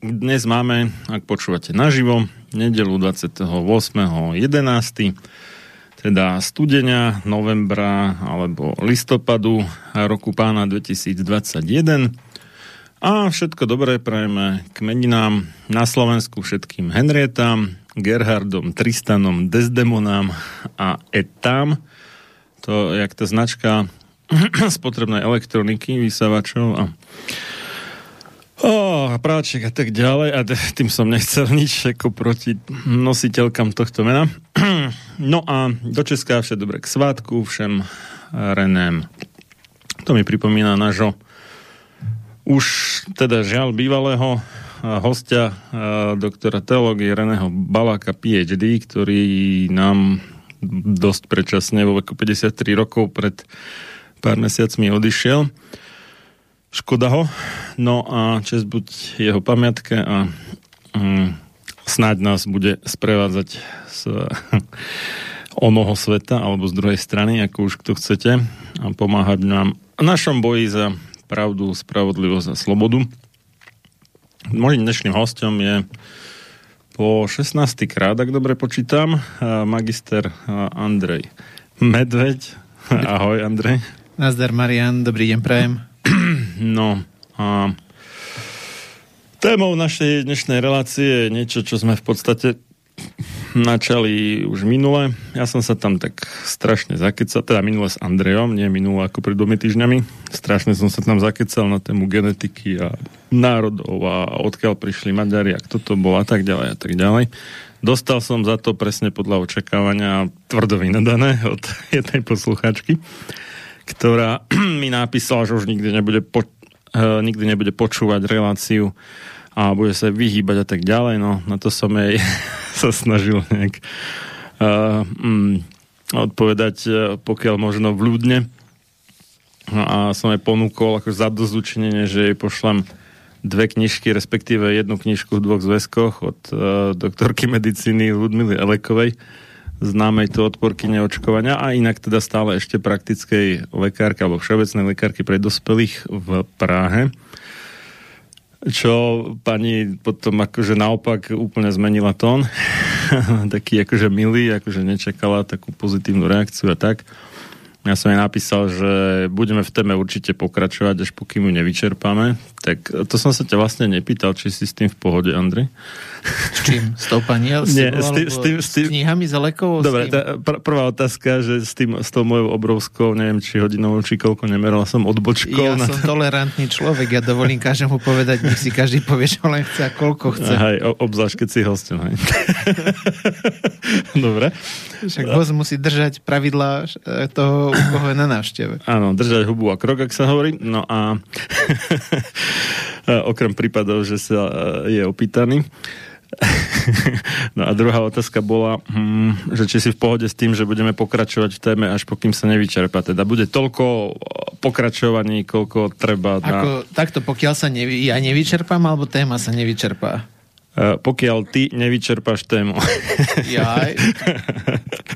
dnes máme, ak počúvate naživo, nedelu 28.11., teda studenia, novembra alebo listopadu roku pána 2021. A všetko dobré prajeme k meninám na Slovensku všetkým Henrietám, Gerhardom, Tristanom, Desdemonám a Etám. To je jak tá značka spotrebnej elektroniky, vysavačov a Oh, práček a tak ďalej a tým som nechcel nič ako proti nositeľkám tohto mena. No a do Česká vše dobre k svátku, všem Renem. To mi pripomína nášho už teda žiaľ bývalého hostia doktora teológie Reného Baláka PhD, ktorý nám dosť predčasne vo veku 53 rokov pred pár mesiacmi odišiel. Škoda ho. No a čest buď jeho pamiatke a um, snáď nás bude sprevádzať z onoho sveta alebo z druhej strany, ako už kto chcete a pomáhať nám v našom boji za pravdu, spravodlivosť a slobodu. Mojím dnešným hostom je po 16. krát, ak dobre počítam, magister Andrej Medveď. Ahoj, Andrej. Nazdar, Marian, dobrý deň, prajem. No a témou našej dnešnej relácie je niečo, čo sme v podstate načali už minule. Ja som sa tam tak strašne zakecal, teda minule s Andrejom, nie minule ako pred dvomi týždňami. Strašne som sa tam zakecal na tému genetiky a národov a odkiaľ prišli Maďari a kto to bol a tak ďalej a tak ďalej. Dostal som za to presne podľa očakávania tvrdo vynadané od jednej posluchačky ktorá mi napísala, že už nikdy nebude, po, uh, nikdy nebude počúvať reláciu a bude sa vyhýbať a tak ďalej. No, na to som jej sa snažil nejak uh, um, odpovedať, uh, pokiaľ možno vľúdne. No a som jej ponúkol ako zadozučnenie, že jej pošlem dve knižky, respektíve jednu knižku v dvoch zväzkoch od uh, doktorky medicíny Ludmily Elekovej známej to odporky neočkovania a inak teda stále ešte praktickej lekárky alebo všeobecnej lekárky pre dospelých v Prahe čo pani potom akože naopak úplne zmenila tón. Taký akože milý, akože nečakala takú pozitívnu reakciu a tak. Ja som jej napísal, že budeme v téme určite pokračovať, až pokým ju nevyčerpáme. Tak to som sa ťa vlastne nepýtal, či si s tým v pohode, Andrej. S čím? S tou pani Nie, s, tým, s, tým, s, tým... knihami za lekov? Dobre, tá, pr- prvá otázka, že s, tým, s tou mojou obrovskou, neviem, či hodinovou, či koľko nemeral som odbočkou. Ja na som tolerantný človek, ja dovolím každému povedať, nech si každý povie, čo len chce a koľko chce. Hej, obzvlášť, keď si hostil. Dobre. Však host musí držať pravidlá e, toho, u koho je na návšteve. Áno, držať hubu a krok, ak sa hovorí. No a okrem prípadov, že sa e, je opýtaný. No a druhá otázka bola, hm, že či si v pohode s tým, že budeme pokračovať v téme, až pokým sa nevyčerpa. Teda bude toľko pokračovaní, koľko treba. Na... Ako, takto, pokiaľ sa nevy, ja nevyčerpám, alebo téma sa nevyčerpá? Uh, pokiaľ ty nevyčerpáš tému. Ja,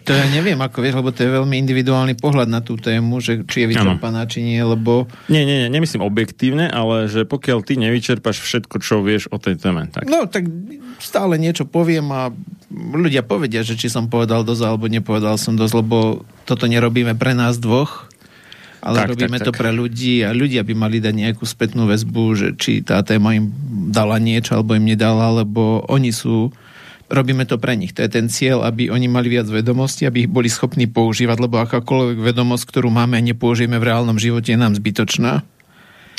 to ja neviem, ako vieš, lebo to je veľmi individuálny pohľad na tú tému, že či je vyčerpaná, ano. či nie, lebo... Nie, nie, nie, nemyslím objektívne, ale že pokiaľ ty nevyčerpáš všetko, čo vieš o tej téme. Tak. No, tak stále niečo poviem a ľudia povedia, že či som povedal dosť, alebo nepovedal som dosť, lebo toto nerobíme pre nás dvoch, ale tak, robíme tak, to tak. pre ľudí a ľudia by mali dať nejakú spätnú väzbu, že či tá téma im dala niečo alebo im nedala, lebo oni sú robíme to pre nich. To je ten cieľ, aby oni mali viac vedomostí, aby ich boli schopní používať, lebo akákoľvek vedomosť, ktorú máme a nepoužijeme v reálnom živote, je nám zbytočná.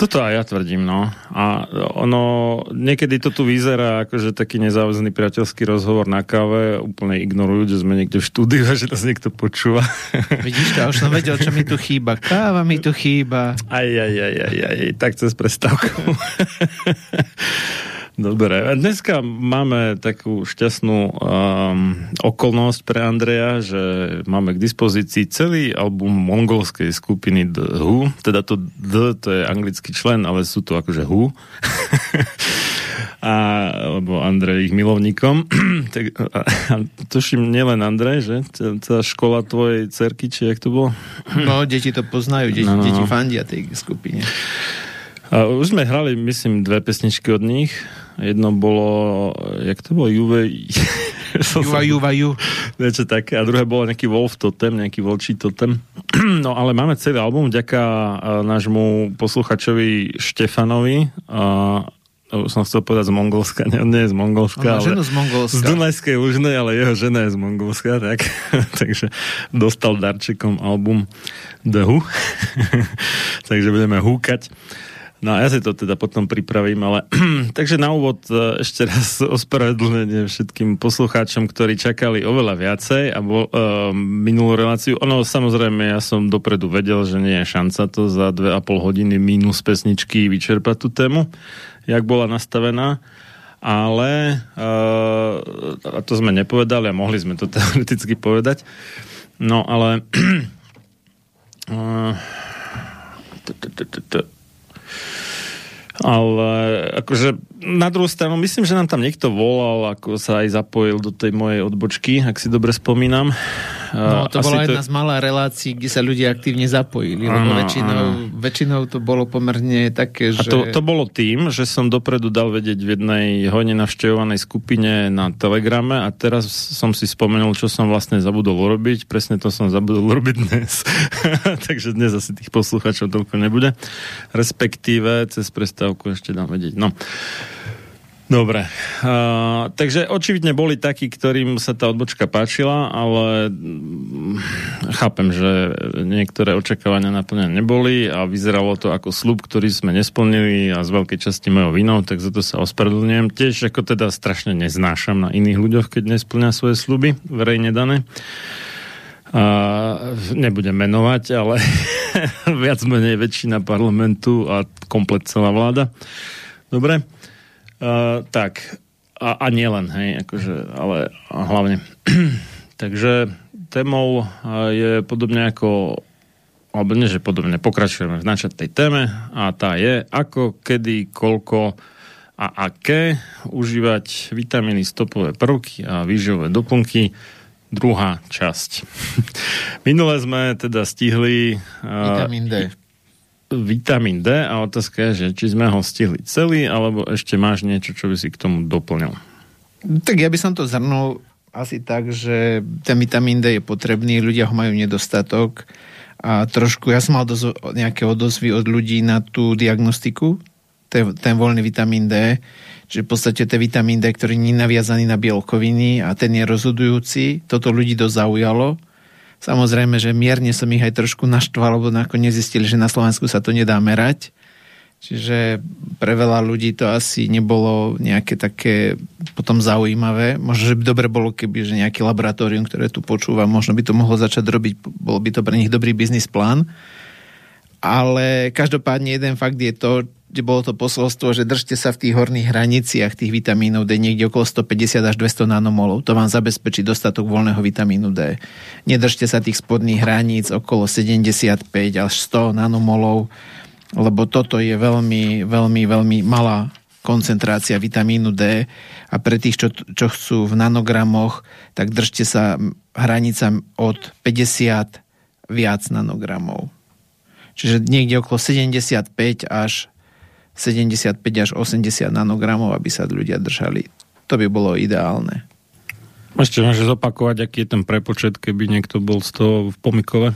Toto aj ja tvrdím, no. A ono, niekedy to tu vyzerá ako, že taký nezáväzný priateľský rozhovor na káve, úplne ignorujú, že sme niekde v štúdiu a že nás niekto počúva. Vidíš to, už som vedel, čo mi tu chýba. Káva mi tu chýba. Aj, aj, aj, aj, aj, tak cez prestávku. Dobre, dneska máme takú šťastnú um, okolnosť pre Andreja, že máme k dispozícii celý album mongolskej skupiny The Who, teda to The, to je anglický člen, ale sú to akože Who. a, lebo Andrej ich milovníkom. tak, a, a tuším, nielen Andrej, že? Tá škola tvojej cerky, či jak to bolo? No, deti to poznajú, deti, no, no. deti fandia tej skupine. A už sme hrali, myslím, dve pesničky od nich. Jedno bolo, jak to bolo, Juve... Juva, Juva, Ju. Niečo také. A druhé bolo nejaký Wolf Totem, nejaký Volčí Totem. no ale máme celý album vďaka nášmu posluchačovi Štefanovi. A už som chcel povedať z Mongolska, nie, nie je z Mongolska, ale z, Mongolska. z Dunajskej Lužnej, ale jeho žena je z Mongolska, tak. Takže dostal darčekom album The Who. Takže budeme húkať. No ja si to teda potom pripravím, ale takže na úvod e, ešte raz ospravedlnenie všetkým poslucháčom, ktorí čakali oveľa viacej a bol, uh, minulú reláciu. Ono samozrejme, ja som dopredu vedel, že nie je šanca to za dve a pol hodiny minus pesničky vyčerpať tú tému, jak bola nastavená. Ale a to sme nepovedali a mohli sme to teoreticky povedať. No ale uh, ale akože na druhú stranu, myslím, že nám tam niekto volal, ako sa aj zapojil do tej mojej odbočky, ak si dobre spomínam. No, to bola jedna to... z malá relácií, kde sa ľudia aktívne zapojili, lebo ano, väčšinou, ano. väčšinou to bolo pomerne také, že... A to, to bolo tým, že som dopredu dal vedieť v jednej hodne navštevovanej skupine na Telegrame a teraz som si spomenul, čo som vlastne zabudol urobiť. Presne to som zabudol urobiť dnes. Takže dnes asi tých posluchačov toľko nebude. Respektíve cez prestávku ešte dám vedieť. No. Dobre. Uh, takže očividne boli takí, ktorým sa tá odbočka páčila, ale mm, chápem, že niektoré očakávania naplnené neboli a vyzeralo to ako slub, ktorý sme nesplnili a z veľkej časti mojou vinou, tak za to sa ospravedlňujem. Tiež ako teda strašne neznášam na iných ľuďoch, keď nesplňa svoje sluby, verejne dané. A nebudem menovať, ale viac menej väčšina parlamentu a komplet celá vláda. Dobre. Tak, a, a nielen, hej, akože, ale hlavne. Takže témou je podobne ako alebo nie, že podobne, pokračujeme v načatej téme a tá je, ako, kedy, koľko a aké užívať vitamíny, stopové prvky a výživové doplnky druhá časť. Minule sme teda stihli... Vitamín D. Vitamín D a otázka je, že či sme ho stihli celý, alebo ešte máš niečo, čo by si k tomu doplňal. Tak ja by som to zhrnul asi tak, že ten vitamín D je potrebný, ľudia ho majú nedostatok a trošku, ja som mal dosť, nejaké odozvy od ľudí na tú diagnostiku, ten, ten voľný vitamín D, že v podstate ten vitamín D, ktorý nie je naviazaný na bielkoviny a ten je rozhodujúci, toto ľudí dosť zaujalo. Samozrejme, že mierne som ich aj trošku naštval, lebo nakoniec zistili, že na Slovensku sa to nedá merať. Čiže pre veľa ľudí to asi nebolo nejaké také potom zaujímavé. Možno, že by dobre bolo, keby že nejaký laboratórium, ktoré tu počúva, možno by to mohlo začať robiť, bol by to pre nich dobrý biznis plán. Ale každopádne jeden fakt je to, bolo to posolstvo, že držte sa v tých horných hraniciach tých vitamínov D niekde okolo 150 až 200 nanomolov. To vám zabezpečí dostatok voľného vitamínu D. Nedržte sa tých spodných hraníc okolo 75 až 100 nanomolov, lebo toto je veľmi, veľmi, veľmi malá koncentrácia vitamínu D a pre tých, čo, čo chcú v nanogramoch, tak držte sa hranicam od 50 viac nanogramov. Čiže niekde okolo 75 až 75 až 80 nanogramov, aby sa ľudia držali. To by bolo ideálne. Ešte môžeš zopakovať, aký je ten prepočet, keby niekto bol z toho v pomikove?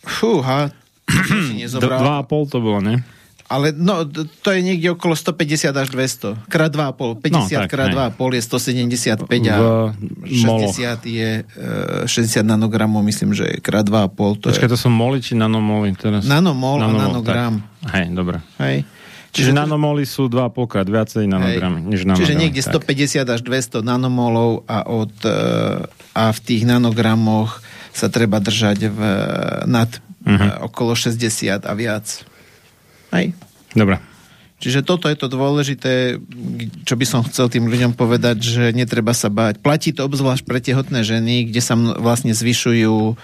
Fúha, 2,5 to bolo, ne? Ale no, to je niekde okolo 150 až 200. Krát 2,5. 50 no, tak, krát 2,5 je 175 a 60 je uh, 60 nanogramov, myslím, že krát 2,5. To Počkaj, je... to sú moli či nanomoly teraz? Nanomol, nanomol a nanogram. Tak. Hej, dobre. Hej. Čiže, Čiže sú 2,5 krát viacej nanogramy, než nanogramy. Čiže niekde tak. 150 až 200 nanomolov a, od, uh, a v tých nanogramoch sa treba držať v, nad uh-huh. uh, okolo 60 a viac. Hej. Dobre. Čiže toto je to dôležité, čo by som chcel tým ľuďom povedať, že netreba sa báť. Platí to obzvlášť pre tehotné ženy, kde sa vlastne zvyšujú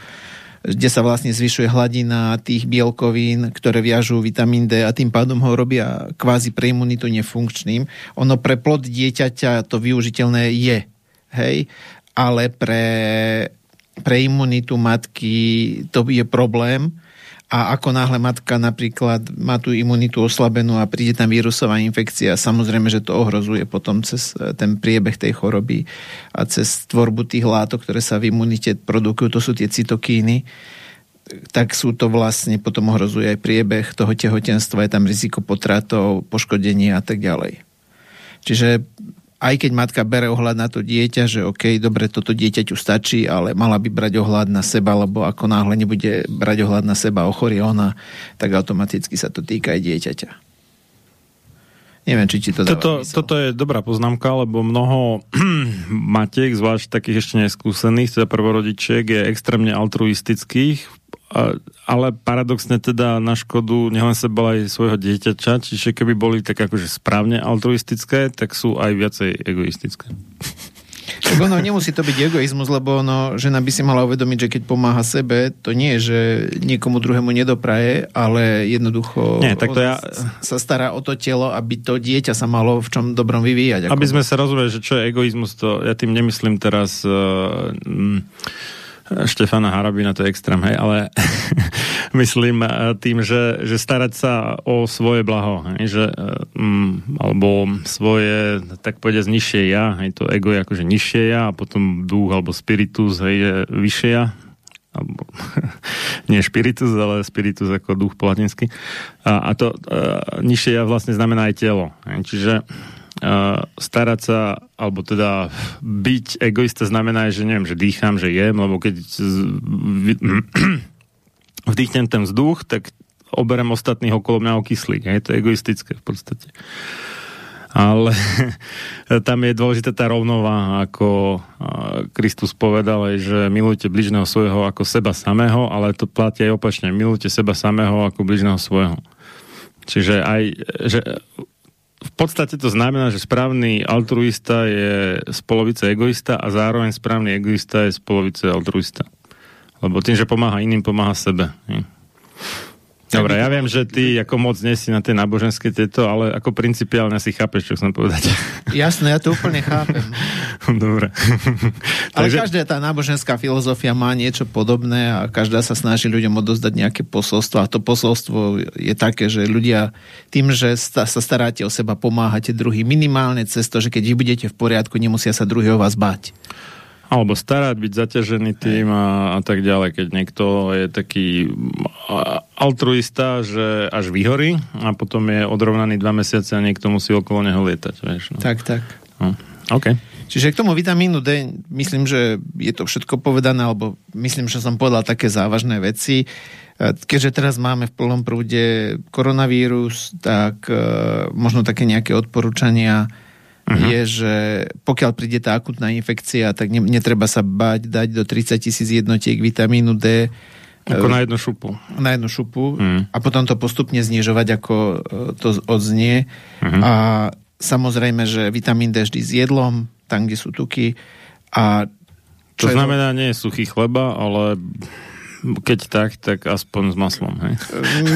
kde sa vlastne zvyšuje hladina tých bielkovín, ktoré viažú vitamín D a tým pádom ho robia kvázi pre imunitu nefunkčným. Ono pre plod dieťaťa to využiteľné je, hej, ale pre, pre imunitu matky to je problém, a ako náhle matka napríklad má tú imunitu oslabenú a príde tam vírusová infekcia, samozrejme, že to ohrozuje potom cez e, ten priebeh tej choroby a cez tvorbu tých látok, ktoré sa v imunite produkujú, to sú tie cytokíny, tak sú to vlastne, potom ohrozuje aj priebeh toho tehotenstva, je tam riziko potratov, poškodenia a tak ďalej. Čiže aj keď matka bere ohľad na to dieťa, že OK, dobre, toto dieťaťu stačí, ale mala by brať ohľad na seba, lebo ako náhle nebude brať ohľad na seba, ochorie ona, tak automaticky sa to týka aj dieťaťa. Neviem, či ti to dáva toto, toto je dobrá poznámka, lebo mnoho matiek, zvlášť takých ešte neskúsených, teda prvorodičiek, je extrémne altruistických ale paradoxne teda na škodu nielen seba, aj svojho dieťača, čiže keby boli tak akože správne altruistické, tak sú aj viacej egoistické. Tak ono nemusí to byť egoizmus, lebo ono, žena by si mala uvedomiť, že keď pomáha sebe, to nie je, že niekomu druhému nedopraje, ale jednoducho nie, tak to ja... sa stará o to telo, aby to dieťa sa malo v čom dobrom vyvíjať. Ako... Aby sme sa rozumeli, že čo je egoizmus, to ja tým nemyslím teraz uh, Štefana Harabina, to je extrém, hej, ale myslím eh, tým, že, že starať sa o svoje blaho, hej, že, um, alebo svoje, tak povedať, nižšie ja, hej, to ego je akože nižšie ja a potom duch alebo spiritus, hej, je vyššie ja, alebo nie spiritus, ale spiritus ako duch po latinsky. A, a to uh, nižšie ja vlastne znamená aj telo. Hej, čiže starať sa, alebo teda byť egoista znamená, že neviem, že dýcham, že jem, lebo keď vdýchnem ten vzduch, tak oberem ostatných okolo mňa o kyslík. Je to egoistické v podstate. Ale tam je dôležitá tá rovnováha, ako Kristus povedal, že milujte bližného svojho ako seba samého, ale to platí aj opačne. Milujte seba samého ako bližného svojho. Čiže aj, že v podstate to znamená, že správny altruista je z polovice egoista a zároveň správny egoista je z polovice altruista. Lebo tým, že pomáha iným, pomáha sebe. Dobre, ja viem, že ty ako moc nesi na tej náboženské tieto, ale ako principiálne si chápeš, čo chcem povedať. Jasné, ja to úplne chápem. Dobre. ale Takže... každá tá náboženská filozofia má niečo podobné a každá sa snaží ľuďom odozdať nejaké posolstvo a to posolstvo je také, že ľudia tým, že sa staráte o seba, pomáhate druhý minimálne cez to, že keď vy budete v poriadku, nemusia sa druhý o vás báť. Alebo starať, byť zaťažený tým a, a tak ďalej, keď niekto je taký altruista, že až vyhorí a potom je odrovnaný dva mesiace a niekto musí okolo neho lietať. Vieš, no. Tak, tak. No. OK. Čiže k tomu vitamínu D myslím, že je to všetko povedané, alebo myslím, že som povedal také závažné veci. Keďže teraz máme v plnom prúde koronavírus, tak uh, možno také nejaké odporúčania uh-huh. je, že pokiaľ príde tá akutná infekcia, tak ne, netreba sa bať dať do 30 tisíc jednotiek vitamínu D. Ako na jednu šupu. Na jednu šupu uh-huh. a potom to postupne znižovať, ako e, to odznie. Uh-huh. A samozrejme, že vitamín D vždy s jedlom, tam, kde sú tuky. A to znamená, nie je suchý chleba, ale keď tak, tak aspoň s maslom. Hej?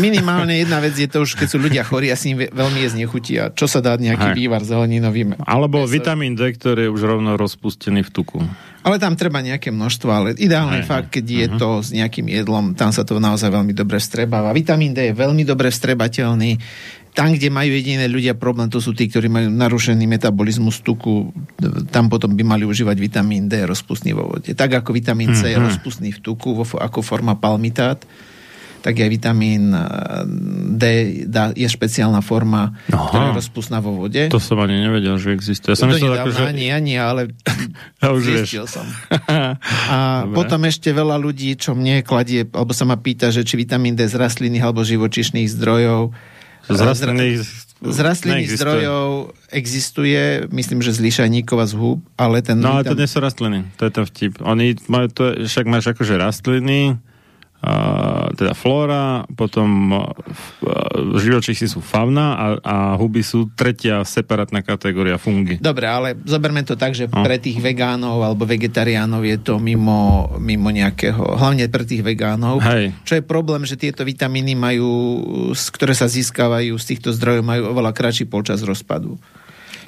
Minimálne jedna vec je to už, keď sú ľudia chorí a ním veľmi jesť nechutí a čo sa dá nejaký hej. vývar zeleninový. Alebo Meso. vitamín D, ktorý je už rovno rozpustený v tuku. Ale tam treba nejaké množstvo, ale ideálne je fakt, keď je uh-huh. to s nejakým jedlom, tam sa to naozaj veľmi dobre vstrebáva. Vitamín D je veľmi dobre vstrebateľný tam, kde majú jediné ľudia problém, to sú tí, ktorí majú narušený metabolizmus tuku, tam potom by mali užívať vitamín D rozpustný vo vode. Tak ako vitamín C mm-hmm. je mhm. rozpustný v tuku ako forma palmitát, tak aj vitamín eh, D je špeciálna forma, Aha. ktorá je rozpustná vo vode. To som ani nevedel, že existuje. Ja som myslel, ako, že... Ani, ani, ale ja už zistil vieš. som. A Dobre. potom ešte veľa ľudí, čo mne kladie, alebo sa ma pýta, že či vitamín D z rastlinných alebo živočišných zdrojov z rastlinných, z rastlinných zdrojov existuje, myslím, že z lišajníkov a z húb, ale ten... No ale to nie sú rastliny, to je ten vtip. Oni majú to, však máš akože rastliny, teda flóra, potom živočíchy sú fauna a, a huby sú tretia separátna kategória fungy. Dobre, ale zoberme to tak, že no. pre tých vegánov alebo vegetariánov je to mimo, mimo nejakého, hlavne pre tých vegánov. Hej. Čo je problém, že tieto vitamíny majú, ktoré sa získavajú z týchto zdrojov, majú oveľa kratší počas rozpadu.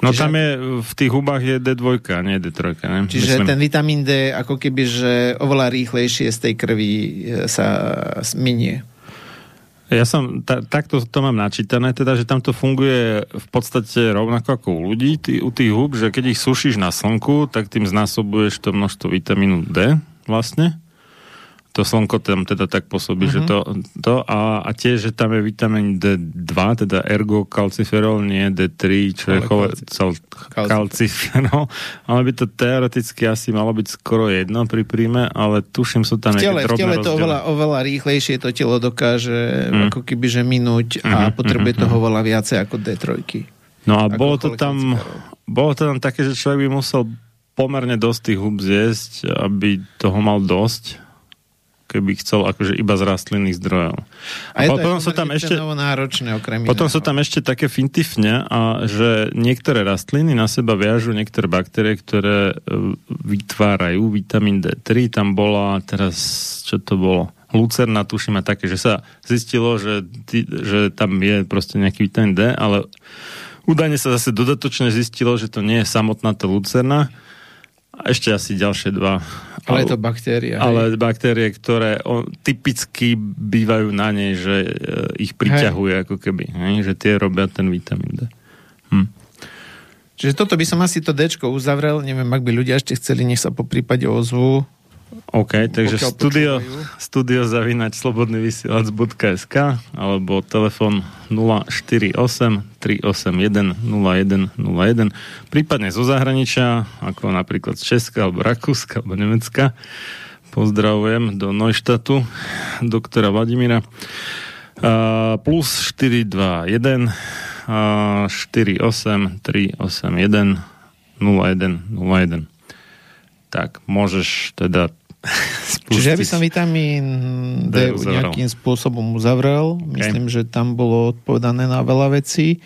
No čiže, tam je, v tých hubách je D2, nie D3. Ne? Čiže Myslím. ten vitamín D ako keby, že oveľa rýchlejšie z tej krvi e, sa minie. Ja som, ta, takto to mám načítané, teda, že tam to funguje v podstate rovnako ako u ľudí, tý, u tých hub, že keď ich sušíš na slnku, tak tým znásobuješ to množstvo vitamínu D vlastne to slnko tam teda tak pôsobí, uh-huh. že mhm. to, to a, a tiež, že tam je vitamín D2, teda ergokalciferol, nie D3, čo je chole, cal, kalciferol, ale by to teoreticky asi malo byť skoro jedno pri príjme, ale tuším sú tam v tele, v tele to oveľa, oveľa rýchlejšie to telo dokáže uh-huh. ako keby že minúť a uh-huh. potrebuje uh-huh. toho oveľa viacej ako D3. No a bolo to tam bolo to tam také, že človek by musel pomerne dosť tých hub zjesť, aby toho mal dosť keby chcel akože iba z rastlinných zdrojov. A, a potom sú tam ešte náročné okrem Potom sú tam ešte také fintifne, a že niektoré rastliny na seba viažu niektoré baktérie, ktoré e, vytvárajú vitamín D3. Tam bola teraz, čo to bolo? Lucerna, tuším, a také, že sa zistilo, že, že tam je proste nejaký vitamín D, ale údajne sa zase dodatočne zistilo, že to nie je samotná tá lucerna, a ešte asi ďalšie dva. Ale je to baktéria. Ale hej. baktérie, ktoré o, typicky bývajú na nej, že e, ich priťahuje hej. ako keby. Hej, že tie robia ten vitamín D. Hm. Čiže toto by som asi to D uzavrel. Neviem, ak by ľudia ešte chceli, nech sa po prípade ozvu. OK, takže studio, studio zavinať slobodnyvysielac.sk alebo telefon 048 381 0101 prípadne zo zahraničia, ako napríklad z Česka alebo Rakúska alebo Nemecka. Pozdravujem do Neuštatu doktora Vladimíra. Uh, plus 421 uh, 48 381 0101 tak môžeš teda spustiť. Čiže ja by som vitamín D, D nejakým spôsobom uzavrel. Myslím, okay. že tam bolo odpovedané na veľa vecí.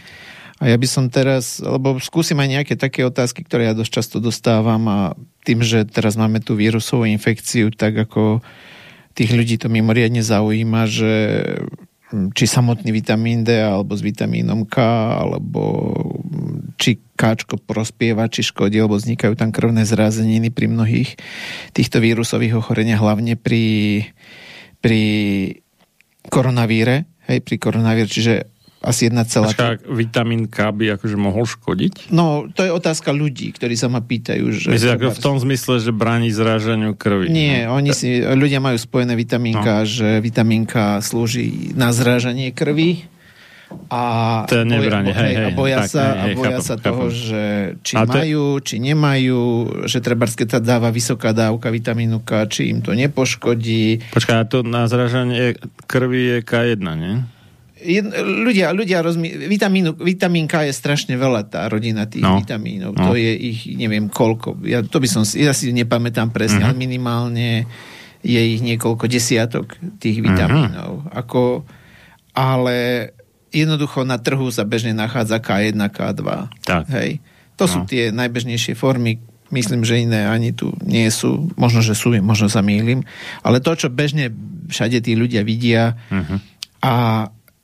A ja by som teraz, lebo skúsim aj nejaké také otázky, ktoré ja dosť často dostávam a tým, že teraz máme tú vírusovú infekciu, tak ako tých ľudí to mimoriadne zaujíma, že či samotný vitamín D, alebo s vitamínom K, alebo či Káčko prospieva, či škodí, lebo vznikajú tam krvné zrázeniny pri mnohých týchto vírusových ochoreniach, hlavne pri, pri koronavíre, hej, pri koronavíre, čiže asi 1, Počká, vitamín K by akože mohol škodiť? No, to je otázka ľudí, ktorí sa ma pýtajú. Že Myslíš, ako v tom zmysle, že bráni zrážaniu krvi? Nie, no. oni si, ľudia majú spojené vitamínka, no. že vitamínka slúži na zrážanie krvi a, to nebráni, hej, hej, a boja tak, sa, hej, hej, a boja chápam, sa toho, chápam. že či a majú, to... či nemajú, že treba, keď sa dáva vysoká dávka vitamínu K, či im to nepoškodí. Počkaj, a to na zrážanie krvi je K1, nie? Ľudia, ľudia rozmi- vitamínu, vitamín K je strašne veľa tá rodina tých no. vitamínov. No. To je ich, neviem koľko. Ja, to by som si, ja si nepamätám presne, uh-huh. ale minimálne je ich niekoľko desiatok tých vitamínov. Uh-huh. Ako, ale jednoducho na trhu sa bežne nachádza K1, K2. Tak. Hej. To no. sú tie najbežnejšie formy. Myslím, že iné ani tu nie sú. Možno, že sú, možno sa mýlim. Ale to, čo bežne všade tí ľudia vidia uh-huh. a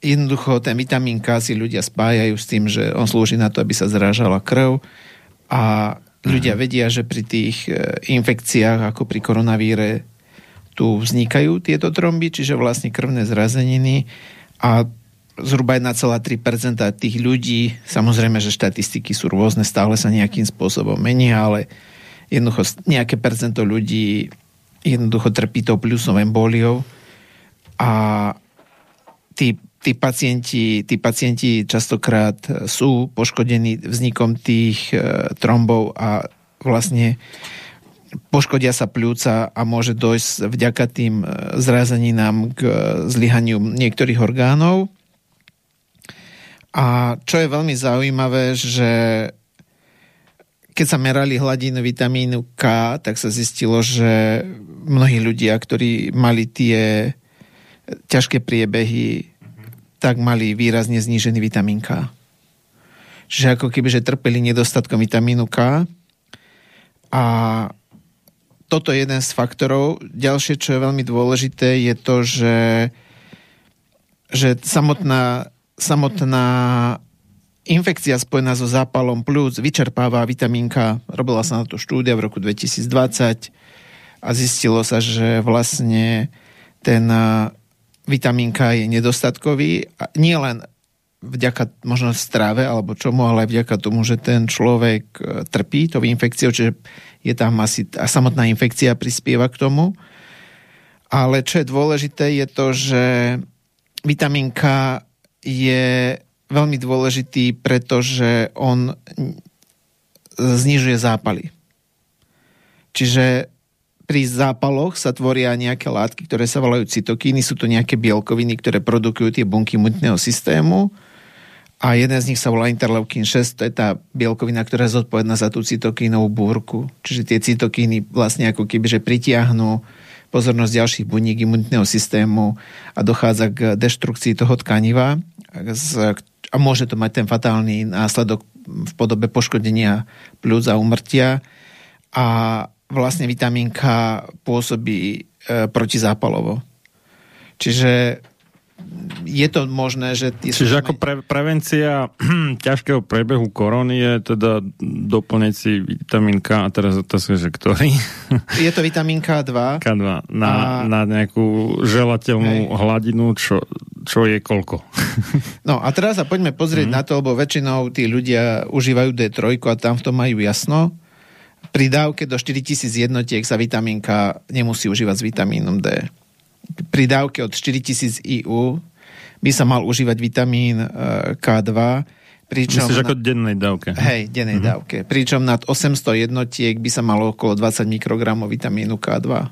jednoducho ten vitamín K si ľudia spájajú s tým, že on slúži na to, aby sa zrážala krv a ľudia uh-huh. vedia, že pri tých e, infekciách ako pri koronavíre tu vznikajú tieto tromby, čiže vlastne krvné zrazeniny a zhruba 1,3% tých ľudí, samozrejme, že štatistiky sú rôzne, stále sa nejakým spôsobom menia, ale jednoducho nejaké percento ľudí jednoducho trpí tou plusnou emboliou a tí tí pacienti, tí pacienti častokrát sú poškodení vznikom tých e, trombov a vlastne poškodia sa pľúca a môže dojsť vďaka tým e, zrázeninám k zlyhaniu niektorých orgánov. A čo je veľmi zaujímavé, že keď sa merali hladinu vitamínu K, tak sa zistilo, že mnohí ľudia, ktorí mali tie ťažké priebehy tak mali výrazne znížený vitamín K. Čiže ako keby, že trpeli nedostatkom vitamínu K. A toto je jeden z faktorov. Ďalšie, čo je veľmi dôležité, je to, že, že samotná, samotná infekcia spojená so zápalom plus vyčerpáva vitamín. Robila sa na to štúdia v roku 2020 a zistilo sa, že vlastne ten vitamín K je nedostatkový. Nie len vďaka možno stráve alebo čomu, ale aj vďaka tomu, že ten človek e, trpí tou infekciou, čiže je tam asi a samotná infekcia prispieva k tomu. Ale čo je dôležité je to, že vitamín K je veľmi dôležitý, pretože on znižuje zápaly. Čiže pri zápaloch sa tvoria nejaké látky, ktoré sa volajú cytokíny. Sú to nejaké bielkoviny, ktoré produkujú tie bunky imunitného systému. A jeden z nich sa volá interleukin 6, to je tá bielkovina, ktorá je zodpovedná za tú cytokínovú búrku. Čiže tie cytokíny vlastne ako keby, že pritiahnu pozornosť ďalších buniek imunitného systému a dochádza k deštrukcii toho tkaniva a môže to mať ten fatálny následok v podobe poškodenia pľúc a umrtia. A vlastne vitamín K pôsobí e, protizápalovo. Čiže je to možné, že... Čiže ako pre, prevencia ťažkého prebehu korony je teda doplniť si vitamín K a teraz otázka, že ktorý? je to vitamín K2. K2 na, a... na nejakú želateľnú Hej. hladinu, čo, čo je koľko? no a teraz sa poďme pozrieť mm. na to, lebo väčšinou tí ľudia užívajú D3 a tam v tom majú jasno pri dávke do 4000 jednotiek sa vitamín K nemusí užívať s vitamínom D. Pri dávke od 4000 IU by sa mal užívať vitamín e, K2, Pričom Myslíš ako dennej dávke? Hej, dennej mm-hmm. dávke. Pričom nad 800 jednotiek by sa malo okolo 20 mikrogramov vitamínu K2.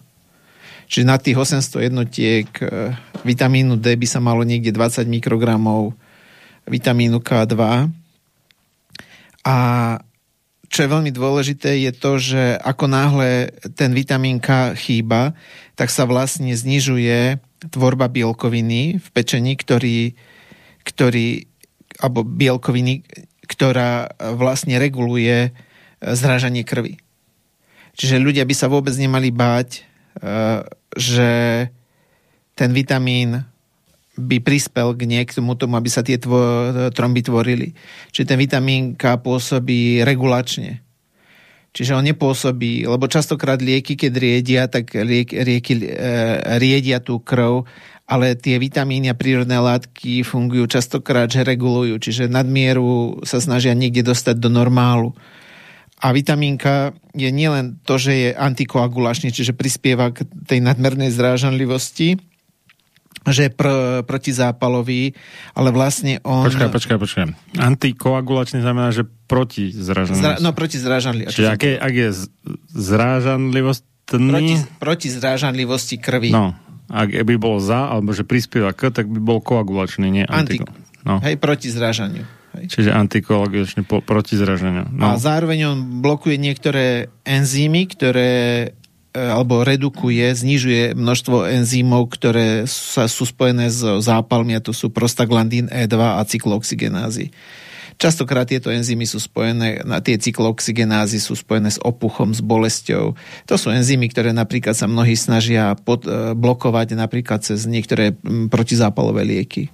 Čiže na tých 800 jednotiek e, vitamínu D by sa malo niekde 20 mikrogramov vitamínu K2. A čo je veľmi dôležité, je to, že ako náhle ten vitamín K chýba, tak sa vlastne znižuje tvorba bielkoviny v pečení, ktorý, ktorý alebo bielkoviny, ktorá vlastne reguluje e, zrážanie krvi. Čiže ľudia by sa vôbec nemali báť, e, že ten vitamín by prispel k niektomu tomu, aby sa tie tvo, tromby tvorili. Čiže ten vitamín K pôsobí regulačne. Čiže on nepôsobí, lebo častokrát lieky, keď riedia, tak liek, rieky e, riedia tú krv, ale tie vitamíny a prírodné látky fungujú častokrát, že regulujú, čiže nadmieru sa snažia niekde dostať do normálu. A vitamínka je nielen to, že je antikoagulačný, čiže prispieva k tej nadmernej zrážanlivosti, že pr- protizápalový, ale vlastne on... Počkaj, počkaj, počkaj. Antikoagulačný znamená, že proti zrážanlivosti. Zra- no, proti zrážanlivosti. Čiže ak je, ak je zrážanlivostný... Proti, proti zrážanlivosti krvi. No, ak by bolo za, alebo že prispieva k, tak by bol koagulačný, nie antiko. Anti- no. Hej, proti zrážaniu. Hej. Čiže antikoagulačný po, proti zraženiu. No. A zároveň on blokuje niektoré enzymy, ktoré alebo redukuje, znižuje množstvo enzymov, ktoré sa, sú spojené s zápalmi, a to sú prostaglandín E2 a cyklooxygenázy. Častokrát tieto enzymy sú spojené, na tie cyklooxygenázy sú spojené s opuchom, s bolesťou. To sú enzymy, ktoré napríklad sa mnohí snažia pod, e, blokovať napríklad cez niektoré protizápalové lieky.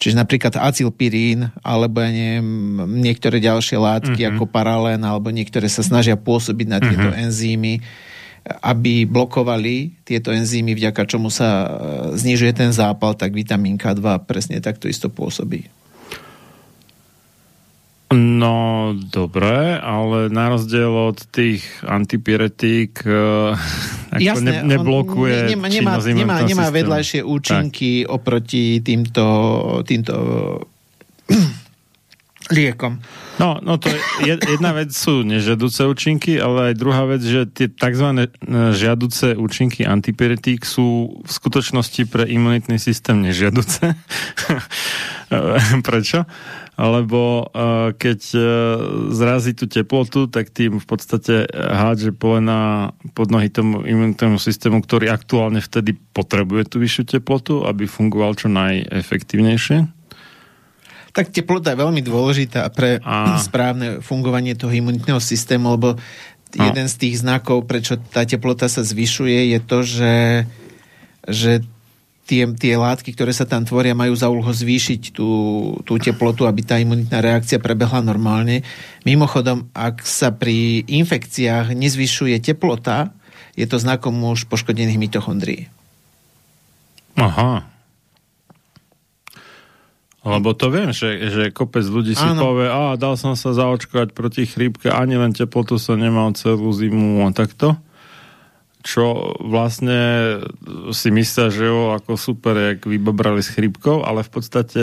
Čiže napríklad acylpirín, alebo ja neviem, niektoré ďalšie látky uh-huh. ako paralén, alebo niektoré sa snažia pôsobiť na tieto uh-huh. enzymy aby blokovali tieto enzymy, vďaka čomu sa e, znižuje ten zápal, tak vitamín K2 presne takto isto pôsobí. No, dobre, ale na rozdiel od tých antipyretík e, Jasné, ne, neblokuje nemá, nemá, nemá, nemá vedľajšie účinky tak. oproti týmto, týmto liekom. No, no to je, jedna vec sú nežiaduce účinky, ale aj druhá vec, že tie tzv. E, žiaduce účinky antipyretík sú v skutočnosti pre imunitný systém nežiaduce. Prečo? Lebo uh, keď uh, zrazí tú teplotu, tak tým v podstate hádže polena pod nohy tomu imunitnému systému, ktorý aktuálne vtedy potrebuje tú vyššiu teplotu, aby fungoval čo najefektívnejšie tak teplota je veľmi dôležitá pre a... správne fungovanie toho imunitného systému, lebo a... jeden z tých znakov, prečo tá teplota sa zvyšuje, je to, že, že tie, tie látky, ktoré sa tam tvoria, majú za úlohu zvýšiť tú, tú teplotu, aby tá imunitná reakcia prebehla normálne. Mimochodom, ak sa pri infekciách nezvyšuje teplota, je to znakom už poškodených mitochondrií. Aha. Lebo to viem, že, že kopec ľudí si Áno. povie, a dal som sa zaočkovať proti chrípke, ani len teplotu som nemal celú zimu a takto čo vlastne si myslia, že jo, ako super, jak vybabrali s chrípkou, ale v podstate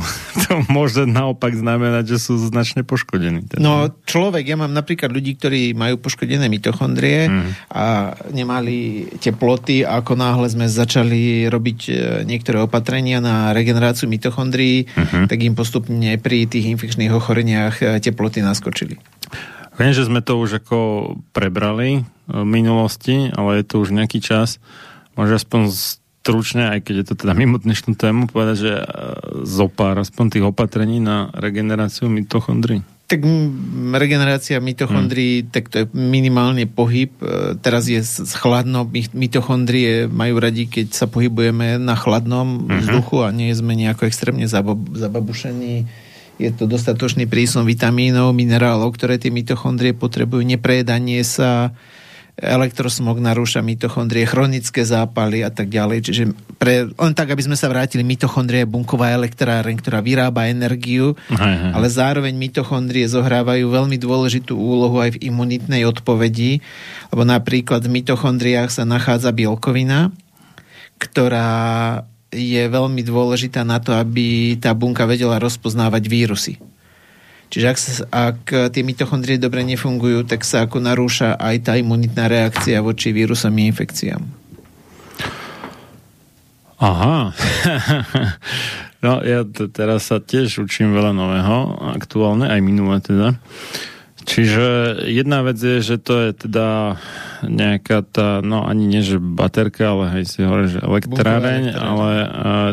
to môže naopak znamenať, že sú značne poškodení. Teda. No človek, ja mám napríklad ľudí, ktorí majú poškodené mitochondrie mm. a nemali teploty a ako náhle sme začali robiť e, niektoré opatrenia na regeneráciu mitochondrií, mm-hmm. tak im postupne pri tých infekčných ochoreniach e, teploty naskočili. Viem, že sme to už ako prebrali v minulosti, ale je to už nejaký čas. Môže aspoň stručne, aj keď je to teda mimo dnešnú tému, povedať, že e, zopár aspoň tých opatrení na regeneráciu mitochondrií. Tak regenerácia mitochondrií, hmm. tak to je minimálne pohyb. E, teraz je chladno, mitochondrie majú radi, keď sa pohybujeme na chladnom hmm. vzduchu a nie sme nejako extrémne zababušení je to dostatočný prísun vitamínov, minerálov, ktoré tie mitochondrie potrebujú, neprejedanie sa, elektrosmog narúša mitochondrie, chronické zápaly a tak ďalej. Čiže pre, len tak, aby sme sa vrátili, mitochondrie je bunková elektráreň, ktorá vyrába energiu, aj, aj. ale zároveň mitochondrie zohrávajú veľmi dôležitú úlohu aj v imunitnej odpovedi, lebo napríklad v mitochondriách sa nachádza bielkovina, ktorá je veľmi dôležitá na to, aby tá bunka vedela rozpoznávať vírusy. Čiže ak, sa, ak tie mitochondrie dobre nefungujú, tak sa ako narúša aj tá imunitná reakcia voči vírusom a infekciám. Aha. no ja t- teraz sa tiež učím veľa nového, aktuálne, aj minulé teda. Čiže jedna vec je, že to je teda nejaká tá, no ani nie, že baterka, ale aj si hovorí, že elektráreň, ale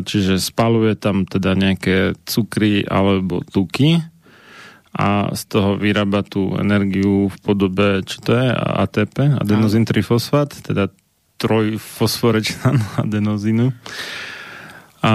čiže spaluje tam teda nejaké cukry alebo tuky a z toho vyrába tú energiu v podobe, čo to je, ATP, adenozín trifosfát, teda trojfosforečnan adenozínu. A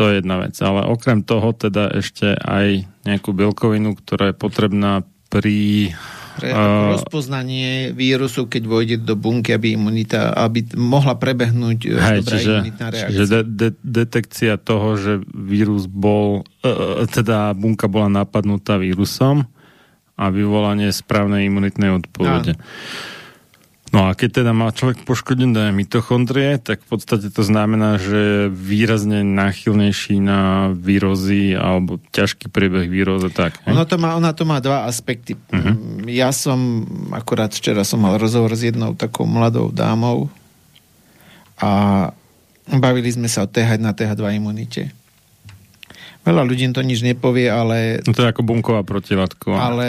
to je jedna vec. Ale okrem toho teda ešte aj nejakú bielkovinu, ktorá je potrebná pri pre uh, rozpoznanie vírusu, keď vojde do bunky, aby imunita, aby mohla prebehnúť e, hej, dobrá čiže, imunitná reakcia. Čiže de, de, detekcia toho, že vírus bol, uh, teda bunka bola napadnutá vírusom a vyvolanie správnej imunitnej odpovede. Áno. No a keď teda má človek poškodené mitochondrie, tak v podstate to znamená, že je výrazne náchylnejší na výrozy alebo ťažký priebeh výroze. Tak, ona, to má, ona to má dva aspekty. Uh-huh. Ja som, akorát včera som mal rozhovor s jednou takou mladou dámou a bavili sme sa o TH1 a TH2 imunite. Veľa ľudí to nič nepovie, ale... No to je ako bunková protilátková. Ale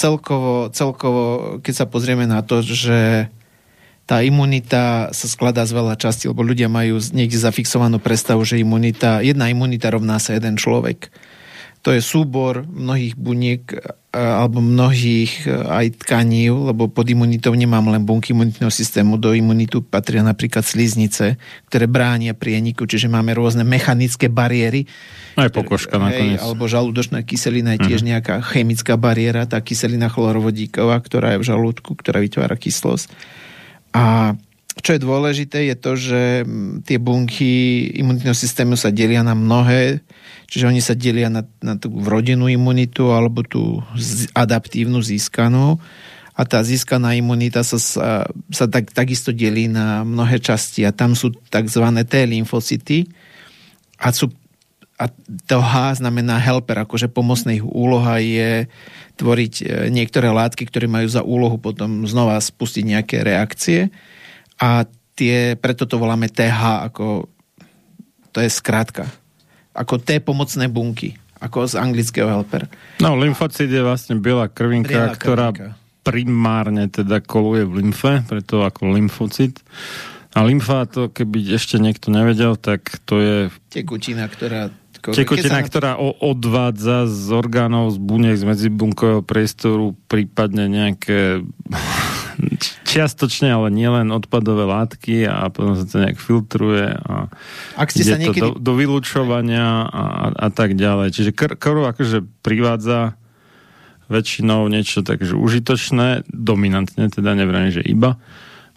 celkovo, celkovo, keď sa pozrieme na to, že tá imunita sa skladá z veľa častí, lebo ľudia majú niekde zafixovanú predstavu, že imunita, jedna imunita rovná sa jeden človek. To je súbor mnohých buniek alebo mnohých e, aj tkaní, lebo pod imunitou nemám len bunky imunitného systému, do imunitu patria napríklad sliznice, ktoré bránia prieniku, čiže máme rôzne mechanické bariéry. Aj pokožka nakoniec. Hej, alebo žalúdočná kyselina je tiež uh-huh. nejaká chemická bariéra, tá kyselina chlorovodíková, ktorá je v žalúdku, ktorá vytvára kyslosť. A čo je dôležité, je to, že tie bunky imunitného systému sa delia na mnohé Čiže oni sa delia na, na tú rodinnú imunitu alebo tú adaptívnu získanú. A tá získaná imunita sa, sa, sa tak, takisto delí na mnohé časti. A tam sú tzv. T lymfocyty. A, sú, a to H znamená helper, akože pomocná ich úloha je tvoriť e, niektoré látky, ktoré majú za úlohu potom znova spustiť nejaké reakcie a tie, preto to voláme TH, ako to je skrátka ako T pomocné bunky, ako z anglického helper. No, lymfocid je vlastne biela krvinka, biela ktorá krvinka. primárne teda koluje v lymfe, preto ako lymfocid. A lymfa, to keby ešte niekto nevedel, tak to je... Tekutina, ktorá Tekutina, na... ktorá odvádza z orgánov, z buniek, z medzibunkového priestoru, prípadne nejaké čiastočne, ale nielen odpadové látky a potom sa to nejak filtruje a Ak ste sa niekedy... to do, do vylúčovania a, a tak ďalej. Čiže kr- krv akože privádza väčšinou niečo takže užitočné, dominantne teda neviem, že iba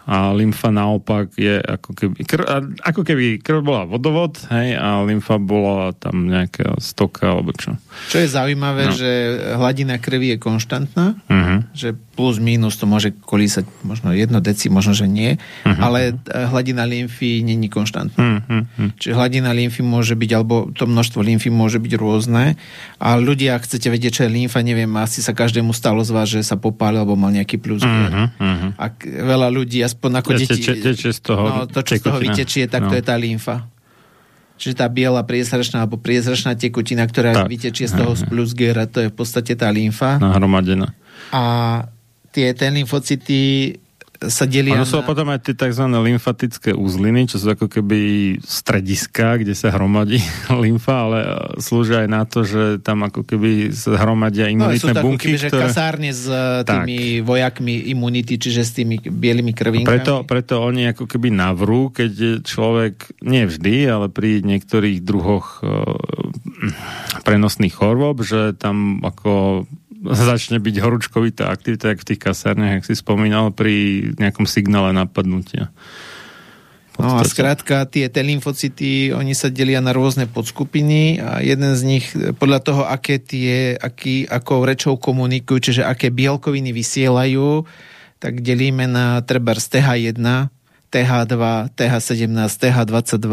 a lymfa naopak je ako keby, krv, ako keby krv bola vodovod, hej, a lymfa bola tam nejaká stoka alebo čo. Čo je zaujímavé, no. že hladina krvi je konštantná, uh-huh. že plus minus to môže kolísať možno jedno deci, možno, že nie, uh-huh. ale eh, hladina lymfy není konštantná. Uh-huh. Čiže hladina lymfy môže byť, alebo to množstvo lymfy môže byť rôzne a ľudia, ak chcete vedieť, čo je lymfa, neviem, asi sa každému stalo z vás, že sa popálil, alebo mal nejaký plus. Uh-huh. Uh-huh. Ak veľa ľudí, aspoň ako deti... Teče, teče z toho, no, to, čo z toho vytečie, tak no. to je tá lymfa. Čiže tá biela priezračná alebo priezračná tekutina, ktorá tak. vytečie z toho z plusgera, to je v podstate tá lymfa. Nahromadená. A tie T lymfocyty sa delia Ono sú na... potom aj tie tzv. lymfatické úzliny, čo sú ako keby strediska, kde sa hromadí lymfa, ale e, slúžia aj na to, že tam ako keby sa hromadia no, imunitné no, sú bunky. Keby, ktoré... kasárne s e, tými tak. vojakmi imunity, čiže s tými bielými krvinkami. Preto, preto oni ako keby navrú, keď človek, nie vždy, ale pri niektorých druhoch e, prenosných chorôb, že tam ako začne byť horúčkovitá aktivita, jak v tých kasárniach, ak si spomínal, pri nejakom signále napadnutia. No a skrátka, tie T lymfocyty, oni sa delia na rôzne podskupiny a jeden z nich, podľa toho, aké tie, aký, akou rečou komunikujú, čiže aké bielkoviny vysielajú, tak delíme na treba z TH1, TH2, TH17, TH22,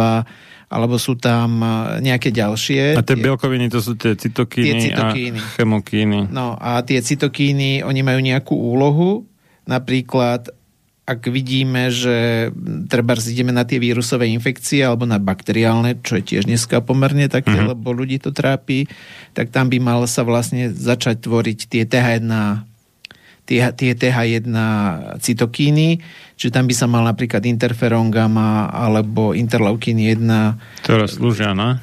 alebo sú tam nejaké ďalšie. A tie bielkoviny to sú tie cytokíny, tie cytokíny. a chemokíny. No a tie cytokíny, oni majú nejakú úlohu, napríklad ak vidíme, že treba ideme na tie vírusové infekcie alebo na bakteriálne, čo je tiež dneska pomerne také, uh-huh. lebo ľudí to trápi, tak tam by mal sa vlastne začať tvoriť tie TH1 tie, tie TH1 cytokíny, čiže tam by sa mal napríklad interferón gamma alebo interleukin 1. Ktoré slúžia na?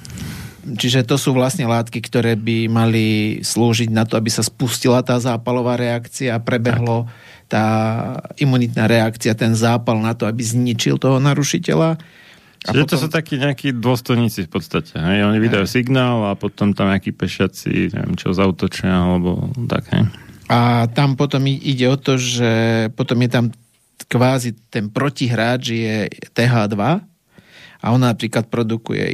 Čiže to sú vlastne látky, ktoré by mali slúžiť na to, aby sa spustila tá zápalová reakcia a prebehlo tá imunitná reakcia, ten zápal na to, aby zničil toho narušiteľa. A Čiže potom... to sú takí nejakí dôstojníci v podstate. Hej? Oni vydajú hej. signál a potom tam nejakí pešiaci, neviem čo, zautočia alebo tak. Hej? A tam potom ide o to, že potom je tam kvázi ten protihráč je TH2 a on napríklad produkuje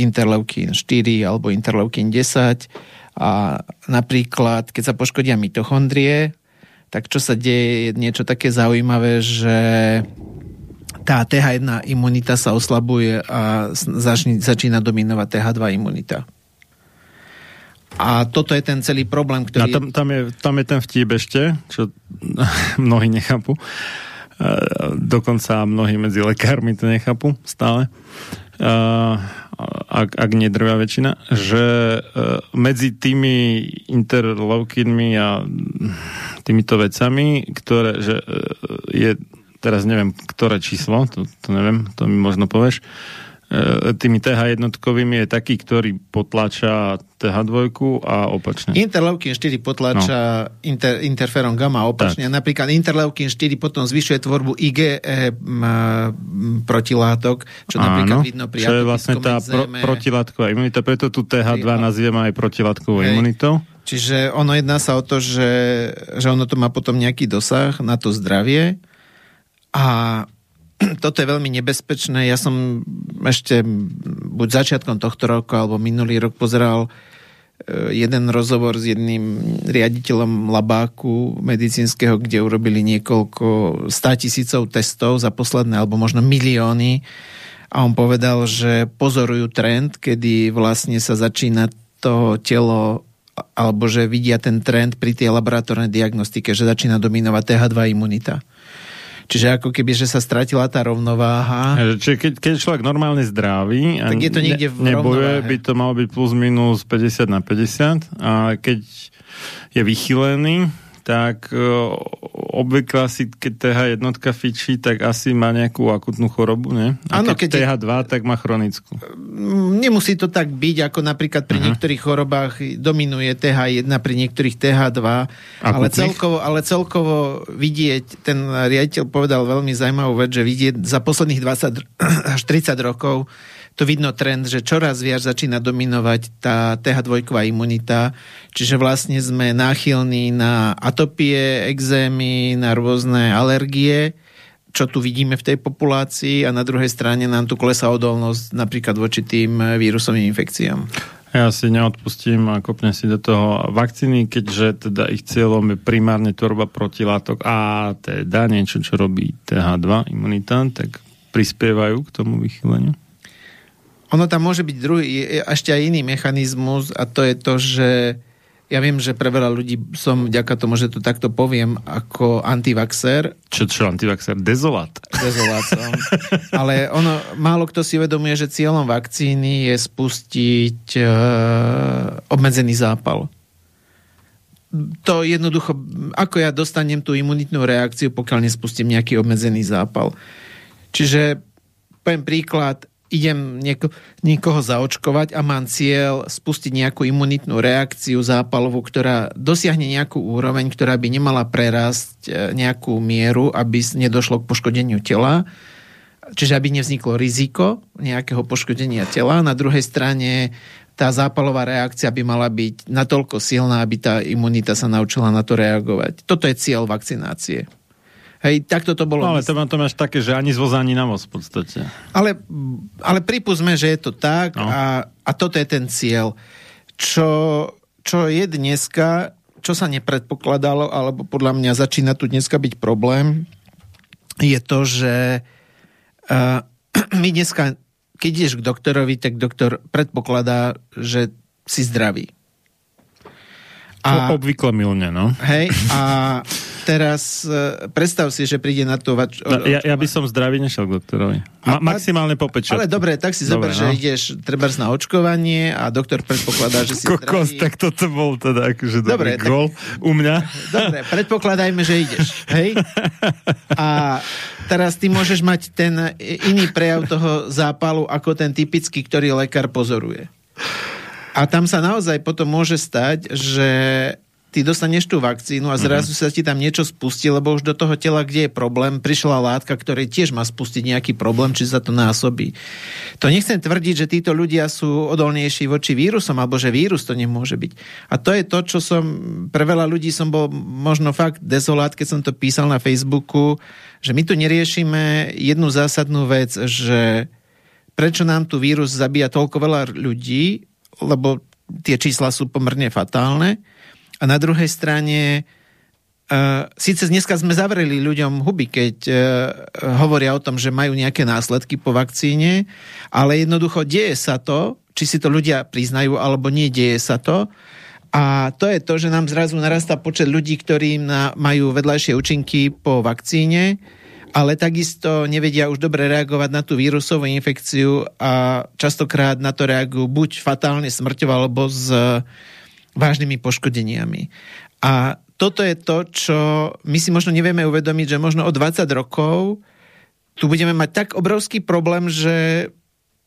interleukin 4 alebo interleukin 10 a napríklad, keď sa poškodia mitochondrie, tak čo sa deje, je niečo také zaujímavé, že tá TH1 imunita sa oslabuje a začína dominovať TH2 imunita. A toto je ten celý problém, ktorý... A tam, tam, je, tam je ten vtip ešte, čo mnohí nechápu. Dokonca mnohí medzi lekármi to nechápu stále. Ak, ak nie drvá väčšina, že e, medzi tými interleukinmi a týmito vecami, ktoré, že e, je teraz neviem, ktoré číslo, to, to neviem, to mi možno povieš, e, tými TH jednotkovými je taký, ktorý potláča TH2 a opačne. Interleukin 4 potláča no. inter, interferon gamma opačne. Tak. Napríklad interleukin 4 potom zvyšuje tvorbu IgE m, protilátok, čo Áno, napríklad vidno pri čo je vlastne tá pro, protilátková imunita, preto tu TH2 nazývame aj protilátkovou Hej. imunitou. Čiže ono jedná sa o to, že, že ono to má potom nejaký dosah na to zdravie a toto je veľmi nebezpečné. Ja som ešte buď začiatkom tohto roku alebo minulý rok pozeral e, jeden rozhovor s jedným riaditeľom labáku medicínskeho, kde urobili niekoľko stá tisícov testov za posledné, alebo možno milióny. A on povedal, že pozorujú trend, kedy vlastne sa začína to telo alebo že vidia ten trend pri tej laboratórnej diagnostike, že začína dominovať TH2 imunita. Čiže ako keby, že sa stratila tá rovnováha. Čiže keď, keď človek normálne zdraví a tak je to niekde v nebojuje, by to malo byť plus minus 50 na 50 a keď je vychylený, tak obvykle asi, keď TH jednotka fičí, tak asi má nejakú akutnú chorobu, nie? A ano, keď, keď TH2, je... tak má chronickú. Mm, nemusí to tak byť, ako napríklad pri uh-huh. niektorých chorobách dominuje TH1, pri niektorých TH2, ale celkovo, ale celkovo vidieť, ten riaditeľ povedal veľmi zaujímavú vec, že vidieť za posledných 20 až 30 rokov to vidno trend, že čoraz viac začína dominovať tá TH2 imunita, čiže vlastne sme náchylní na atopie, exémy, na rôzne alergie, čo tu vidíme v tej populácii a na druhej strane nám tu klesá odolnosť napríklad voči tým vírusovým infekciám. Ja si neodpustím a kopnem si do toho vakcíny, keďže teda ich cieľom je primárne tvorba protilátok a teda niečo, čo robí TH2 imunita, tak prispievajú k tomu vychyleniu. Ono tam môže byť druhý, ešte aj iný mechanizmus a to je to, že ja viem, že pre veľa ľudí som vďaka tomu, že to takto poviem, ako antivaxer. Čo, čo antivaxer? Dezolát. Dezolát som. Ale ono, málo kto si uvedomuje, že cieľom vakcíny je spustiť uh, obmedzený zápal. To jednoducho, ako ja dostanem tú imunitnú reakciu, pokiaľ nespustím nejaký obmedzený zápal. Čiže poviem príklad, idem nieko, niekoho zaočkovať a mám cieľ spustiť nejakú imunitnú reakciu zápalovú, ktorá dosiahne nejakú úroveň, ktorá by nemala prerásť e, nejakú mieru, aby nedošlo k poškodeniu tela. Čiže aby nevzniklo riziko nejakého poškodenia tela. Na druhej strane tá zápalová reakcia by mala byť natoľko silná, aby tá imunita sa naučila na to reagovať. Toto je cieľ vakcinácie. Hej, takto to bolo. No, ale to, to máš také, že ani z voza, ani na voz v podstate. Ale, ale pripúsme, že je to tak no. a, a toto je ten cieľ. Čo, čo je dneska, čo sa nepredpokladalo, alebo podľa mňa začína tu dneska byť problém, je to, že uh, my dneska, keď ideš k doktorovi, tak doktor predpokladá, že si zdravý. A, Obvykle milne, no. Hej, a teraz uh, predstav si, že príde na to... Vač- no, ja, ja by som zdravý nešiel k doktorovi. Ma- maximálne po pečo. Ale dobre, tak si zober, no. že ideš treba na očkovanie a doktor predpokladá, že si Kokos, zdravý. tak toto bol teda akože dobre, tak, gol u mňa. Dobre, predpokladajme, že ideš. Hej? A teraz ty môžeš mať ten iný prejav toho zápalu ako ten typický, ktorý lekár pozoruje. A tam sa naozaj potom môže stať, že ty dostaneš tú vakcínu a zrazu uh-huh. sa ti tam niečo spustí, lebo už do toho tela, kde je problém, prišla látka, ktorá tiež má spustiť nejaký problém, či sa to násobí. To nechcem tvrdiť, že títo ľudia sú odolnejší voči vírusom, alebo že vírus to nemôže byť. A to je to, čo som, pre veľa ľudí som bol možno fakt dezolát, keď som to písal na Facebooku, že my tu neriešime jednu zásadnú vec, že prečo nám tu vírus zabíja toľko veľa ľudí, lebo tie čísla sú pomerne fatálne, a na druhej strane Uh, síce dneska sme zavreli ľuďom huby, keď uh, hovoria o tom, že majú nejaké následky po vakcíne, ale jednoducho deje sa to, či si to ľudia priznajú alebo nie, deje sa to. A to je to, že nám zrazu narastá počet ľudí, ktorí na, majú vedľajšie účinky po vakcíne, ale takisto nevedia už dobre reagovať na tú vírusovú infekciu a častokrát na to reagujú buď fatálne smrťou alebo s vážnymi poškodeniami. A toto je to, čo my si možno nevieme uvedomiť, že možno o 20 rokov tu budeme mať tak obrovský problém, že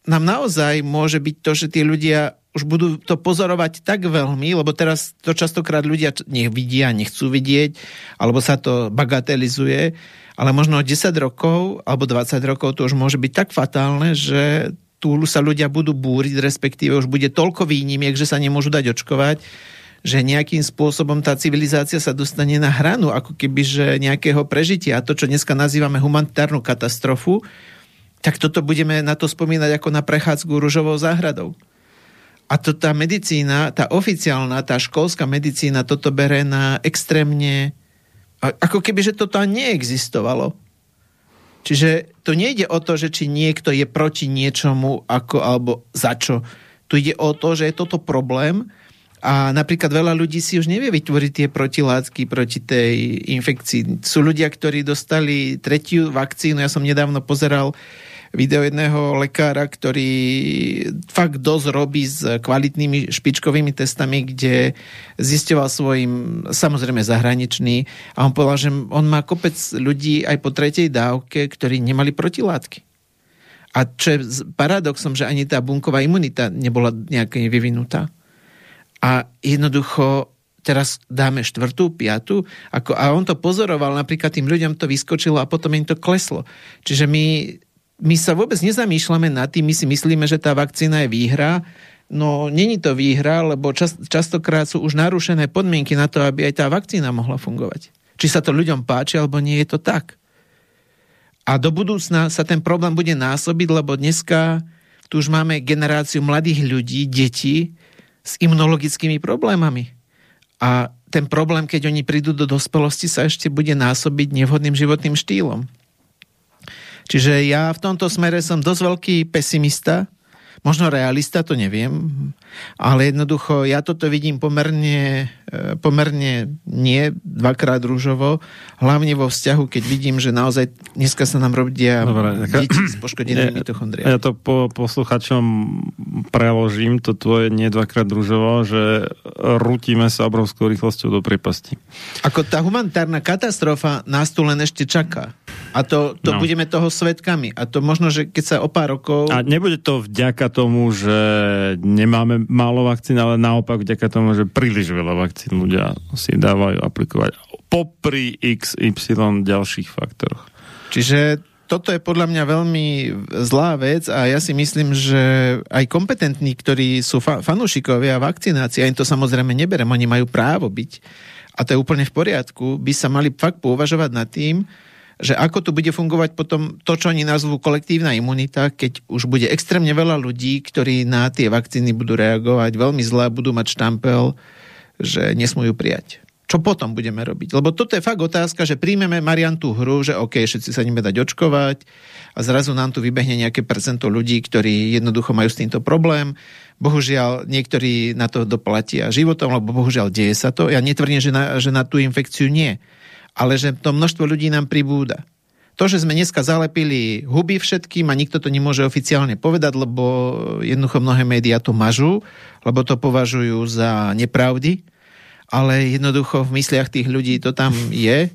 nám naozaj môže byť to, že tí ľudia už budú to pozorovať tak veľmi, lebo teraz to častokrát ľudia nech vidia, nechcú vidieť, alebo sa to bagatelizuje, ale možno o 10 rokov alebo 20 rokov to už môže byť tak fatálne, že tu sa ľudia budú búriť, respektíve už bude toľko výnimiek, že sa nemôžu dať očkovať, že nejakým spôsobom tá civilizácia sa dostane na hranu, ako keby že nejakého prežitia. A to, čo dneska nazývame humanitárnu katastrofu, tak toto budeme na to spomínať ako na prechádzku rúžovou záhradou. A to tá medicína, tá oficiálna, tá školská medicína toto bere na extrémne... Ako keby, že toto neexistovalo. Čiže to nejde o to, že či niekto je proti niečomu ako, alebo za čo. Tu ide o to, že je toto problém a napríklad veľa ľudí si už nevie vytvoriť tie protilátky proti tej infekcii. Sú ľudia, ktorí dostali tretiu vakcínu. Ja som nedávno pozeral video jedného lekára, ktorý fakt dosť robí s kvalitnými špičkovými testami, kde zistoval svojim, samozrejme zahraničný, a on povedal, že on má kopec ľudí aj po tretej dávke, ktorí nemali protilátky. A čo je paradoxom, že ani tá bunková imunita nebola nejaká vyvinutá. A jednoducho teraz dáme štvrtú, piatú. Ako, a on to pozoroval, napríklad tým ľuďom to vyskočilo a potom im to kleslo. Čiže my my sa vôbec nezamýšľame nad tým, my si myslíme, že tá vakcína je výhra, no není to výhra, lebo čas, častokrát sú už narušené podmienky na to, aby aj tá vakcína mohla fungovať. Či sa to ľuďom páči, alebo nie je to tak. A do budúcna sa ten problém bude násobiť, lebo dneska tu už máme generáciu mladých ľudí, detí s imunologickými problémami. A ten problém, keď oni prídu do dospelosti, sa ešte bude násobiť nevhodným životným štýlom. Čiže ja v tomto smere som dosť veľký pesimista, možno realista, to neviem, ale jednoducho ja toto vidím pomerne, e, pomerne nie dvakrát rúžovo, hlavne vo vzťahu, keď vidím, že naozaj dneska sa nám robia Dobre, deti s poškodenými mitochondriami. Ja to po posluchačom preložím, to tvoje nie dvakrát rúžovo, že rútime sa obrovskou rýchlosťou do prepasti. Ako tá humanitárna katastrofa nás tu len ešte čaká. A to, to no. budeme toho svetkami. A to možno, že keď sa o pár rokov... A nebude to vďaka tomu, že nemáme málo vakcín, ale naopak vďaka tomu, že príliš veľa vakcín ľudia si dávajú aplikovať popri XY ďalších faktoroch. Čiže toto je podľa mňa veľmi zlá vec a ja si myslím, že aj kompetentní, ktorí sú fa- fanúšikovia vakcinácie, im to samozrejme neberem, oni majú právo byť a to je úplne v poriadku, by sa mali fakt pouvažovať nad tým, že ako tu bude fungovať potom to, čo oni nazvú kolektívna imunita, keď už bude extrémne veľa ľudí, ktorí na tie vakcíny budú reagovať veľmi zle, budú mať štampel, že nesmú prijať. Čo potom budeme robiť? Lebo toto je fakt otázka, že príjmeme Marian tú hru, že OK, všetci sa ideme dať očkovať a zrazu nám tu vybehne nejaké percento ľudí, ktorí jednoducho majú s týmto problém. Bohužiaľ, niektorí na to doplatia životom, lebo bohužiaľ deje sa to. Ja netvrdím, že na, že na tú infekciu nie ale že to množstvo ľudí nám pribúda. To, že sme dneska zalepili huby všetkým a nikto to nemôže oficiálne povedať, lebo jednoducho mnohé médiá to mažú, lebo to považujú za nepravdy, ale jednoducho v mysliach tých ľudí to tam je.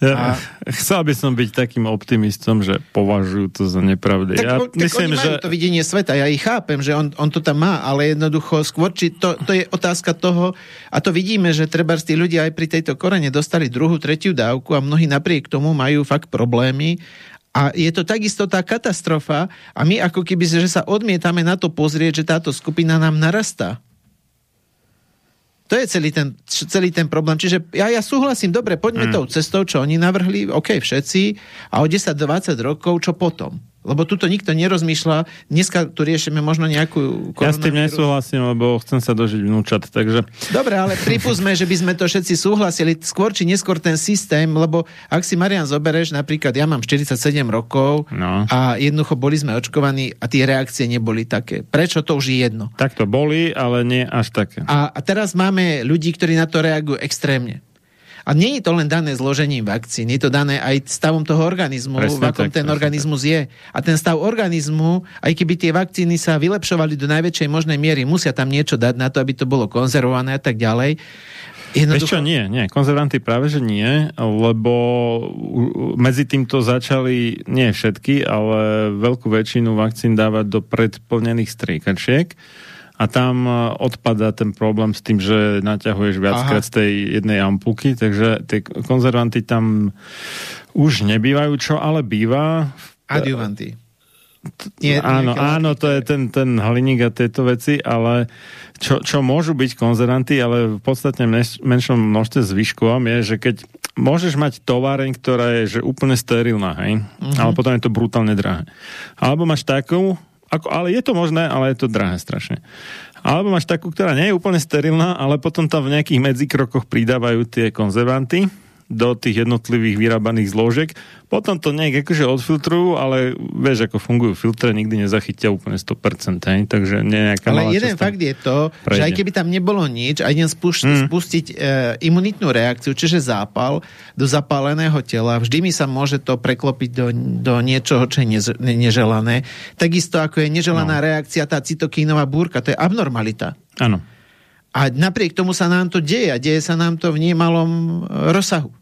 Ja, a... Chcel by som byť takým optimistom, že považujú to za nepravdu. Tak, ja tak myslím, oni že... to videnie sveta, ja ich chápem, že on, on to tam má, ale jednoducho skôr, či to, to je otázka toho, a to vidíme, že treba tí ľudia aj pri tejto korene dostali druhú, tretiu dávku a mnohí napriek tomu majú fakt problémy a je to takisto tá katastrofa a my ako keby, že sa odmietame na to pozrieť, že táto skupina nám narastá. To je celý ten, celý ten problém. Čiže ja, ja súhlasím, dobre, poďme mm. tou cestou, čo oni navrhli, OK, všetci, a o 10-20 rokov, čo potom? Lebo tuto nikto nerozmýšľa. Dneska tu riešime možno nejakú... Ja s tým nesúhlasím, lebo chcem sa dožiť vnúčat, takže... Dobre, ale pripúsme, že by sme to všetci súhlasili skôr či neskôr ten systém, lebo ak si Marian zobereš, napríklad ja mám 47 rokov no. a jednoducho boli sme očkovaní a tie reakcie neboli také. Prečo to už je jedno? Tak to boli, ale nie až také. A, a teraz máme ľudí, ktorí na to reagujú extrémne. A nie je to len dané zložením vakcín, je to dané aj stavom toho organizmu, presne v akom tak, ten organizmus tak. je. A ten stav organizmu, aj keby tie vakcíny sa vylepšovali do najväčšej možnej miery, musia tam niečo dať na to, aby to bolo konzervované a tak ďalej. Jednoducho... Vieš čo, nie, nie. Konzervanty práve, že nie, lebo medzi týmto začali, nie všetky, ale veľkú väčšinu vakcín dávať do predplnených striekačiek a tam e, odpada ten problém s tým, že naťahuješ viackrát z tej jednej ampulky, takže tie konzervanty tam už nebývajú, čo ale býva... Adjuvanty. Nie, áno, áno, to je ten, ten hliník a tieto veci, ale čo, čo môžu byť konzervanty, ale v podstate menš, menšom množstve zvyškom je, že keď môžeš mať továreň, ktorá je že úplne sterilná, hej, uh-huh. ale potom je to brutálne drahé. Alebo máš takú, ako, ale je to možné, ale je to drahé strašne. Alebo máš takú, ktorá nie je úplne sterilná, ale potom tam v nejakých medzikrokoch pridávajú tie konzervanty do tých jednotlivých vyrábaných zložiek. Potom to nejak akože odfiltrujú, ale vieš, ako fungujú filtre, nikdy nezachytia úplne 100%, hej, takže nejaká Ale jeden fakt je to, prejde. že aj keby tam nebolo nič a idem spuš- mm. spustiť e, imunitnú reakciu, čiže zápal do zapáleného tela, vždy mi sa môže to preklopiť do, do niečoho, čo je nez- neželané. Takisto ako je neželaná no. reakcia, tá cytokínová búrka, to je abnormalita. Áno. A napriek tomu sa nám to deje a deje sa nám to v nemalom rozsahu.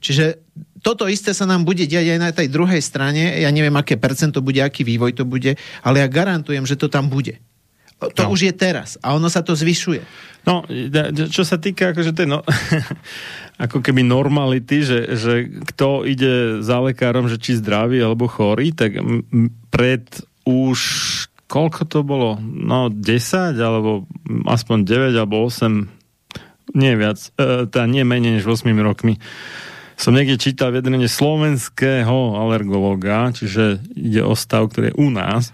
Čiže toto isté sa nám bude diať aj na tej druhej strane. Ja neviem, aké percento bude, aký vývoj to bude, ale ja garantujem, že to tam bude. To no. už je teraz a ono sa to zvyšuje. No, čo sa týka akože tej no, ako keby normality, že, že kto ide za lekárom, že či zdravý alebo chorý, tak pred už koľko to bolo? No 10 alebo aspoň 9 alebo 8 nie viac, e, teda nie menej než 8 rokmi som niekde čítal vedenie slovenského alergologa, čiže ide o stav, ktorý je u nás,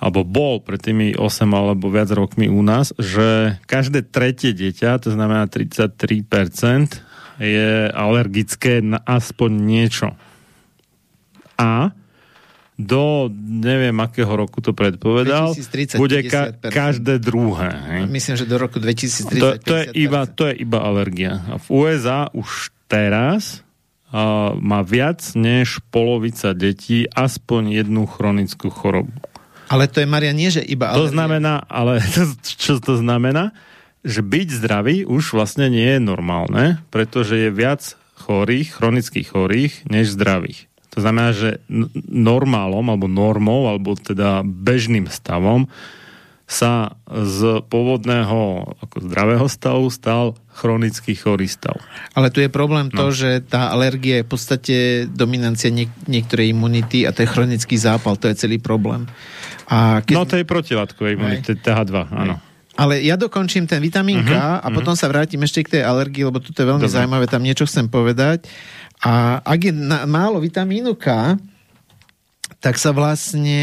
alebo bol pred tými 8 alebo viac rokmi u nás, že každé tretie dieťa, to znamená 33%, je alergické na aspoň niečo. A do neviem akého roku to predpovedal, 2030, bude ka- každé druhé. Hej? Myslím, že do roku 2030. To, to, je iba, to je iba alergia. A v USA už teraz uh, má viac než polovica detí aspoň jednu chronickú chorobu. Ale to je, Maria, nie, že iba alergia. To znamená, ale to, čo to znamená? Že byť zdravý už vlastne nie je normálne, pretože je viac chorých, chronických chorých, než zdravých. To znamená, že normálom, alebo normou, alebo teda bežným stavom sa z pôvodného ako zdravého stavu stal chronický chorý stav. Ale tu je problém no. to, že tá alergia je v podstate dominancia niek- niektorej imunity a to je chronický zápal, to je celý problém. A keď... No to je protilátkovej imunity, TH2, áno. Ale ja dokončím ten vitamín K uh-huh, a uh-huh. potom sa vrátim ešte k tej alergii, lebo tu je veľmi Dobre. zaujímavé, tam niečo chcem povedať. A ak je na, málo vitamínu K, tak sa vlastne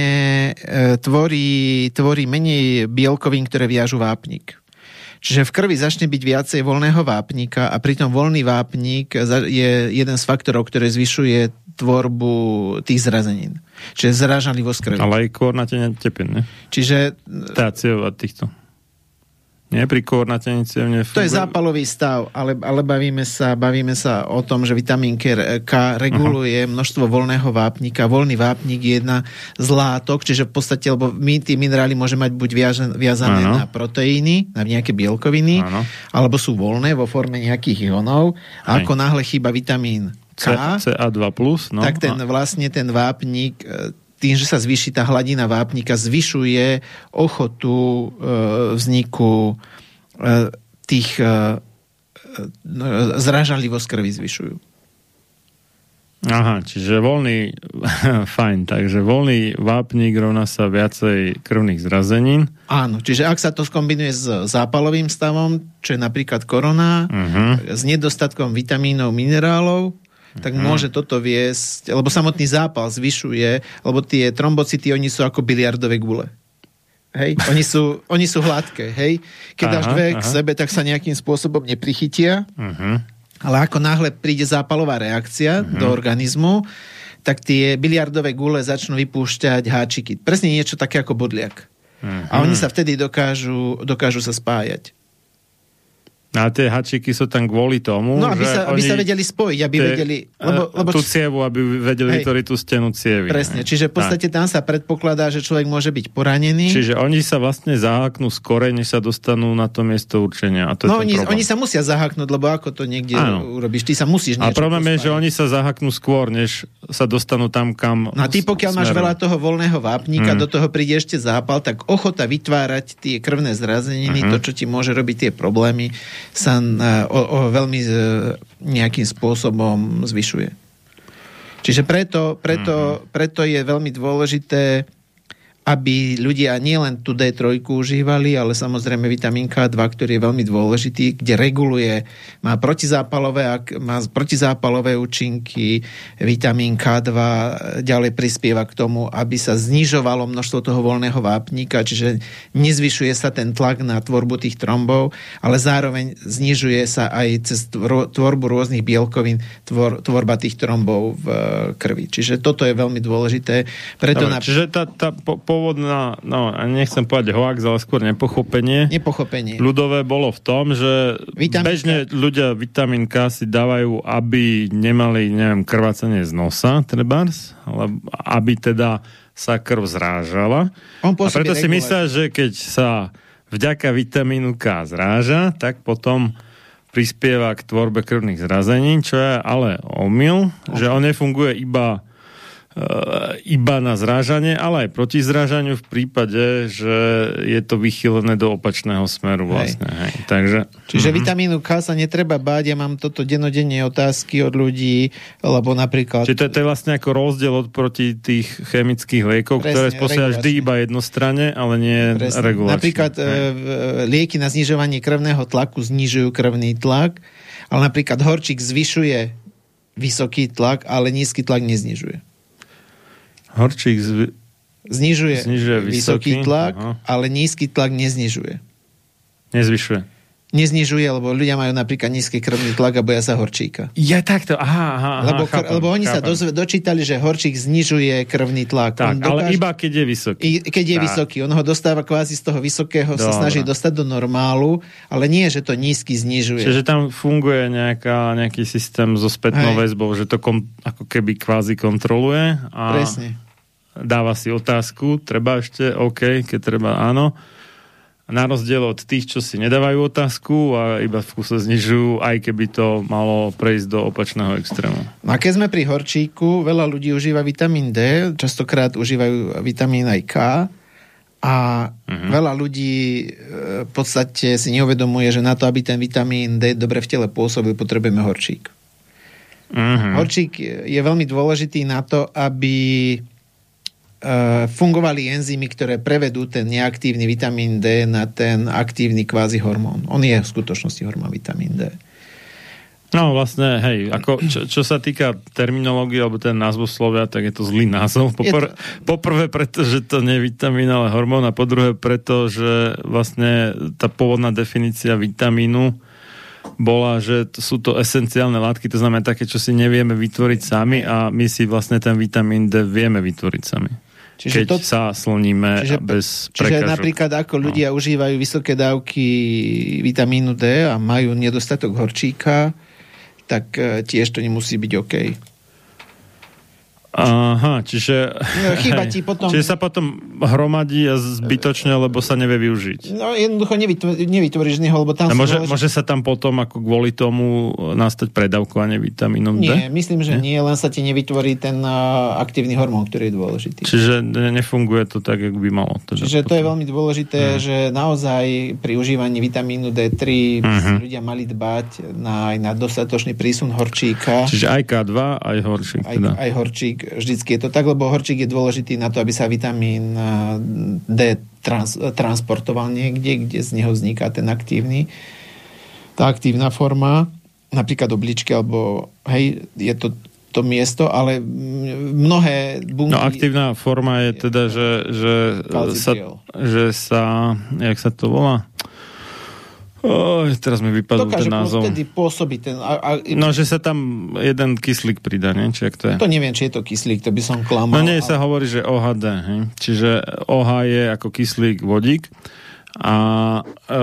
e, tvorí, tvorí menej bielkovín, ktoré viažu vápnik. Čiže v krvi začne byť viacej voľného vápnika a pritom voľný vápnik je jeden z faktorov, ktoré zvyšuje tvorbu tých zrazenín. Čiže zražanlivosť krvi. Ale aj koornatenia tepien, ne? Čiže... A týchto. Nie, pri koornatenici To je zápalový stav, ale, ale bavíme, sa, bavíme sa o tom, že vitamín K, reguluje Aha. množstvo voľného vápnika. Voľný vápnik je jedna z látok, čiže v podstate, lebo my tie minerály môže mať buď viazané ano. na proteíny, na nejaké bielkoviny, ano. alebo sú voľné vo forme nejakých ionov. A ako náhle chýba vitamín K, CA2+, no. tak ten vlastne ten vápnik e, tým, že sa zvýši tá hladina vápnika, zvyšuje ochotu e, vzniku e, tých e, zrážanlivosť krvi zvyšujú. Aha, čiže voľný, fajn, takže voľný vápnik rovná sa viacej krvných zrazenín. Áno, čiže ak sa to skombinuje s zápalovým stavom, čo je napríklad korona, uh-huh. s nedostatkom vitamínov, minerálov, tak uh-huh. môže toto viesť, lebo samotný zápal zvyšuje, lebo tie trombocity, oni sú ako biliardové gule. Hej? Oni sú, oni sú hladké, hej? Keď aha, dáš dve aha. k sebe, tak sa nejakým spôsobom neprichytia. Uh-huh ale ako náhle príde zápalová reakcia uh-huh. do organizmu, tak tie biliardové gule začnú vypúšťať háčiky. Presne niečo také ako bodliak. Uh-huh. A oni sa vtedy dokážu, dokážu sa spájať. A tie hačiky sú tam kvôli tomu, no, aby že sa, aby sa vedeli spojiť, aby tie, vedeli... Lebo, lebo, tú cievu, aby vedeli hej, vytvoriť tú stenu cievy. Presne, hej. čiže v podstate tam sa predpokladá, že človek môže byť poranený. Čiže oni sa vlastne zaháknú skore, než sa dostanú na to miesto určenia. A to no oni, oni sa musia zaháknúť, lebo ako to niekde Áno. urobíš, ty sa musíš A problém je, že oni sa zaháknú skôr, než sa dostanú tam, kam No a ty pokiaľ smerom. máš veľa toho voľného vápnika, hmm. do toho príde ešte zápal, tak ochota vytvárať tie krvné zrazeniny, hmm. to, čo ti môže robiť tie problémy, sa o, o veľmi e, nejakým spôsobom zvyšuje. Čiže preto, preto, mm-hmm. preto je veľmi dôležité aby ľudia nielen tú D3 užívali, ale samozrejme vitamín K2, ktorý je veľmi dôležitý, kde reguluje, má protizápalové, má protizápalové účinky, vitamín K2 ďalej prispieva k tomu, aby sa znižovalo množstvo toho voľného vápnika, čiže nezvyšuje sa ten tlak na tvorbu tých trombov, ale zároveň znižuje sa aj cez tvorbu rôznych bielkovín tvor, tvorba tých trombov v krvi. Čiže toto je veľmi dôležité. Preto Dobre, na... Čiže tá, tá po, po pôvodná, no nechcem povedať hoax, ale skôr nepochopenie. Nepochopenie. Ľudové bolo v tom, že vitamín bežne ľudia vitamín K si dávajú, aby nemali, neviem, krvácanie z nosa, trebárs, ale aby teda sa krv zrážala. On a preto si myslia, že keď sa vďaka vitamínu K zráža, tak potom prispieva k tvorbe krvných zrazenín, čo je ale omyl, okay. že on nefunguje iba iba na zrážanie, ale aj proti zrážaniu v prípade, že je to vychylené do opačného smeru vlastne. Hej. Hej. Takže, Čiže uh-huh. vitamínu K sa netreba báť, ja mám toto denodenne otázky od ľudí, lebo napríklad... Čiže to, to je vlastne ako rozdiel od proti tých chemických liekov, Presne, ktoré spôsobia vždy iba jednostranne, ale nie Presne. regulačne. Napríklad e, lieky na znižovanie krvného tlaku znižujú krvný tlak, ale napríklad horčík zvyšuje vysoký tlak, ale nízky tlak neznižuje. Horčík zv... znižuje, znižuje vysoký, vysoký tlak, aha. ale nízky tlak neznižuje. Nezvyšuje neznižuje, lebo ľudia majú napríklad nízky krvný tlak a boja sa horčíka. Ja takto, aha, aha, lebo, chápem, lebo oni chápem. sa dozve, dočítali, že horčík znižuje krvný tlak. Tak, dokáže, ale iba keď je vysoký. I, keď je tak. vysoký. On ho dostáva kvázi z toho vysokého, Dobre. sa snaží dostať do normálu, ale nie, že to nízky znižuje. Čiže tam funguje nejaká, nejaký systém so spätnou väzbou, že to kon, ako keby kvázi kontroluje. A... Presne dáva si otázku, treba ešte, OK, keď treba, áno. Na rozdiel od tých, čo si nedávajú otázku a iba v kuse znižujú, aj keby to malo prejsť do opačného extrému. No a keď sme pri horčíku, veľa ľudí užíva vitamín D, častokrát užívajú vitamín aj K a uh-huh. veľa ľudí e, v podstate si neuvedomuje, že na to, aby ten vitamín D dobre v tele pôsobil, potrebujeme horčík. Uh-huh. Horčík je veľmi dôležitý na to, aby fungovali enzymy, ktoré prevedú ten neaktívny vitamín D na ten aktívny kvázi hormón. On je v skutočnosti hormón vitamín D. No vlastne, hej, ako, čo, čo sa týka terminológie alebo ten názvu slovia, tak je to zlý názov. Popr- to... Poprvé preto, že to nie je vitamín, ale hormón a po druhé preto, že vlastne tá pôvodná definícia vitamínu bola, že sú to esenciálne látky, to znamená také, čo si nevieme vytvoriť sami a my si vlastne ten vitamín D vieme vytvoriť sami. Čiže keď to, sa sloníme čiže, bez Čiže prekažok. napríklad ako no. ľudia no. užívajú vysoké dávky vitamínu D a majú nedostatok horčíka, tak uh, tiež to nemusí byť OK. Aha, čiže... No, chýba ti potom... Čiže sa potom hromadí a zbytočne, lebo sa nevie využiť. No jednoducho nevytvoríš z neho, lebo tam... môže, dôležité... môže sa tam potom ako kvôli tomu nastať predávkovanie vitamínom D? Nie, myslím, že nie? nie, len sa ti nevytvorí ten uh, aktívny hormón, ktorý je dôležitý. Čiže nefunguje to tak, ako by malo. Teda Čiže potom. to je veľmi dôležité, hmm. že naozaj pri užívaní vitamínu D3 hmm. ľudia mali dbať na, aj na dostatočný prísun horčíka. Čiže aj K2, aj horčík. Teda. Aj, aj horčík vždycky je to tak, lebo horčík je dôležitý na to, aby sa vitamín eh, D trans, transportoval niekde, kde z neho vzniká ten aktívny tá aktívna forma, napríklad obličky, alebo hej, je to to miesto, ale mnohé bunky... No aktívna forma je teda, že, že, sa, že sa, jak sa to volá? Oh, teraz mi vypadol ten názov. Dokáže pôsobiť ten... A, a, no, že sa tam jeden kyslík pridá, nie? Či to je? To neviem, či je to kyslík, to by som klamal. No nie, ale... sa hovorí, že OHD. Hej? Čiže OH je ako kyslík vodík a e,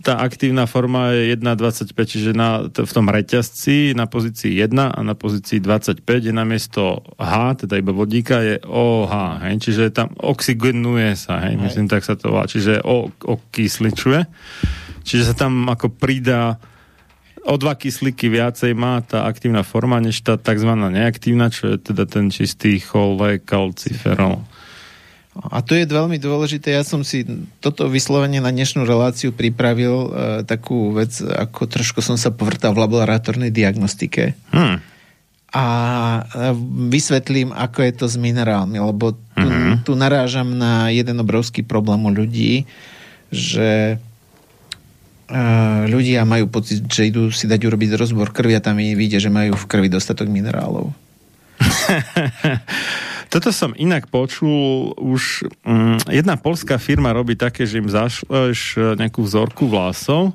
tá aktívna forma je 1,25, čiže na, v tom reťazci na pozícii 1 a na pozícii 25 je namiesto H, teda iba vodíka, je OH, hej? čiže tam oxygenuje sa, hej? hej. myslím, tak sa to volá, čiže o, okysličuje. Čiže sa tam ako pridá o dva kyslíky viacej má tá aktívna forma, než tá tzv. neaktívna, čo je teda ten čistý cholekalciferol. A to je veľmi dôležité. Ja som si toto vyslovene na dnešnú reláciu pripravil e, takú vec, ako trošku som sa povrtal v laboratórnej diagnostike. Hmm. A e, vysvetlím, ako je to s minerálmi, lebo tu, hmm. tu narážam na jeden obrovský problém u ľudí, že ľudia majú pocit, že idú si dať urobiť rozbor krvi a tam vidie, že majú v krvi dostatok minerálov. Toto som inak počul už... Um, jedna polská firma robí také, že im zašleš nejakú vzorku vlasov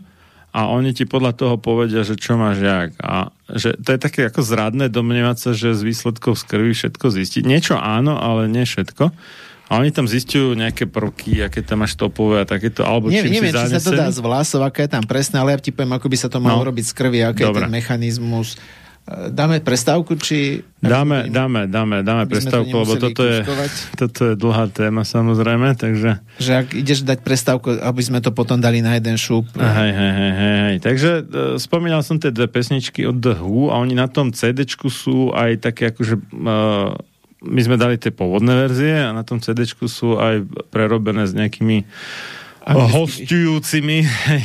a oni ti podľa toho povedia, že čo máš jak. A že to je také ako zradné domnievať sa, že z výsledkov z krvi všetko zistiť. Niečo áno, ale nie všetko. A oni tam zistujú nejaké prvky, aké tam máš topové a takéto, alebo Nie, čím neviem, si či sa to dá z vlasov, aké je tam presné, ale ja ti poviem, ako by sa to malo no. robiť z krvi, aký Dobre. je ten mechanizmus. E, dáme prestávku, či... Dáme, dáme, dáme, dáme prestávku, lebo toto je, toto je dlhá téma samozrejme, takže... Že ak ideš dať prestávku, aby sme to potom dali na jeden šup. Hej, hej, hej, hej. Takže uh, spomínal som tie dve pesničky od The Who a oni na tom cd sú aj také akože... Uh, my sme dali tie pôvodné verzie a na tom CD sú aj prerobené s nejakými Anglickými. hostujúcimi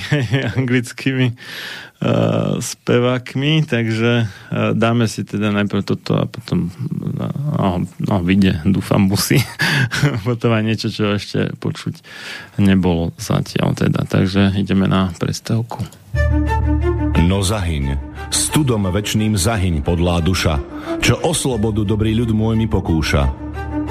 anglickými uh, spevákmi, takže uh, dáme si teda najprv toto a potom no, no vyjde, dúfam, musí potom aj niečo, čo ešte počuť nebolo zatiaľ teda, takže ideme na prestávku. No zahyň, studom večným zahyň podlá duša, čo o slobodu dobrý ľud môj mi pokúša.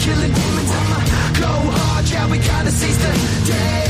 killing demons. I'ma go hard, yeah, we gotta seize the day.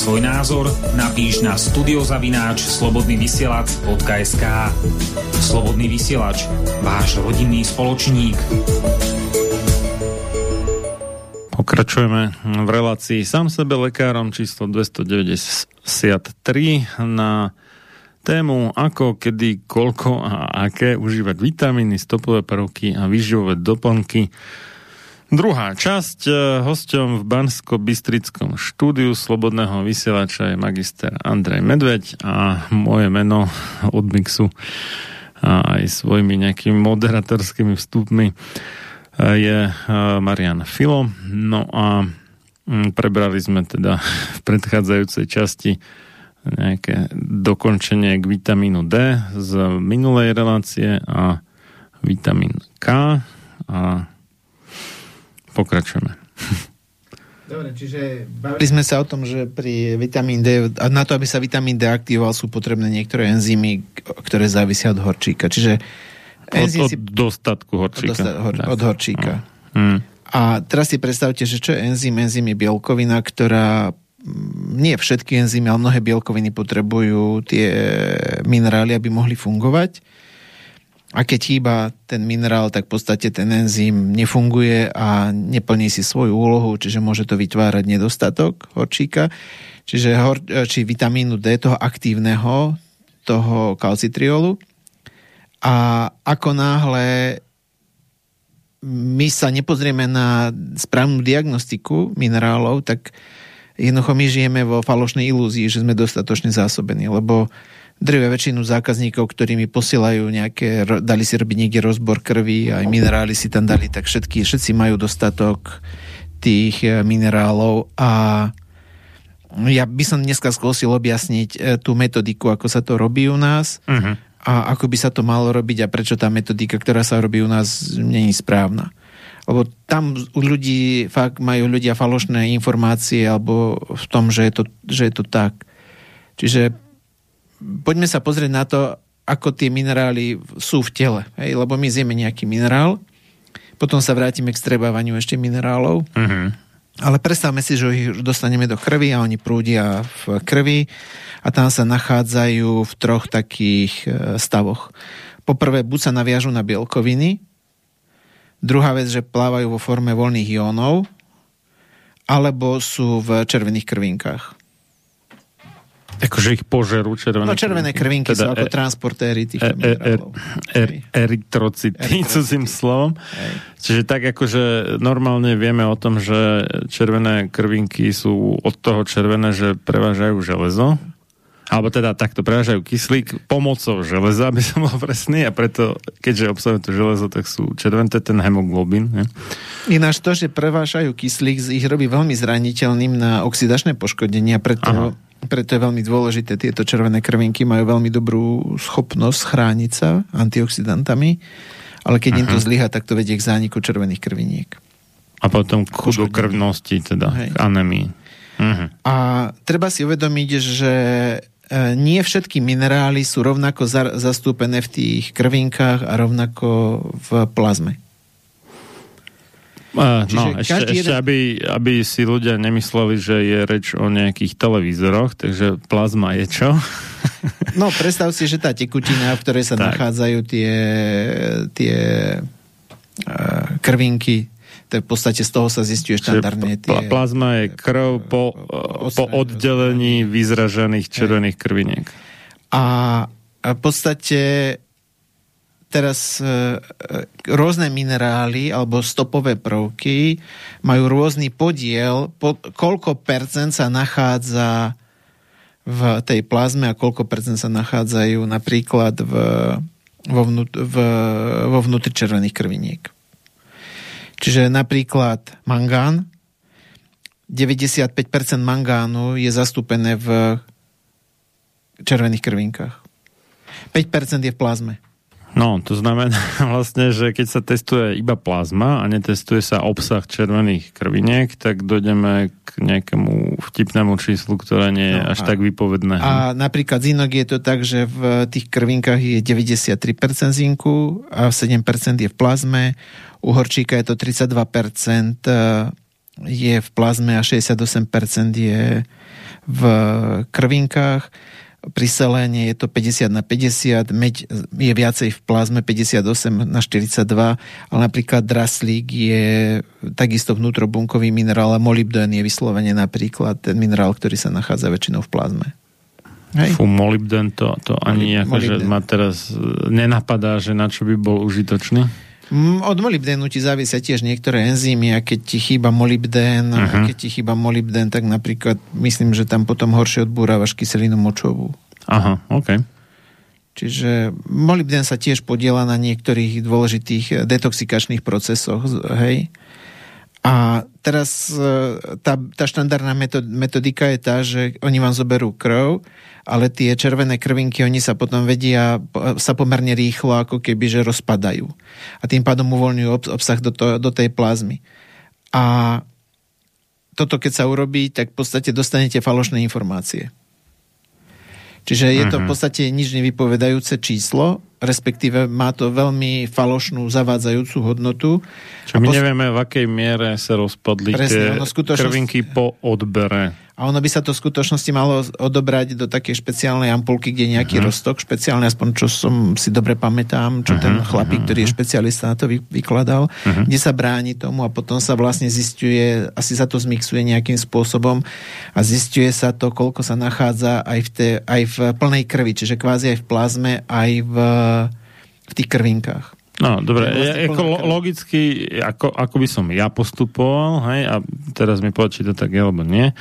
Svoj názor, napíš na studiozavináč slobodnyvysielac.sk Slobodný vysielač, váš rodinný spoločník. Pokračujeme v relácii sám sebe lekárom číslo 293 na tému ako, kedy, koľko a aké užívať vitamíny, stopové prvky a výživové doplnky Druhá časť. E, hosťom v Bansko-Bystrickom štúdiu Slobodného vysielača je magister Andrej Medveď a moje meno od mixu a aj svojimi nejakými moderatorskými vstupmi e, je e, Marian Filo. No a prebrali sme teda v predchádzajúcej časti nejaké dokončenie k vitamínu D z minulej relácie a vitamín K a pokračujeme. Dobre, čiže bavili sme sa o tom, že pri vitamín D, a na to, aby sa vitamín D aktivoval, sú potrebné niektoré enzymy, ktoré závisia od horčíka. Čiže enzym od, od dostatku horčíka. Od, dosta, hor, od horčíka. No. Hmm. A teraz si predstavte, že čo je enzym? Enzym je bielkovina, ktorá nie všetky enzymy, ale mnohé bielkoviny potrebujú tie minerály, aby mohli fungovať. A keď chýba ten minerál, tak v podstate ten enzym nefunguje a neplní si svoju úlohu, čiže môže to vytvárať nedostatok horčíka, čiže hor, či vitamínu D, toho aktívneho, toho kalcitriolu. A ako náhle my sa nepozrieme na správnu diagnostiku minerálov, tak jednoducho my žijeme vo falošnej ilúzii, že sme dostatočne zásobení, lebo drve väčšinu zákazníkov, ktorí mi posielajú nejaké, dali si robiť niekde rozbor krvi, aj minerály si tam dali, tak všetky, všetci majú dostatok tých eh, minerálov a ja by som dneska skúsil objasniť eh, tú metodiku, ako sa to robí u nás uh-huh. a ako by sa to malo robiť a prečo tá metodika, ktorá sa robí u nás, není správna. Lebo tam u ľudí fakt majú ľudia falošné informácie alebo v tom, že je to, že je to tak. Čiže poďme sa pozrieť na to, ako tie minerály sú v tele. Hej? Lebo my zjeme nejaký minerál, potom sa vrátime k strebávaniu ešte minerálov. Uh-huh. Ale predstavme si, že ich dostaneme do krvi a oni prúdia v krvi a tam sa nachádzajú v troch takých e, stavoch. Poprvé, buď sa naviažu na bielkoviny, druhá vec, že plávajú vo forme voľných jónov, alebo sú v červených krvinkách. Akože ich požerú červené No červené krvinky teda sú ako e, transportéry tých e, e, e, e, Eritrocity, cudzím slovom. Hej. Čiže tak akože normálne vieme o tom, že červené krvinky sú od toho červené, že prevážajú železo. Alebo teda takto prevážajú kyslík pomocou železa, aby som bol presný a preto, keďže obsahujú to železo, tak sú červené, ten hemoglobin. Ne? Ináč to, že prevážajú kyslík, ich robí veľmi zraniteľným na oxidačné poškodenia, preto Aha preto je veľmi dôležité, tieto červené krvinky majú veľmi dobrú schopnosť chrániť sa antioxidantami, ale keď uh-huh. im to mhm. zlyha, tak to vedie k zániku červených krviniek. A potom k chudokrvnosti, teda Hej. k anemii. Uh-huh. A treba si uvedomiť, že e, nie všetky minerály sú rovnako zastúpené v tých krvinkách a rovnako v plazme. Uh, no, ešte, jeden... ešte aby, aby si ľudia nemysleli, že je reč o nejakých televízoroch, takže plazma je čo? no, predstav si, že tá tekutina, v ktorej sa tak. nachádzajú tie, tie uh, krvinky, tak v podstate z toho sa zistuje štandardne tie... Plazma je krv po, po oddelení vyzražených červených krviniek. A v podstate teraz e, e, rôzne minerály alebo stopové prvky majú rôzny podiel, po, koľko percent sa nachádza v tej plazme a koľko percent sa nachádzajú napríklad v, vo, vnút, v, vo vnútri červených krviniek. Čiže napríklad mangán, 95% mangánu je zastúpené v červených krvinkách. 5% je v plazme. No, to znamená vlastne, že keď sa testuje iba plazma a netestuje sa obsah červených krviniek, tak dojdeme k nejakému vtipnému číslu, ktoré nie je no, až a, tak vypovedné. A napríklad zinok je to tak, že v tých krvinkách je 93% zinku a 7% je v plazme. U horčíka je to 32% e, je v plazme a 68% je v krvinkách pri seléne je to 50 na 50, meď je viacej v plazme 58 na 42, ale napríklad draslík je takisto vnútrobunkový minerál a molybdén je vyslovene napríklad ten minerál, ktorý sa nachádza väčšinou v plazme. Hej. Fú, molybden to, to ani akože ma teraz nenapadá, že na čo by bol užitočný. Od molybdénu ti závisia tiež niektoré enzymy a keď ti chýba molybdén, uh-huh. a mhm. keď ti chýba molybdén, tak napríklad myslím, že tam potom horšie odbúravaš kyselinu močovú. Aha, OK. Čiže molybdén sa tiež podiela na niektorých dôležitých detoxikačných procesoch, hej. A teraz e, tá, tá štandardná metodika je tá, že oni vám zoberú krv, ale tie červené krvinky, oni sa potom vedia, sa pomerne rýchlo ako keby, že rozpadajú. A tým pádom uvoľňujú obsah do, to, do tej plazmy. A toto keď sa urobí, tak v podstate dostanete falošné informácie. Čiže je to v mhm. podstate nič nevypovedajúce číslo, respektíve má to veľmi falošnú, zavádzajúcu hodnotu. Čo my pos... nevieme, v akej miere sa rozpadli Presne, tie skutočnosť... krvinky po odbere. A ono by sa to v skutočnosti malo odobrať do takej špeciálnej ampulky, kde nejaký uh-huh. roztok špeciálny, aspoň čo som si dobre pamätám, čo uh-huh. ten chlapík, ktorý je špecialista na to vy, vykladal, uh-huh. kde sa bráni tomu a potom sa vlastne zistuje, asi sa to zmixuje nejakým spôsobom a zistuje sa to, koľko sa nachádza aj v, te, aj v plnej krvi, čiže kvázi aj v plazme, aj v, v tých krvinkách. No, dobre, ja, ako logicky, ako, ako by som ja postupoval, hej, a teraz mi povedať, či to tak je, alebo nie,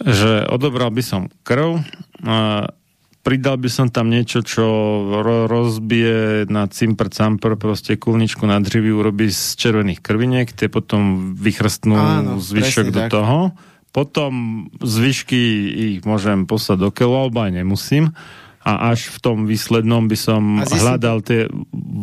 že odobral by som krv, a pridal by som tam niečo, čo ro- rozbije na cimpr camper, proste kulničku na drivy urobí z červených krviniek, tie potom vychrstnú Áno, zvyšok do tak. toho. Potom zvyšky ich môžem poslať do keľu, alebo aj nemusím a až v tom výslednom by som zistím... hľadal tie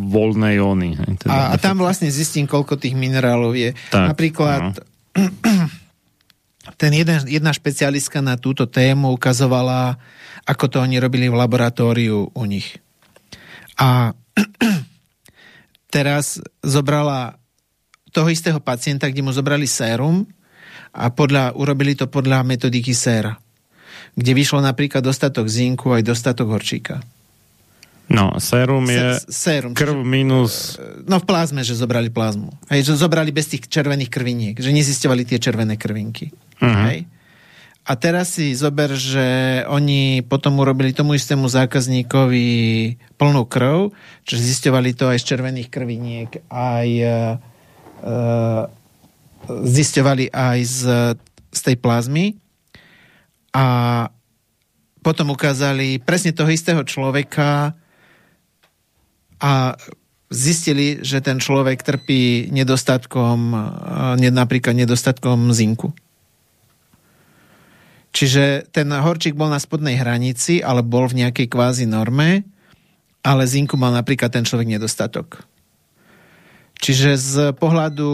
voľné jóny. Teda a, a tam vlastne zistím, koľko tých minerálov je. Tak, Napríklad no. ten jeden, jedna špecialistka na túto tému ukazovala, ako to oni robili v laboratóriu u nich. A teraz zobrala toho istého pacienta, kde mu zobrali sérum a podľa, urobili to podľa metodiky séra kde vyšlo napríklad dostatok zinku aj dostatok horčíka. No, sérum je sérum, krv minus... E, no v plazme, že zobrali plazmu. Hej, že zobrali bez tých červených krviniek, že nezistovali tie červené krvinky. Uh-huh. Hej. A teraz si zober, že oni potom urobili tomu istému zákazníkovi plnú krv, že zistovali to aj z červených krviniek, aj uh, zistovali aj z, z tej plazmy a potom ukázali presne toho istého človeka a zistili, že ten človek trpí nedostatkom, napríklad nedostatkom zinku. Čiže ten horčík bol na spodnej hranici, ale bol v nejakej kvázi norme, ale zinku mal napríklad ten človek nedostatok. Čiže z pohľadu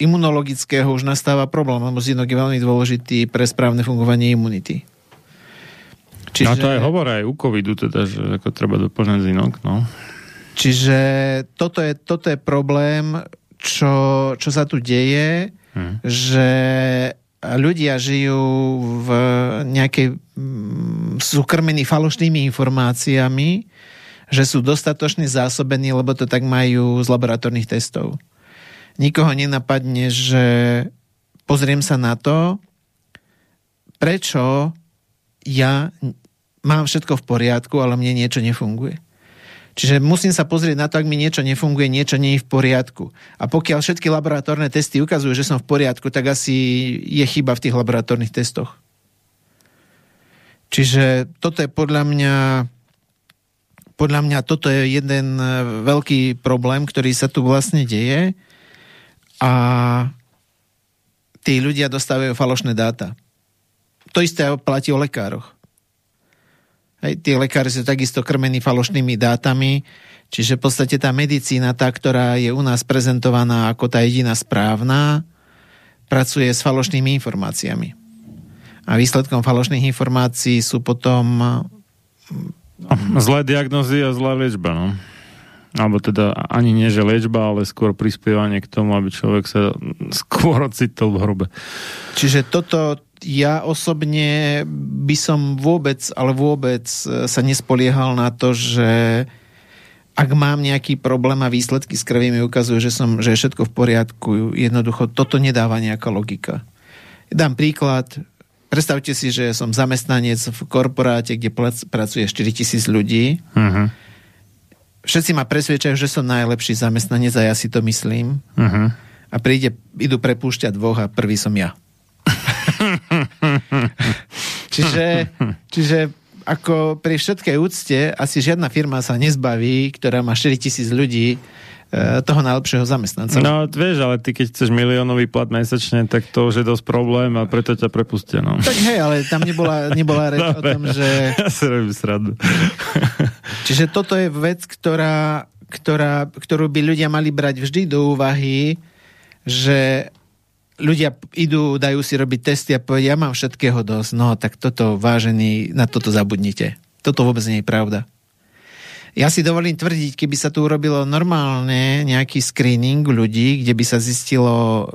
imunologického už nastáva problém, lebo zinok je veľmi dôležitý pre správne fungovanie imunity. Čiže... No to aj hovorí aj u covidu, teda, že ako treba doplňať zinok, no. Čiže toto je, toto je problém, čo, čo sa tu deje, hmm. že ľudia žijú v nejakej sú krmení falošnými informáciami, že sú dostatočne zásobení, lebo to tak majú z laboratórnych testov nikoho nenapadne, že pozriem sa na to, prečo ja mám všetko v poriadku, ale mne niečo nefunguje. Čiže musím sa pozrieť na to, ak mi niečo nefunguje, niečo nie je v poriadku. A pokiaľ všetky laboratórne testy ukazujú, že som v poriadku, tak asi je chyba v tých laboratórnych testoch. Čiže toto je podľa mňa podľa mňa toto je jeden veľký problém, ktorý sa tu vlastne deje a tí ľudia dostávajú falošné dáta. To isté platí o lekároch. Hej, tí lekári sú takisto krmení falošnými dátami, čiže v podstate tá medicína, tá, ktorá je u nás prezentovaná ako tá jediná správna, pracuje s falošnými informáciami. A výsledkom falošných informácií sú potom... Zlé diagnozy a zlá liečba, no alebo teda ani nie, že liečba, ale skôr prispievanie k tomu, aby človek sa skôr ocitol v hrobe. Čiže toto ja osobne by som vôbec, ale vôbec sa nespoliehal na to, že ak mám nejaký problém a výsledky z krvi mi ukazujú, že, som, že je všetko v poriadku, jednoducho toto nedáva nejaká logika. Dám príklad, predstavte si, že som zamestnanec v korporáte, kde pracuje 4000 ľudí. Uh-huh všetci ma presvedčajú, že som najlepší zamestnanec a ja si to myslím. Uh-huh. A príde, idú prepúšťať dvoch a prvý som ja. čiže, čiže ako pri všetkej úcte asi žiadna firma sa nezbaví, ktorá má 4000 ľudí, toho najlepšieho zamestnanca. No, vieš, ale ty keď chceš miliónový plat mesačne, tak to už je dosť problém a preto ťa prepustia, no. Tak hej, ale tam nebola, nebola reč o tom, že... Ja si robím sradu. Čiže toto je vec, ktorá, ktorá, ktorú by ľudia mali brať vždy do úvahy, že ľudia idú, dajú si robiť testy a povedia, ja mám všetkého dosť, no tak toto, vážený, na toto zabudnite. Toto vôbec nie je pravda. Ja si dovolím tvrdiť, keby sa tu urobilo normálne nejaký screening ľudí, kde by sa zistilo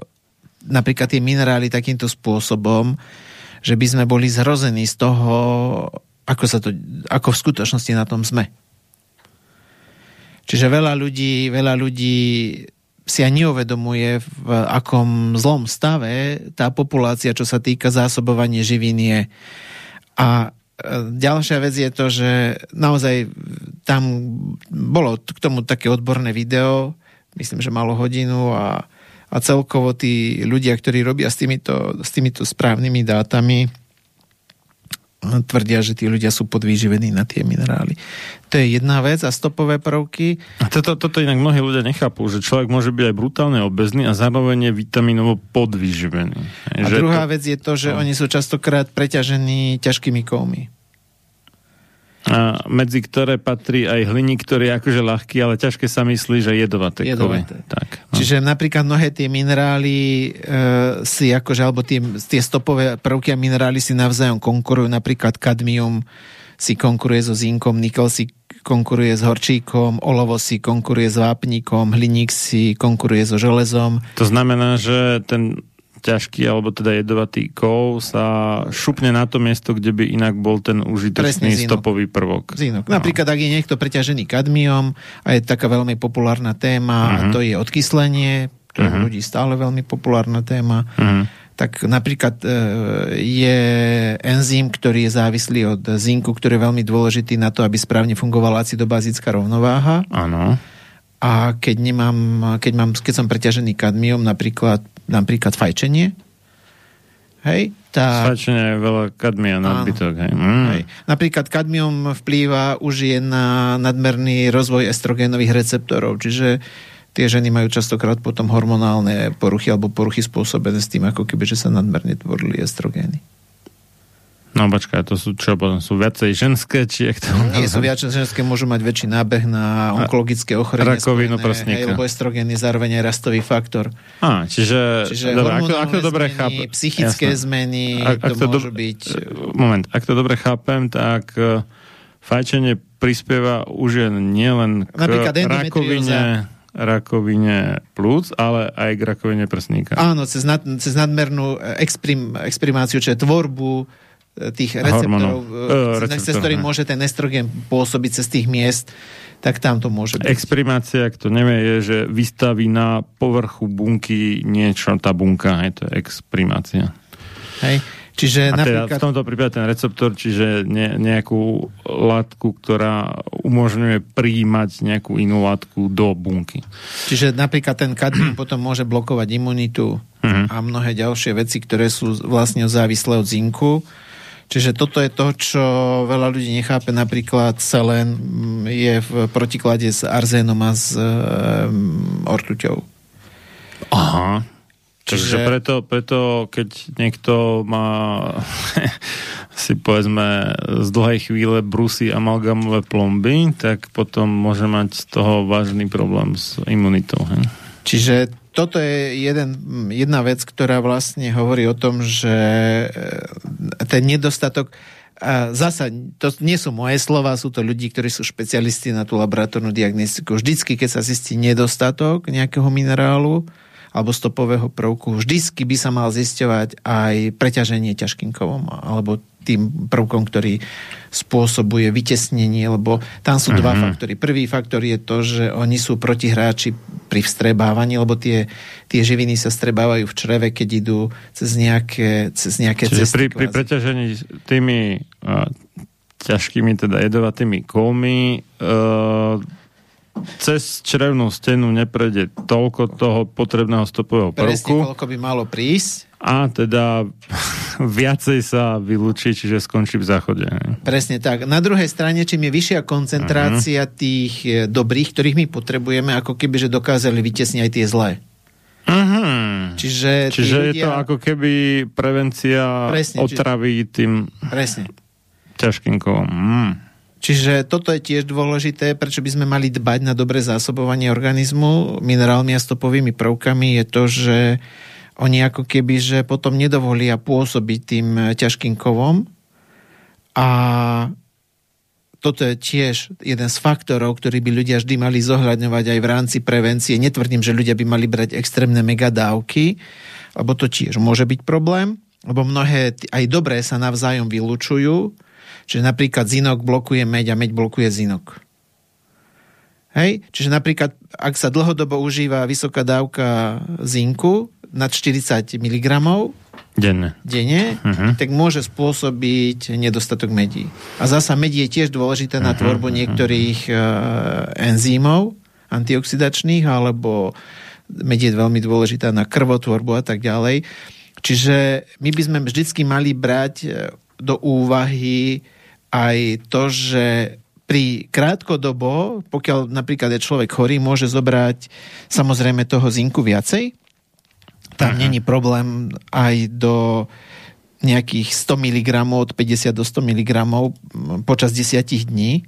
napríklad tie minerály takýmto spôsobom, že by sme boli zrození z toho, ako, sa to, ako v skutočnosti na tom sme. Čiže veľa ľudí, veľa ľudí si ani neuvedomuje, v akom zlom stave tá populácia, čo sa týka zásobovania živín je. A e, ďalšia vec je to, že naozaj tam bolo k tomu také odborné video, myslím, že malo hodinu a, a celkovo tí ľudia, ktorí robia s týmito, s týmito správnymi dátami, tvrdia, že tí ľudia sú podvýživení na tie minerály. To je jedna vec a stopové prvky. A toto, toto inak mnohí ľudia nechápu, že človek môže byť aj brutálne obezný a zároveň je vitamínovo podvýživený. A že druhá to... vec je to, že no. oni sú častokrát preťažení ťažkými kovmi medzi ktoré patrí aj hliník, ktorý je akože ľahký, ale ťažké sa myslí, že jedovaté. jedovaté. Tak, no. Čiže napríklad mnohé tie minerály e, si akože, alebo tie, tie stopové prvky a minerály si navzájom konkurujú, napríklad kadmium si konkuruje so zinkom, nikel si konkuruje s horčíkom, olovo si konkuruje s vápnikom, hliník si konkuruje so železom. To znamená, že ten ťažký alebo teda jedovatý kov sa šupne na to miesto, kde by inak bol ten užitočný stopový prvok. Zinok. No. Napríklad, ak je niekto preťažený kadmiom a je taká veľmi populárna téma, uh-huh. a mhm. to je odkyslenie, to je uh-huh. ľudí stále veľmi populárna téma, uh-huh. tak napríklad e, je enzym, ktorý je závislý od zinku, ktorý je veľmi dôležitý na to, aby správne fungovala acidobazická rovnováha. Áno. A keď, nemám, keď, mám, keď som preťažený kadmiom, napríklad napríklad fajčenie. Hej, tá... Fajčenie je veľa kadmia nadbytok. Hej. Mm. Hej. Napríklad kadmium vplýva už je na nadmerný rozvoj estrogénových receptorov, čiže tie ženy majú častokrát potom hormonálne poruchy alebo poruchy spôsobené s tým, ako keby, že sa nadmerne tvorili estrogény. No počkaj, to sú čo potom? Sú viacej ženské? Či jak to Nie, sú viacej ženské, môžu mať väčší nábeh na onkologické ochorenie. Rakovinu prsníka. Lebo estrogén je zároveň aj rastový faktor. Á, čiže, čiže dobre, ako, ako to dobre chápem. Psychické Jasné. zmeny, ak, ak to, to môžu do... byť... Moment, ak to dobre chápem, tak e, fajčenie prispieva už nielen k rakovine rakovine plúc, ale aj k rakovine prsníka. Áno, cez, nad, cez nadmernú exprim, exprimáciu, čiže tvorbu tých receptorov, uh, cez ktorých môže ten estrogen pôsobiť cez tých miest, tak tam to môže byť. Exprimácia, to nevie, je, že vystaví na povrchu bunky niečo, tá bunka, hej, to je exprimácia. Hej. Čiže a napríklad... teda v tomto prípade ten receptor, čiže ne, nejakú látku, ktorá umožňuje prijímať nejakú inú látku do bunky. Čiže napríklad ten kadmium potom môže blokovať imunitu uh-huh. a mnohé ďalšie veci, ktoré sú vlastne závislé od zinku Čiže toto je to, čo veľa ľudí nechápe. Napríklad selen mm, je v protiklade s arzénom a s um, ortuťou. Aha. Čiže preto, preto, keď niekto má si povedzme z dlhej chvíle brusy amalgamové plomby, tak potom môže mať z toho vážny problém s imunitou. He? Čiže toto je jeden, jedna vec, ktorá vlastne hovorí o tom, že e, ten nedostatok zasa, to nie sú moje slova, sú to ľudí, ktorí sú špecialisti na tú laboratórnu diagnostiku. Vždycky, keď sa zistí nedostatok nejakého minerálu, alebo stopového prvku, vždycky by sa mal zisťovať aj preťaženie ťažkým kovom, alebo tým prvkom, ktorý spôsobuje vytesnenie, lebo tam sú uh-huh. dva mhm. faktory. Prvý faktor je to, že oni sú protihráči pri vstrebávaní, lebo tie, tie živiny sa strebávajú v čreve, keď idú cez nejaké, cez nejaké Čiže cesty. Pri, pri preťažení tými uh, ťažkými, teda jedovatými kolmi uh, cez črevnú stenu neprejde toľko toho potrebného stopového prvku. Presne, koľko by malo prísť. A teda viacej sa vylúči, čiže skončí v záchode. Presne tak. Na druhej strane, čím je vyššia koncentrácia uh-huh. tých e, dobrých, ktorých my potrebujeme, ako keby, že dokázali vytesniť aj tie zlé. Uh-huh. Čiže, Čiže ľudia... je to ako keby prevencia Presne, otravy či... tým Presne. ťažkým kovom. Mm. Čiže toto je tiež dôležité, prečo by sme mali dbať na dobré zásobovanie organizmu minerálmi a stopovými prvkami, je to, že oni ako keby, že potom nedovolia pôsobiť tým ťažkým kovom a toto je tiež jeden z faktorov, ktorý by ľudia vždy mali zohľadňovať aj v rámci prevencie. Netvrdím, že ľudia by mali brať extrémne megadávky, lebo to tiež môže byť problém, lebo mnohé aj dobré sa navzájom vylúčujú, čiže napríklad zinok blokuje meď a meď blokuje zinok. Hej? Čiže napríklad, ak sa dlhodobo užíva vysoká dávka zinku nad 40 mg denne, denne uh-huh. tak môže spôsobiť nedostatok medí. A zasa medí je tiež dôležité na mhm, tvorbu uh-huh. niektorých uh, enzýmov antioxidačných, alebo medí je veľmi dôležitá na krvotvorbu a tak ďalej. Čiže my by sme vždycky mali brať e, do úvahy aj to, že pri krátkodobo, pokiaľ napríklad je človek chorý, môže zobrať samozrejme toho zinku viacej. Tam uh-huh. není problém aj do nejakých 100 mg, od 50 do 100 mg počas 10 dní.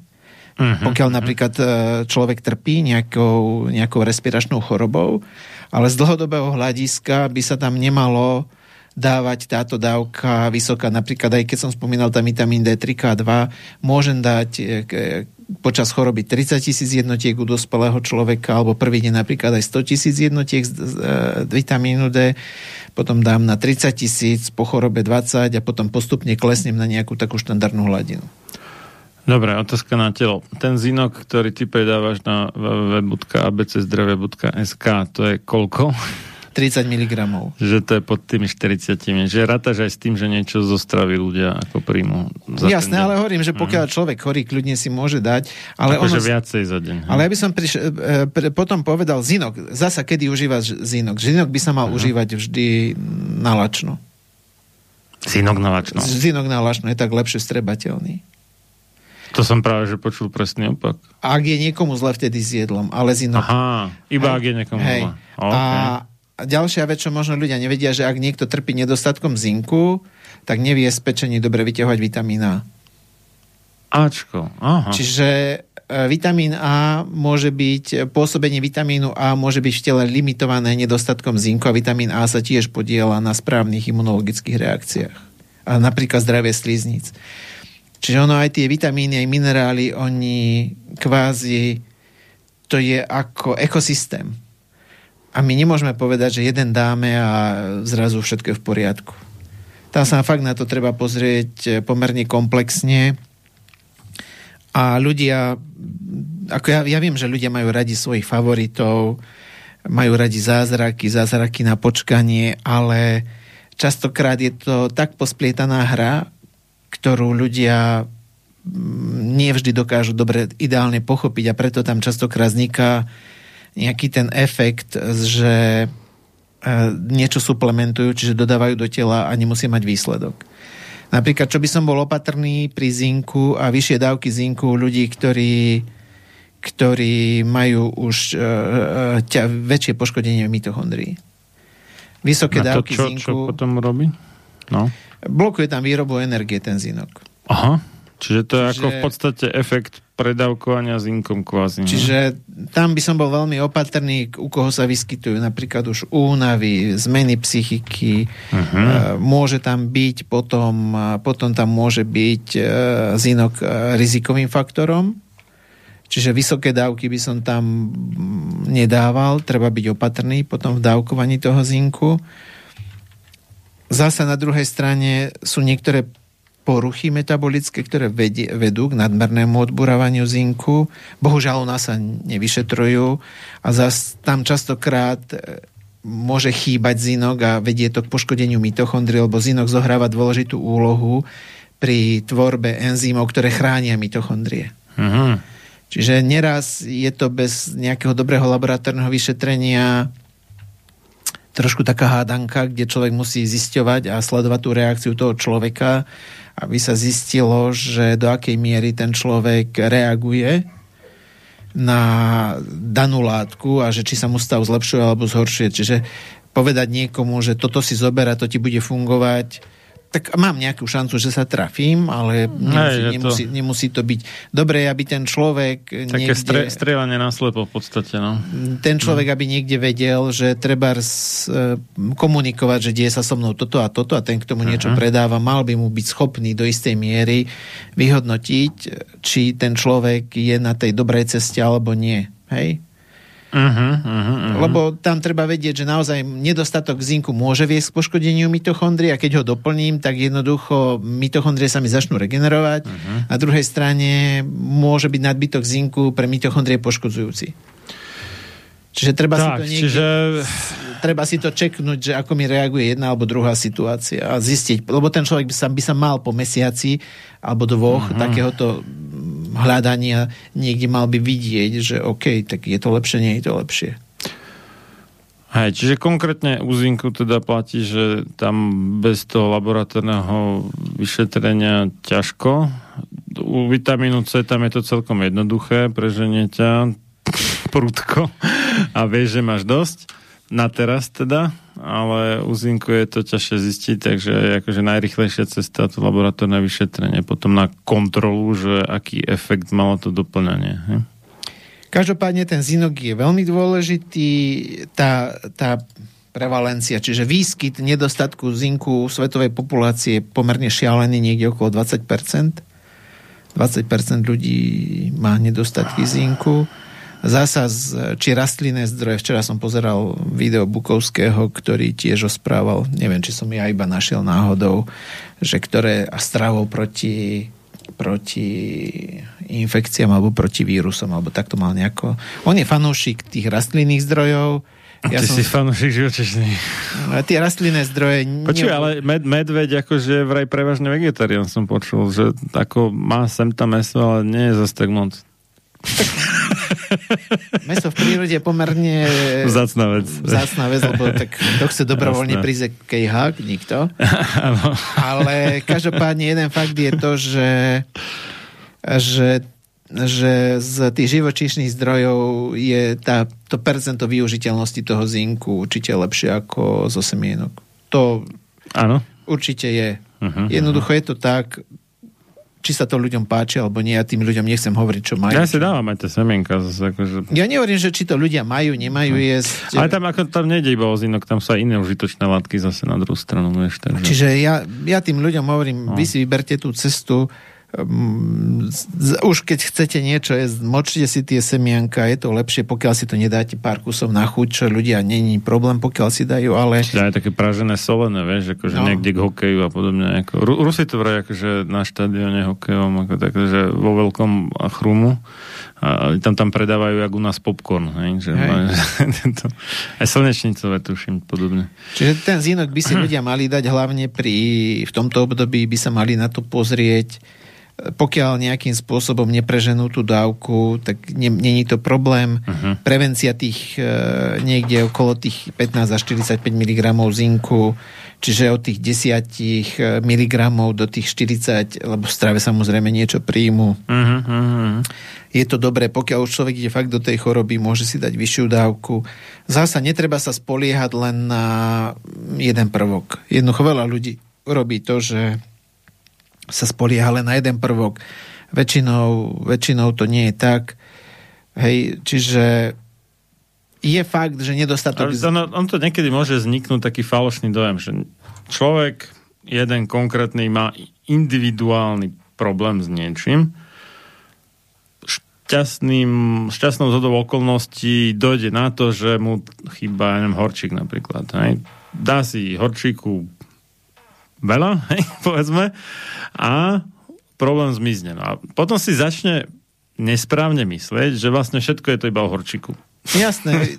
Uh-huh. Pokiaľ napríklad e, človek trpí nejakou, nejakou respiračnou chorobou, ale z dlhodobého hľadiska by sa tam nemalo dávať táto dávka vysoká. Napríklad aj keď som spomínal tam vitamín D3 K2, môžem dať e, počas choroby 30 tisíc jednotiek u dospelého človeka, alebo prvý deň napríklad aj 100 tisíc jednotiek z, z vitamínu D, potom dám na 30 tisíc, po chorobe 20 a potom postupne klesnem na nejakú takú štandardnú hladinu. Dobre, otázka na telo. Ten zinok, ktorý ty predávaš na www.abczdravie.sk, to je koľko? 30 mg. Že to je pod tými 40. Že rátaš aj s tým, že niečo zo stravy ľudia ako príjmu. Jasné, ale hovorím, že pokiaľ mm. človek chorý, kľudne si môže dať. Ale ono, viacej za deň. Ale ja by som priš, e, e, potom povedal zinok. Zasa, kedy užívaš zinok? Zinok by sa mal uh-huh. užívať vždy na lačno. Zinok na lačno. Zinok na lačno je tak lepšie strebateľný. To som práve, že počul presný opak. Ak je niekomu zle vtedy s jedlom, ale zinok... Aha, iba hej, ak je niekomu hej. zle. Okay. A a ďalšia vec, čo možno ľudia nevedia, že ak niekto trpí nedostatkom zinku, tak nevie z pečení dobre vyťahovať vitamín A. Ačko, aha. Čiže e, vitamín A môže byť, pôsobenie vitamínu A môže byť v tele limitované nedostatkom zinku a vitamín A sa tiež podiela na správnych imunologických reakciách. A napríklad zdravie slizníc. Čiže ono aj tie vitamíny, aj minerály, oni kvázi, to je ako ekosystém a my nemôžeme povedať, že jeden dáme a zrazu všetko je v poriadku. Tam sa fakt na to treba pozrieť eh, pomerne komplexne a ľudia, ako ja, ja viem, že ľudia majú radi svojich favoritov, majú radi zázraky, zázraky na počkanie, ale častokrát je to tak posplietaná hra, ktorú ľudia mm, nie vždy dokážu dobre ideálne pochopiť a preto tam častokrát vzniká nejaký ten efekt, že e, niečo suplementujú, čiže dodávajú do tela a nemusí mať výsledok. Napríklad, čo by som bol opatrný pri zinku a vyššie dávky zinku ľudí, ktorí, ktorí majú už uh, ťa, väčšie poškodenie mitochondrií. Vysoké a dávky čo, zinku... Čo potom robí? No. Blokuje tam výrobu energie ten zinok. Aha. Čiže to je Čiže... ako v podstate efekt predávkovania zinkom kvázi. Čiže tam by som bol veľmi opatrný, u koho sa vyskytujú napríklad už únavy, zmeny psychiky. Uh-huh. Môže tam byť potom, potom tam môže byť zinok e, rizikovým faktorom. Čiže vysoké dávky by som tam nedával, treba byť opatrný potom v dávkovaní toho zinku. Zasa na druhej strane sú niektoré poruchy metabolické, ktoré vedie, vedú k nadmernému odburávaniu zinku. Bohužiaľ u nás sa nevyšetrujú a zas tam častokrát e, môže chýbať zinok a vedie to k poškodeniu mitochondrie, lebo zinok zohráva dôležitú úlohu pri tvorbe enzýmov, ktoré chránia mitochondrie. Uh-huh. Čiže neraz je to bez nejakého dobrého laboratórneho vyšetrenia trošku taká hádanka, kde človek musí zisťovať a sledovať tú reakciu toho človeka aby sa zistilo, že do akej miery ten človek reaguje na danú látku a že či sa mu stav zlepšuje alebo zhoršuje. Čiže povedať niekomu, že toto si zoberá, to ti bude fungovať, tak mám nejakú šancu, že sa trafím, ale nemusí, Hej, nemusí, to... nemusí to byť dobré, aby ten človek Také niekde... Stre, strieľanie na slepo v podstate, no. Ten človek, no. aby niekde vedel, že treba s, e, komunikovať, že deje sa so mnou toto a toto a ten k tomu uh-huh. niečo predáva, mal by mu byť schopný do istej miery vyhodnotiť, či ten človek je na tej dobrej ceste alebo nie. Hej? Uh-huh, uh-huh. Lebo tam treba vedieť, že naozaj nedostatok zinku môže viesť k poškodeniu mitochondrie a keď ho doplním, tak jednoducho mitochondrie sa mi začnú regenerovať. Uh-huh. Na druhej strane môže byť nadbytok zinku pre mitochondrie poškodzujúci. Čiže treba tak, si to niekde, čiže... treba si to čeknúť, že ako mi reaguje jedna alebo druhá situácia a zistiť, lebo ten človek by sa, by sa mal po mesiaci alebo dvoch uh-huh. takéhoto hľadania niekde mal by vidieť, že OK, tak je to lepšie, nie je to lepšie. Hej, čiže konkrétne u zinku teda platí, že tam bez toho laboratórneho vyšetrenia ťažko. U vitamínu C tam je to celkom jednoduché, preženie ťa prudko a vieš, že máš dosť na teraz teda, ale u zinku je to ťažšie zistiť, takže akože najrychlejšia cesta to laboratórne vyšetrenie, potom na kontrolu, že aký efekt malo to doplňanie. He? Každopádne ten zinok je veľmi dôležitý, tá, tá prevalencia, čiže výskyt nedostatku zinku u svetovej populácie je pomerne šialený, niekde okolo 20%. 20% ľudí má nedostatky zinku Zasa, či rastlinné zdroje, včera som pozeral video Bukovského, ktorý tiež osprával, neviem, či som ja iba našiel náhodou, že ktoré stravou proti proti infekciám alebo proti vírusom, alebo takto mal nejako. On je fanúšik tých rastlinných zdrojov, ja Ty som... si fanúšik živočišný. Tie rastlinné zdroje... Počuj, ale med, medveď akože vraj prevažne vegetarián som počul, že ako má sem tam meso, ale nie je zase tak moc. Meso v prírode je pomerne vzácna vec. Vzácna vec, lebo tak kto chce dobrovoľne prísť kejhák, nikto. Ale každopádne jeden fakt je to, že, že že z tých živočíšnych zdrojov je tá, to percento využiteľnosti toho zinku určite lepšie ako zo semienok. To Áno. určite je. Uh-huh, Jednoducho uh-huh. je to tak, či sa to ľuďom páči alebo nie, ja tým ľuďom nechcem hovoriť, čo majú. Ja si dávam aj tie semienka. Zase, akože... Ja nehovorím, že či to ľudia majú, nemajú no. jesť. Ale tam, ako, tam nejde iba o zinok, tam sú aj iné užitočné látky zase na druhú stranu. Vieš, takže... Čiže ja, ja tým ľuďom hovorím, no. vy si vyberte tú cestu, Um, už keď chcete niečo jesť, močte si tie semianka, je to lepšie, pokiaľ si to nedáte pár kusov na chuť, čo ľudia není problém, pokiaľ si dajú, ale... Aj také pražené solené, vieš, akože no. niekde k hokeju a podobne. Ako, Rusi to vraj akože na štadióne hokejom, ako tak, že vo veľkom chrumu a tam tam predávajú jak u nás popcorn, hej, že hej. Má, že aj slnečnicové tuším podobne. Čiže ten zínok by si ľudia mali dať hlavne pri, v tomto období by sa mali na to pozrieť pokiaľ nejakým spôsobom nepreženú tú dávku, tak není to problém. Uh-huh. Prevencia tých e, niekde okolo tých 15 až 45 mg zinku, čiže od tých 10 e, mg do tých 40, lebo v strave samozrejme niečo príjmu. Uh-huh, uh-huh. Je to dobré, pokiaľ už človek ide fakt do tej choroby, môže si dať vyššiu dávku. Zasa netreba sa spoliehať len na jeden prvok. Jednoducho veľa ľudí robí to, že sa spolieha len na jeden prvok. Väčšinou, väčšinou to nie je tak. Hej, čiže je fakt, že nedostatok... On, on to niekedy môže vzniknúť taký falošný dojem, že človek jeden konkrétny má individuálny problém s niečím, šťastným, šťastnou zhodou okolností dojde na to, že mu chýba, neviem, horčík napríklad. Hej. Dá si horčíku veľa, hej, povedzme, a problém zmizne. No a potom si začne nesprávne myslieť, že vlastne všetko je to iba o horčiku. Jasné.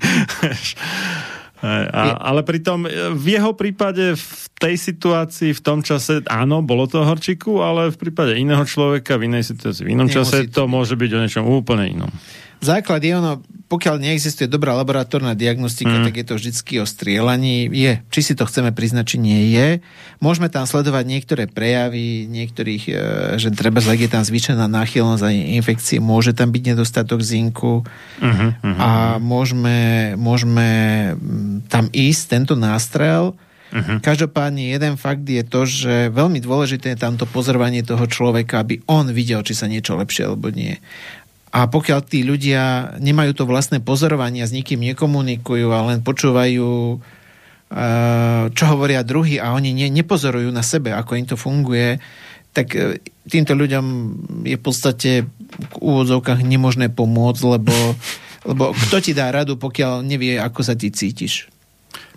a, ale pritom v jeho prípade v tej situácii, v tom čase, áno, bolo to horčiku, ale v prípade iného človeka, v inej situácii, v inom čase, to, to môže byť o niečom úplne inom. Základ je ono, pokiaľ neexistuje dobrá laboratórna diagnostika, mm. tak je to vždycky o strielaní. Je, či si to chceme priznať, či nie je. Môžeme tam sledovať niektoré prejavy, niektorých, e, že treba je tam zvýšená náchylnosť a infekcie, môže tam byť nedostatok zinku uh-huh. a môžeme, môžeme tam ísť, tento nástrel, Uh-huh. Každopádne jeden fakt je to, že veľmi dôležité je tamto pozorovanie toho človeka, aby on videl, či sa niečo lepšie alebo nie. A pokiaľ tí ľudia nemajú to vlastné pozorovanie s nikým nekomunikujú a len počúvajú, eh, čo hovoria druhý a oni ne, nepozorujú na sebe, ako im to funguje, tak eh, týmto ľuďom je v podstate v úvodzovkách nemožné pomôcť, lebo Lebo kto ti dá radu, pokiaľ nevie, ako sa ty cítiš?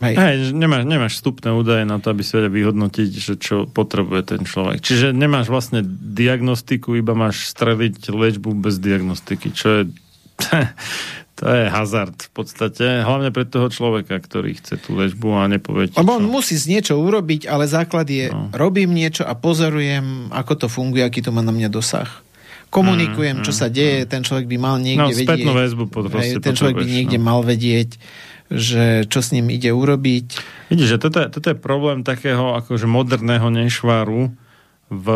Hej. Hej, nemáš, nemáš vstupné údaje na to, aby si vedel vyhodnotiť, že čo potrebuje ten človek. Čiže nemáš vlastne diagnostiku, iba máš streliť liečbu bez diagnostiky, čo je to je hazard v podstate, hlavne pre toho človeka, ktorý chce tú liečbu a nepovie Lebo on musí z niečo urobiť, ale základ je, no. robím niečo a pozorujem, ako to funguje, aký to má na mňa dosah komunikujem, mm, čo sa mm, deje, mm. ten človek by mal niekde no, vedieť. väzbu hej, ten človek by niekde no. mal vedieť, že čo s ním ide urobiť. Vidíš, že toto je, toto je problém takého akože moderného nešváru v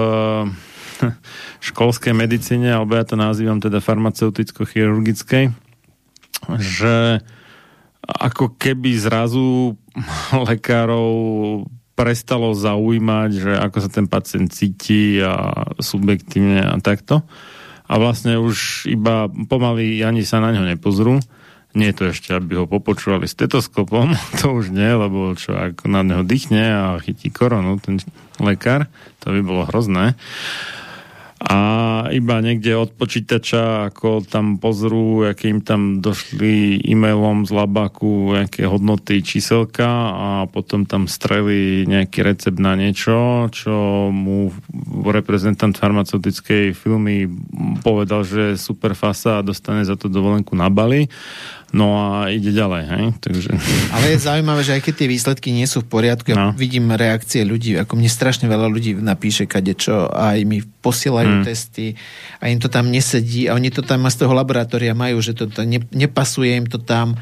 školskej medicíne, alebo ja to nazývam teda farmaceuticko-chirurgickej, že ako keby zrazu lekárov prestalo zaujímať, že ako sa ten pacient cíti a subjektívne a takto. A vlastne už iba pomaly ani sa na ňo nepozrú nie to ešte, aby ho popočúvali stetoskopom, to už nie, lebo čo, ako na neho dýchne a chytí koronu ten lekár, to by bolo hrozné a iba niekde od počítača, ako tam pozrú, aké im tam došli e-mailom z labaku, aké hodnoty číselka a potom tam streli nejaký recept na niečo, čo mu reprezentant farmaceutickej firmy povedal, že super fasa a dostane za to dovolenku na Bali. No a ide ďalej, hej? Takže... Ale je zaujímavé, že aj keď tie výsledky nie sú v poriadku, ja no. vidím reakcie ľudí, ako mne strašne veľa ľudí napíše kadečo a aj mi posielajú mm. testy a im to tam nesedí a oni to tam z toho laboratória majú, že to, to ne, nepasuje im to tam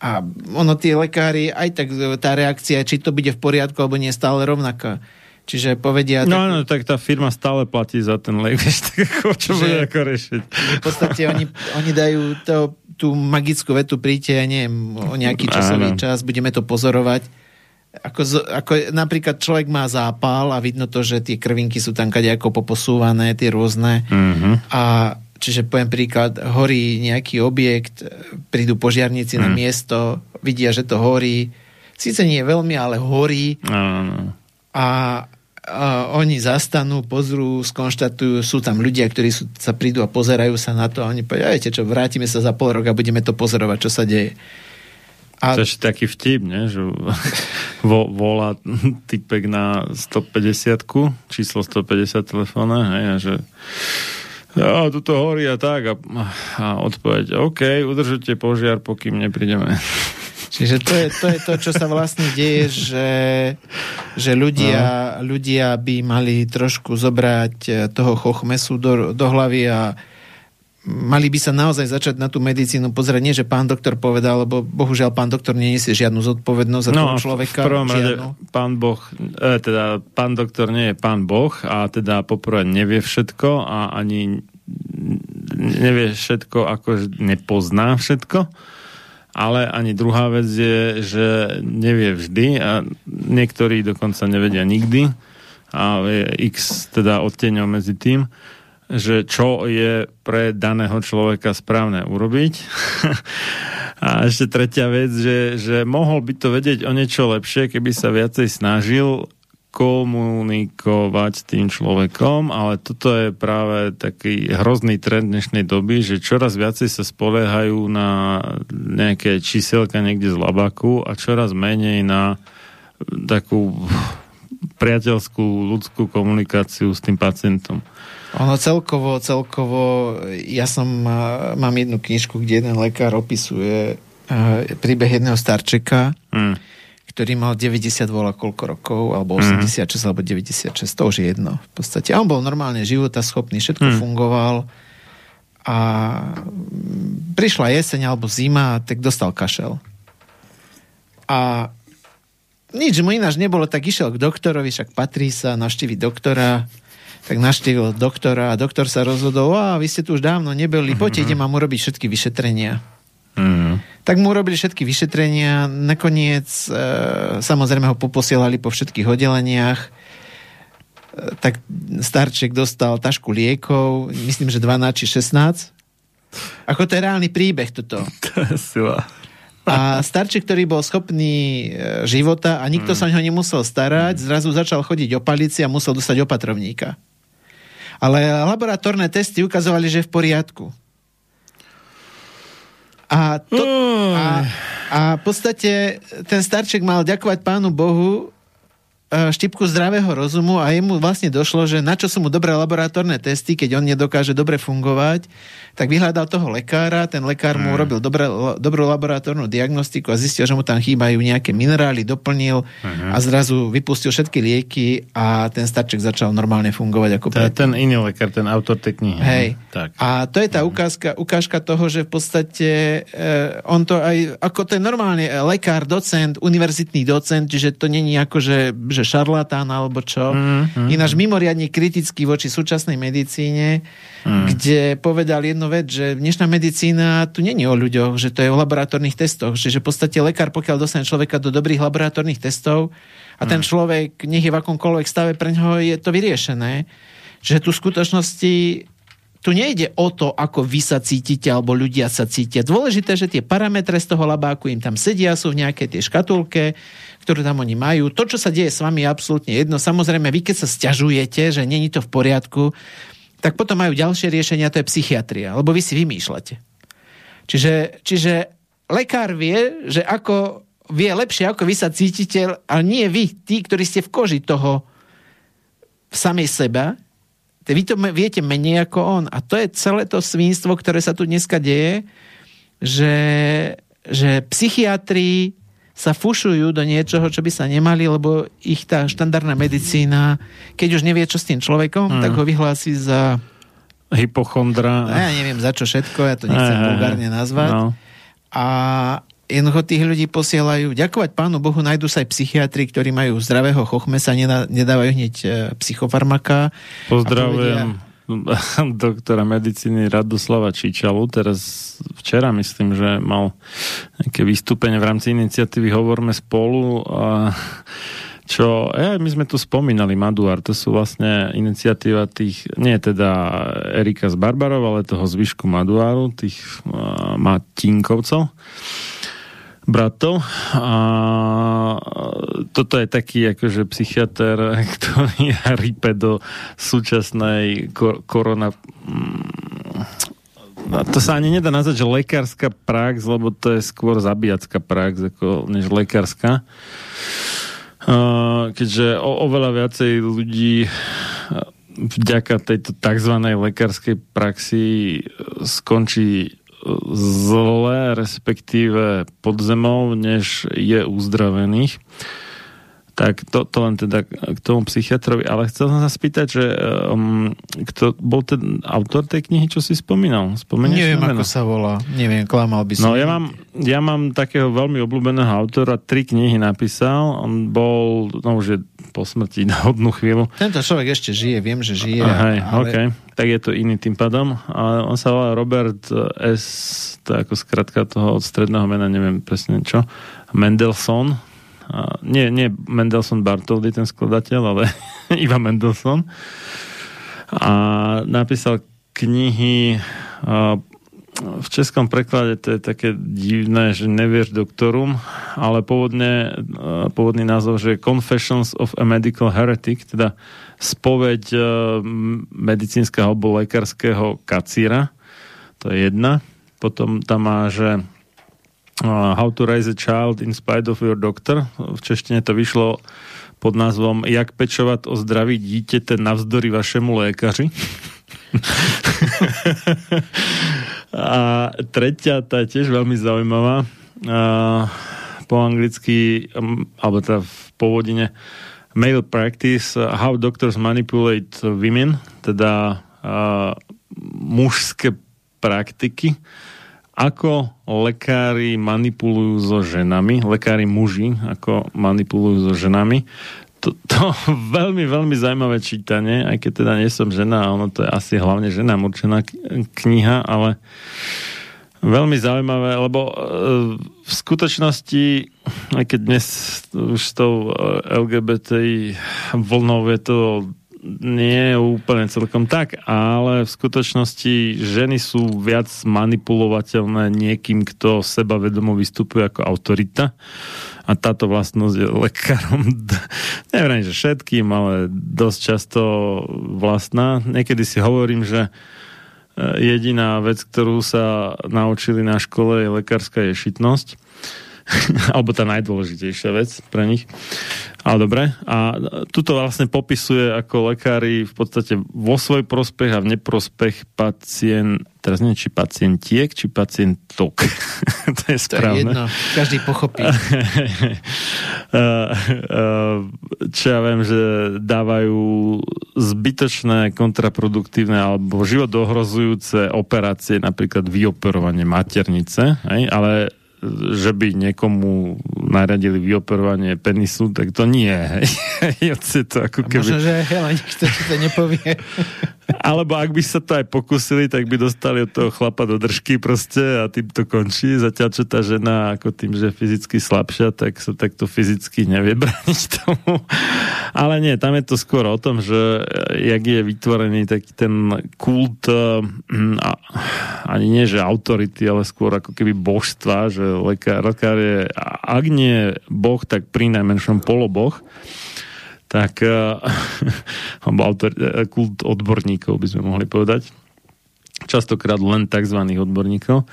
a ono tie lekári, aj tak tá reakcia, či to bude v poriadku alebo nie, stále rovnaká. Čiže povedia... No, tak, no, tak tá firma stále platí za ten liek, tak ako, čo bude ako riešiť. V podstate oni, oni dajú to tú magickú vetu príďte, ja neviem, o nejaký časový Áno. čas, budeme to pozorovať. Ako, ako napríklad človek má zápal a vidno to, že tie krvinky sú tam ako poposúvané, tie rôzne. Mm-hmm. A čiže poviem príklad, horí nejaký objekt, prídu požiarníci mm. na mhm. miesto, vidia, že to horí. Sice nie veľmi, ale horí. Mm. A a oni zastanú, pozrú, skonštatujú, sú tam ľudia, ktorí sú, sa prídu a pozerajú sa na to a oni povedia, viete čo, vrátime sa za pol roka a budeme to pozorovať, čo sa deje. A... To je taký vtip, ne? že vo, volá typek na 150 číslo 150 telefóna, hej, a že ja, tuto horí a tak a, a odpoveď, OK, udržujte požiar, pokým neprídeme. Čiže to je, to je to, čo sa vlastne deje, že, že ľudia, no. ľudia by mali trošku zobrať eh, toho chochmesu do, do hlavy a mali by sa naozaj začať na tú medicínu pozrieť. Nie, že pán doktor povedal, lebo bohužiaľ pán doktor neniesie žiadnu zodpovednosť za no, toho človeka. v prvom rade pán Boh, e, teda pán doktor nie je pán Boh a teda poprvé nevie všetko a ani nevie všetko, ako nepozná všetko ale ani druhá vec je, že nevie vždy a niektorí dokonca nevedia nikdy a je x teda odteňov medzi tým, že čo je pre daného človeka správne urobiť. a ešte tretia vec, že, že mohol by to vedieť o niečo lepšie, keby sa viacej snažil komunikovať s tým človekom, ale toto je práve taký hrozný trend dnešnej doby, že čoraz viacej sa spoliehajú na nejaké číselka niekde z labaku a čoraz menej na takú priateľskú ľudskú komunikáciu s tým pacientom. Ono celkovo, celkovo, ja som, mám jednu knižku, kde jeden lekár opisuje príbeh jedného starčeka, hmm ktorý mal 90 vola koľko rokov, alebo 86 mm. alebo 96, to už je jedno. V podstate. A on bol normálne života schopný, všetko mm. fungoval a prišla jeseň alebo zima, tak dostal kašel. A nič mu ináč nebolo, tak išiel k doktorovi, však patrí sa, navštíviť doktora, tak naštívil doktora a doktor sa rozhodol, a vy ste tu už dávno neboli, poďte, idem vám urobiť všetky vyšetrenia. Mm. Tak mu urobili všetky vyšetrenia, nakoniec e, samozrejme ho poposielali po všetkých oddeleniach, e, tak starček dostal tašku liekov, myslím, že 12 či 16. Ako to je reálny príbeh toto. A starček, ktorý bol schopný e, života a nikto mm. sa o neho nemusel starať, mm. zrazu začal chodiť o palici a musel dostať opatrovníka. Ale laboratórne testy ukazovali, že je v poriadku. A, to, a, a v podstate ten starček mal ďakovať pánu Bohu, štipku zdravého rozumu a jemu vlastne došlo, že na čo sú mu dobré laboratórne testy, keď on nedokáže dobre fungovať, tak vyhľadal toho lekára, ten lekár mu urobil dobré, dobrú laboratórnu diagnostiku a zistil, že mu tam chýbajú nejaké minerály, doplnil uh-huh. a zrazu vypustil všetky lieky a ten starček začal normálne fungovať ako To je ten iný lekár, ten autor tej knihy. Hej. Tak. A to je tá mhm. ukázka, ukážka toho, že v podstate eh, on to aj, ako ten normálne lekár, docent, univerzitný docent, čiže to není ako, že, že že šarlatán alebo čo. Mm, mm, Ináč mimoriadne kritický voči súčasnej medicíne, mm. kde povedal jednu vec, že dnešná medicína tu není o ľuďoch, že to je o laboratórnych testoch. Čiže v podstate lekár, pokiaľ dostane človeka do dobrých laboratórnych testov a ten mm. človek, nech je v akomkoľvek stave, pre ňoho je to vyriešené. Čiže tu v skutočnosti tu nejde o to, ako vy sa cítite, alebo ľudia sa cítia. Dôležité, že tie parametre z toho labáku im tam sedia, sú v nejakej tej škatulke, ktorú tam oni majú. To, čo sa deje s vami, je absolútne jedno. Samozrejme, vy keď sa stiažujete, že není to v poriadku, tak potom majú ďalšie riešenia, to je psychiatria, lebo vy si vymýšľate. Čiže, čiže lekár vie, že ako vie lepšie, ako vy sa cítite, ale nie vy, tí, ktorí ste v koži toho samej seba, vy to viete menej ako on. A to je celé to svinstvo, ktoré sa tu dneska deje, že, že psychiatri sa fušujú do niečoho, čo by sa nemali, lebo ich tá štandardná medicína, keď už nevie, čo s tým človekom, mm. tak ho vyhlási za... Hypochondra. No, ja neviem za čo všetko, ja to nechcem vulgárne nazvať. No. A jednoducho tých ľudí posielajú. Ďakovať pánu Bohu, nájdú sa aj psychiatri, ktorí majú zdravého chochmesa, nedávajú hneď e, psychofarmaka. Pozdravujem doktora medicíny Radoslava Čičalu. Teraz včera myslím, že mal nejaké vystúpenie v rámci iniciatívy Hovorme spolu a čo, ja, my sme tu spomínali Maduar, to sú vlastne iniciatíva tých, nie teda Erika z Barbarov, ale toho zvyšku Maduaru, tých uh, Matinkovcov bratov a toto je taký akože psychiatr, ktorý rype do súčasnej kor- korona no, to sa ani nedá nazvať, že lekárska prax, lebo to je skôr zabíjacká prax, ako, než lekárska. Uh, keďže o, oveľa viacej ľudí vďaka tejto tzv. lekárskej praxi skončí zle, respektíve pod zemou, než je uzdravených. Tak to, to len teda k tomu psychiatrovi. Ale chcel som sa spýtať, že um, kto bol ten autor tej knihy, čo si spomínal? Spomenieš Neviem, ako sa volá. Neviem, klamal by som. No ja mám, ja mám takého veľmi obľúbeného autora, tri knihy napísal. On bol, no už je po smrti na hodnú chvíľu. Tento človek ešte žije, viem, že žije. Hej, ale... okay. Tak je to iný tým pádom. A on sa volá Robert S. To ako skratka toho od stredného mena, neviem presne čo. Mendelssohn, nie, nie Mendelssohn Bartoldy, ten skladateľ, ale Iva Mendelssohn. A napísal knihy v českom preklade to je také divné, že nevieš doktorum, ale pôvodne, pôvodný názov, že Confessions of a Medical Heretic, teda spoveď medicínskeho alebo lekárskeho kacíra, to je jedna. Potom tam má, že How to raise a child in spite of your doctor. V češtine to vyšlo pod názvom Jak pečovať o zdraví dieťete navzdory vašemu lékaři. a tretia, tá je tiež veľmi zaujímavá. po anglicky, alebo teda v pôvodine Male Practice, How Doctors Manipulate Women, teda mužské praktiky ako lekári manipulujú so ženami, lekári muži, ako manipulujú so ženami. To, to veľmi, veľmi zaujímavé čítanie, aj keď teda nie som žena, ono to je asi hlavne žena určená kniha, ale veľmi zaujímavé, lebo e, v skutočnosti, aj keď dnes už s tou e, LGBTI vlnou je to nie je úplne celkom tak, ale v skutočnosti ženy sú viac manipulovateľné niekým, kto seba vedomo vystupuje ako autorita a táto vlastnosť je lekárom, neviem, že všetkým, ale dosť často vlastná. Niekedy si hovorím, že jediná vec, ktorú sa naučili na škole je lekárska ješitnosť. alebo tá najdôležitejšia vec pre nich. Ale dobre. A tuto vlastne popisuje, ako lekári v podstate vo svoj prospech a v neprospech pacient, teraz neviem, či pacientiek, či pacientok. to je správne. To je jedno, každý pochopí. Čo ja viem, že dávajú zbytočné, kontraproduktívne alebo život ohrozujúce operácie, napríklad vyoperovanie maternice, hej? ale že by niekomu naradili vyoperovanie penisu, tak to nie. to ako keby... Možno, že hele, nikto to nepovie. Alebo ak by sa to aj pokusili, tak by dostali od toho chlapa do držky proste a tým to končí. Zatiaľ, čo tá žena ako tým, že je fyzicky slabšia, tak sa takto fyzicky nevie braniť tomu. Ale nie, tam je to skôr o tom, že jak je vytvorený taký ten kult hm, a, ani nie, že autority, ale skôr ako keby božstva, že lekár, lekár je, ak nie boh, tak pri najmenšom poloboh tak uh, autor, uh, kult odborníkov by sme mohli povedať, častokrát len tzv. odborníkov,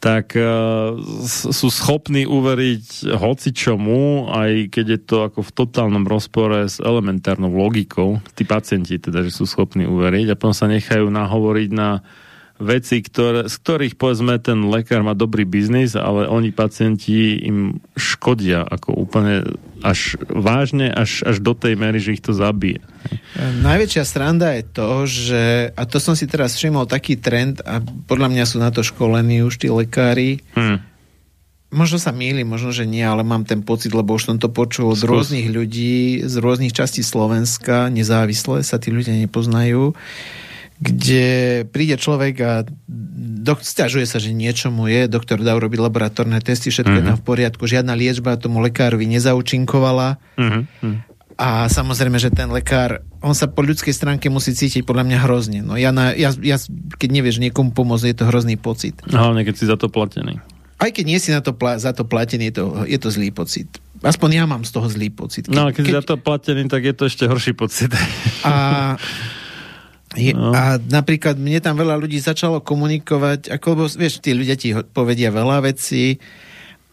tak uh, sú schopní uveriť hocičomu, aj keď je to ako v totálnom rozpore s elementárnou logikou, tí pacienti teda, že sú schopní uveriť a potom sa nechajú nahovoriť na veci, ktoré, z ktorých povedzme ten lekár má dobrý biznis, ale oni pacienti im škodia ako úplne až vážne, až, až do tej mery, že ich to zabije. Najväčšia sranda je to, že, a to som si teraz všimol, taký trend, a podľa mňa sú na to školení už tí lekári, hmm. možno sa mýli, možno, že nie, ale mám ten pocit, lebo už som to počul od rôznych ľudí z rôznych častí Slovenska, nezávisle sa tí ľudia nepoznajú, kde príde človek a dok- stiažuje sa, že niečo mu je, doktor dá urobiť laboratórne testy, všetko mm-hmm. je mhm. v poriadku, žiadna liečba tomu lekárovi nezaučinkovala. Mm-hmm. A samozrejme, že ten lekár, on sa po ľudskej stránke musí cítiť podľa mňa hrozne. No ja, na, ja, ja keď nevieš niekomu pomôcť, je to hrozný pocit. Hlavne, keď si za to platený. Aj keď nie si na to pla- za to platený, je to, je to zlý pocit. Aspoň ja mám z toho zlý pocit. Keď, no a keď, keď si za to platený, tak je to ešte horší pocit. A Je, no. A napríklad mne tam veľa ľudí začalo komunikovať, ako, lebo vieš, tí ľudia ti povedia veľa vecí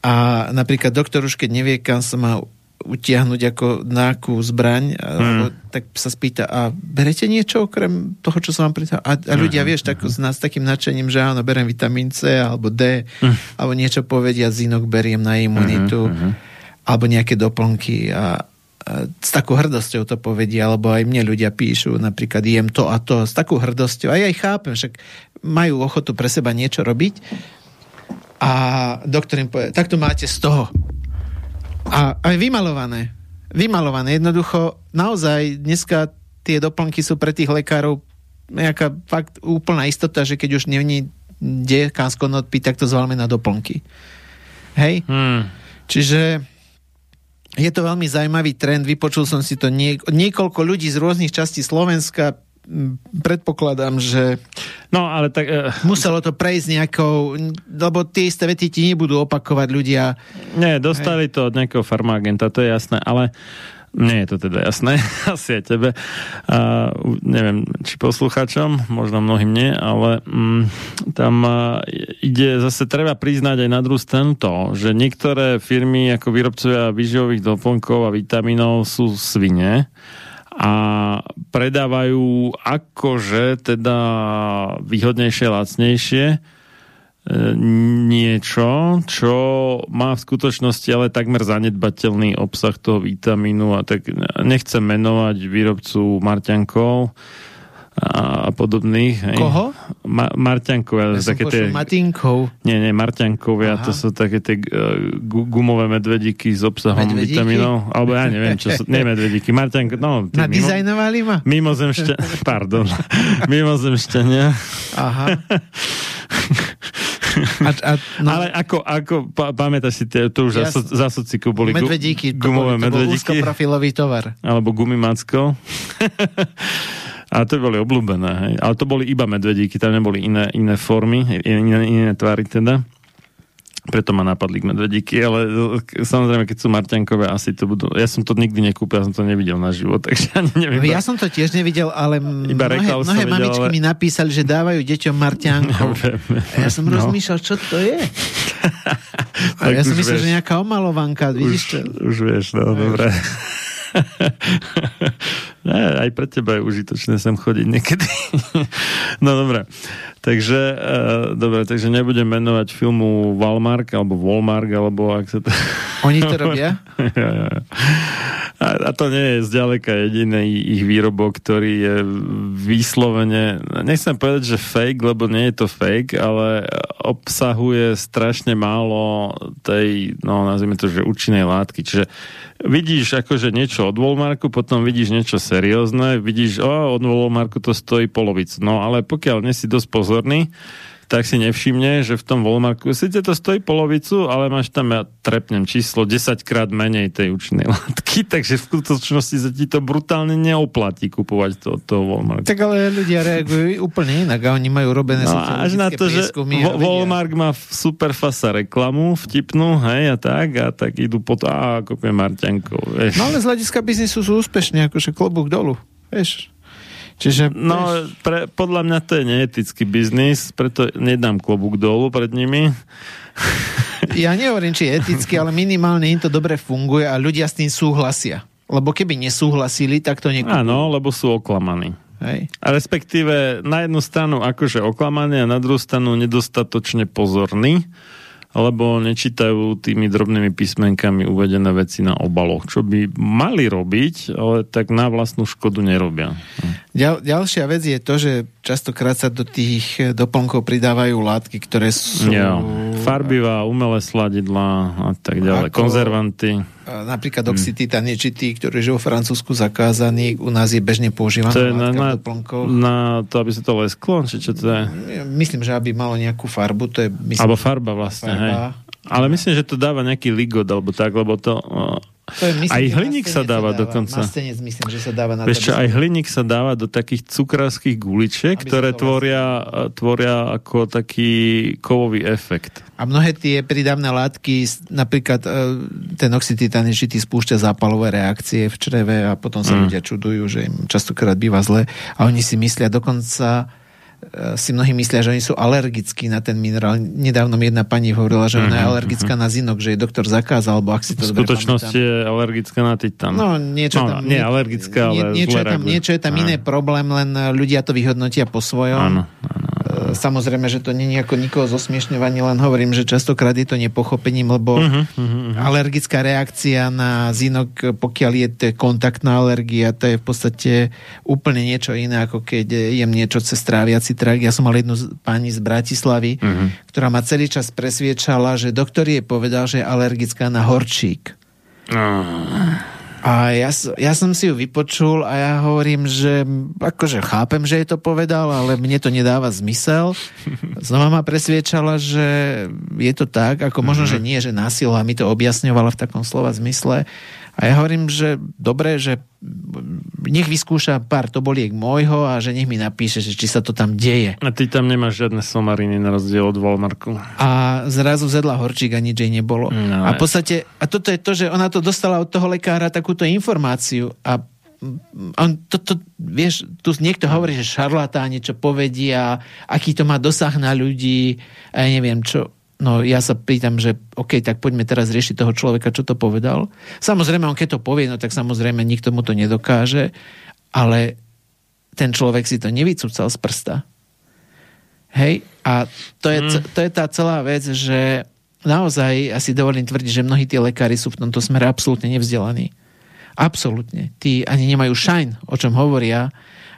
a napríklad doktor už keď nevie, kam sa má utiahnuť ako náku zbraň, hmm. alebo, tak sa spýta, a berete niečo okrem toho, čo som vám pridal? A, a ľudia, hmm. vieš, tak, s nás takým nadšením, že áno, berem vitamín C, alebo D, hmm. alebo niečo povedia, zinok beriem na imunitu, hmm. alebo nejaké doplnky a, s takou hrdosťou to povedia, alebo aj mne ľudia píšu, napríklad jem to a to, s takou hrdosťou. A ja ich chápem, však majú ochotu pre seba niečo robiť. A doktor im povie, tak to máte z toho. A aj vymalované. Vymalované. Jednoducho, naozaj dneska tie doplnky sú pre tých lekárov nejaká fakt úplná istota, že keď už není kde kam skonotpiť, tak to zvalme na doplnky. Hej? Hmm. Čiže je to veľmi zaujímavý trend, vypočul som si to nie, niekoľko ľudí z rôznych častí Slovenska, predpokladám, že no, ale tak, uh... muselo to prejsť nejakou, lebo tie isté vety ti nebudú opakovať ľudia. Nie, dostali Hej. to od nejakého farmagenta, to je jasné, ale uh, nie je to teda jasné, asi aj tebe. A, neviem, či poslucháčom, možno mnohým nie, ale mm, tam a, ide zase treba priznať aj na druhú stranu to, že niektoré firmy ako výrobcovia výživových doplnkov a vitamínov sú svine a predávajú akože teda výhodnejšie, lacnejšie niečo, čo má v skutočnosti ale takmer zanedbateľný obsah toho vitamínu a tak nechcem menovať výrobcu Marťankov a podobných. Hej. Koho? Ma- Marťankovia. Ja také tie... Matinkov. Nie, nie, Marťankovia, Aha. to sú také tie uh, gumové medvedíky s obsahom medvedíky? vitamínov. Alebo ja neviem, čo sú, nie medvedíky, Marťanko, no. Nadizajnovali ma? Mimozemšťa, pardon, mimozemšťania. Aha. A, a, no, Ale ako, ako pa, pamätáš si, tie, to už ja, za, za sociku boli medvedíky, gumové to boli, to medvedíky. úzkoprofilový tovar. Alebo gumimacko. A to boli obľúbené, hej. Ale to boli iba medvedíky, tam neboli iné, iné formy, iné, iné tvary teda. Preto ma napadli medvedíky, ale e, samozrejme, keď sú Marťankové, asi to budú... Ja som to nikdy nekúpil, ja som to nevidel na život, takže ani neviem. Ja som to tiež nevidel, ale Iba mnohé, mnohé videl, mamičky ale... mi napísali, že dávajú deťom Marťankov. Ja, ja som no. rozmýšľal, čo to je. A ja som myslel, že nejaká omalovanka, vidíš už, Už vieš, no, dobre. Ne, aj pre teba je užitočné sem chodiť niekedy. no dobre. Takže, uh, dobre, takže nebudem menovať filmu Walmart, alebo Walmart, alebo ak sa to... Oni to robia? ja, ja. A, a to nie je zďaleka jediný ich výrobok, ktorý je vyslovene, nechcem povedať, že fake, lebo nie je to fake, ale obsahuje strašne málo tej, no nazvime to, že účinnej látky. Čiže vidíš akože niečo od Walmartu, potom vidíš niečo seriózne, vidíš, o, od Walmartu to stojí polovicu. No ale pokiaľ nie si dosť pozorný, tak si nevšimne, že v tom Walmartu síce to stojí polovicu, ale máš tam, ja trepnem číslo, 10 krát menej tej účinnej látky, takže v skutočnosti sa ti to brutálne neoplatí kupovať to od toho Walmartu. Tak ale ľudia reagujú úplne inak a oni majú robené no, až na to, že Walmart má super fasa reklamu vtipnú, hej, a tak, a tak idú po to, a kúpim Marťankov. No ale z hľadiska biznisu sú úspešní, akože klobúk dolu, vieš. Čiže, no, pre, podľa mňa to je neetický biznis, preto nedám klobúk dolu pred nimi. Ja nehovorím, či eticky, ale minimálne im to dobre funguje a ľudia s tým súhlasia. Lebo keby nesúhlasili, tak to nekupujú. Áno, lebo sú oklamaní. Hej. A respektíve na jednu stranu akože oklamaní a na druhú stranu nedostatočne pozorní alebo nečítajú tými drobnými písmenkami uvedené veci na obaloch, čo by mali robiť, ale tak na vlastnú škodu nerobia. Ďal, ďalšia vec je to, že častokrát sa do tých doplnkov pridávajú látky, ktoré sú... Ja, farbivá, umelé sladidla a tak ďalej, ako, konzervanty. Napríklad hmm. oxytitán nečitý, ktorý je vo Francúzsku zakázaný, u nás je bežne používaný to je na, na, na to, aby sa to lesklo? Či čo to je? Myslím, že aby malo nejakú farbu. To je, myslím, Alebo farba vlastne, farba. hej. Ale myslím, že to dáva nejaký ligod, alebo tak, lebo to to je, myslím, aj hliník sa dáva, sa dáva dokonca. Mastenec myslím, že sa dáva na čo, aj hliník sa dáva do takých cukrárskych guličiek, ktoré tvoria, tvoria ako taký kovový efekt. A mnohé tie pridávne látky, napríklad e, ten oxytitán žitý spúšťa zápalové reakcie v čreve a potom sa mm. ľudia čudujú, že im častokrát býva zle a oni si myslia dokonca si mnohí myslia, že oni sú alergickí na ten minerál. Nedávno mi jedna pani hovorila, že ona je mhm, alergická uh-huh. na zinok, že jej doktor zakázal, alebo ak si to V skutočnosti je alergická na titan. No, niečo no, tam... Nie alergická, ale niečo, je tam, niečo je tam iné problém, len ľudia to vyhodnotia po svojom. Áno, áno. Samozrejme, že to nie je ako nikoho zosmiešňovanie, len hovorím, že častokrát je to nepochopením, lebo uh-huh, uh-huh. alergická reakcia na zinok, pokiaľ je to kontaktná alergia, to je v podstate úplne niečo iné, ako keď jem niečo cez tráviaci trakt. Ja som mal jednu pani z Bratislavy, uh-huh. ktorá ma celý čas presviečala, že doktor jej povedal, že je alergická na horčík. Uh. A ja, ja som si ju vypočul a ja hovorím, že akože chápem, že je to povedal, ale mne to nedáva zmysel. Znova ma presviečala, že je to tak, ako možno, mm-hmm. že nie, že násila mi to objasňovala v takom slova zmysle. A ja hovorím, že dobre, že nech vyskúša pár toboliek môjho a že nech mi napíše, že či sa to tam deje. A ty tam nemáš žiadne somariny na rozdiel od Walmarku. A zrazu zedla horčík a nič jej nebolo. No, a v podstate, a toto je to, že ona to dostala od toho lekára takúto informáciu a on to, to, vieš, tu niekto hovorí, že šarlatáni, čo povedia, aký to má dosah na ľudí, a ja neviem čo. No ja sa pýtam, že OK, tak poďme teraz riešiť toho človeka, čo to povedal. Samozrejme, on keď to povie, no tak samozrejme nikto mu to nedokáže, ale ten človek si to nevycúcal z prsta. Hej? A to je, mm. to je tá celá vec, že naozaj, asi dovolím tvrdiť, že mnohí tí lekári sú v tomto smere absolútne nevzdelaní. Absolútne. Tí ani nemajú šajn, o čom hovoria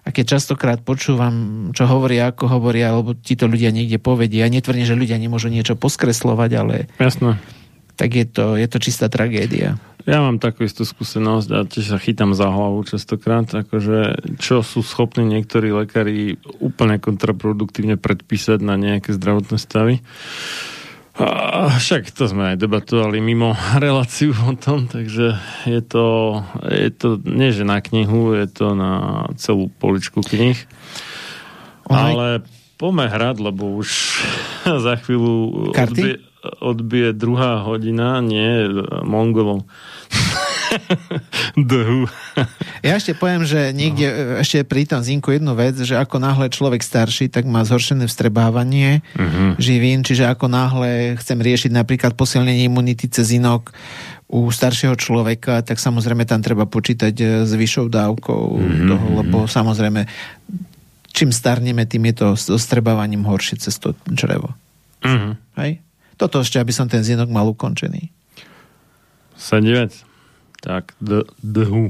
a keď častokrát počúvam, čo hovoria, ako hovoria, alebo títo ľudia niekde povedia, ja netvrdím, že ľudia nemôžu niečo poskreslovať, ale Jasné. tak je to, je to čistá tragédia. Ja mám takú istú skúsenosť a tiež sa chytám za hlavu častokrát, akože čo sú schopní niektorí lekári úplne kontraproduktívne predpísať na nejaké zdravotné stavy. A však to sme aj debatovali mimo reláciu o tom, takže je to, je to nie že na knihu, je to na celú poličku knih. Ale poďme hrať, lebo už za chvíľu... Karty? Odbije druhá hodina, nie Mongolov. Dhu. ja ešte poviem, že niekde, no. ešte pri tom zinku jednu vec, že ako náhle človek starší, tak má zhoršené vstrebávanie uh-huh. živín, čiže ako náhle chcem riešiť napríklad posilnenie imunity cez inok u staršieho človeka, tak samozrejme tam treba počítať e, s vyššou dávkou uh-huh. toho, lebo samozrejme čím starneme, tým je to s ostrebávaním horšie cez to črevo. Uh-huh. Hej? Toto ešte, aby som ten zinok mal ukončený. Sadivec. Tak, the, the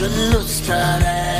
should lose today.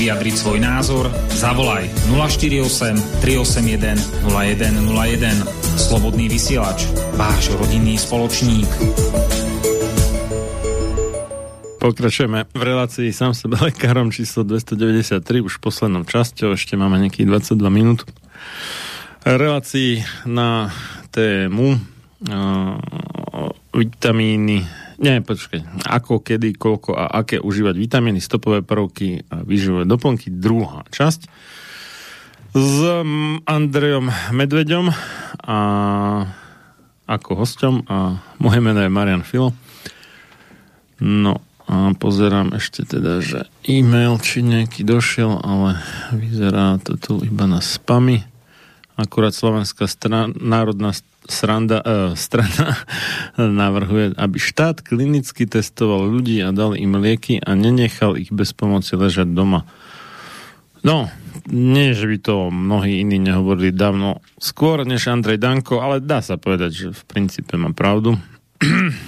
Vyjadriť svoj názor, zavolaj 048 381 0101. Slobodný vysielač, váš rodinný spoločník. Pokračujeme v relácii sám sebe lekárom číslo 293, už v poslednom časti, ešte máme nejakých 22 minút. Relácii na tému uh, vitamíny nie, počkaj. Ako, kedy, koľko a aké užívať vitamíny, stopové prvky a výživové doplnky. Druhá časť s Andrejom Medveďom a ako hosťom a moje meno je Marian Filo. No a pozerám ešte teda, že e-mail či nejaký došiel, ale vyzerá to tu iba na spamy. Akurát Slovenská strana, národná sranda, uh, strana navrhuje, aby štát klinicky testoval ľudí a dal im lieky a nenechal ich bez pomoci ležať doma. No, nie, že by to mnohí iní nehovorili dávno skôr než Andrej Danko, ale dá sa povedať, že v princípe má pravdu.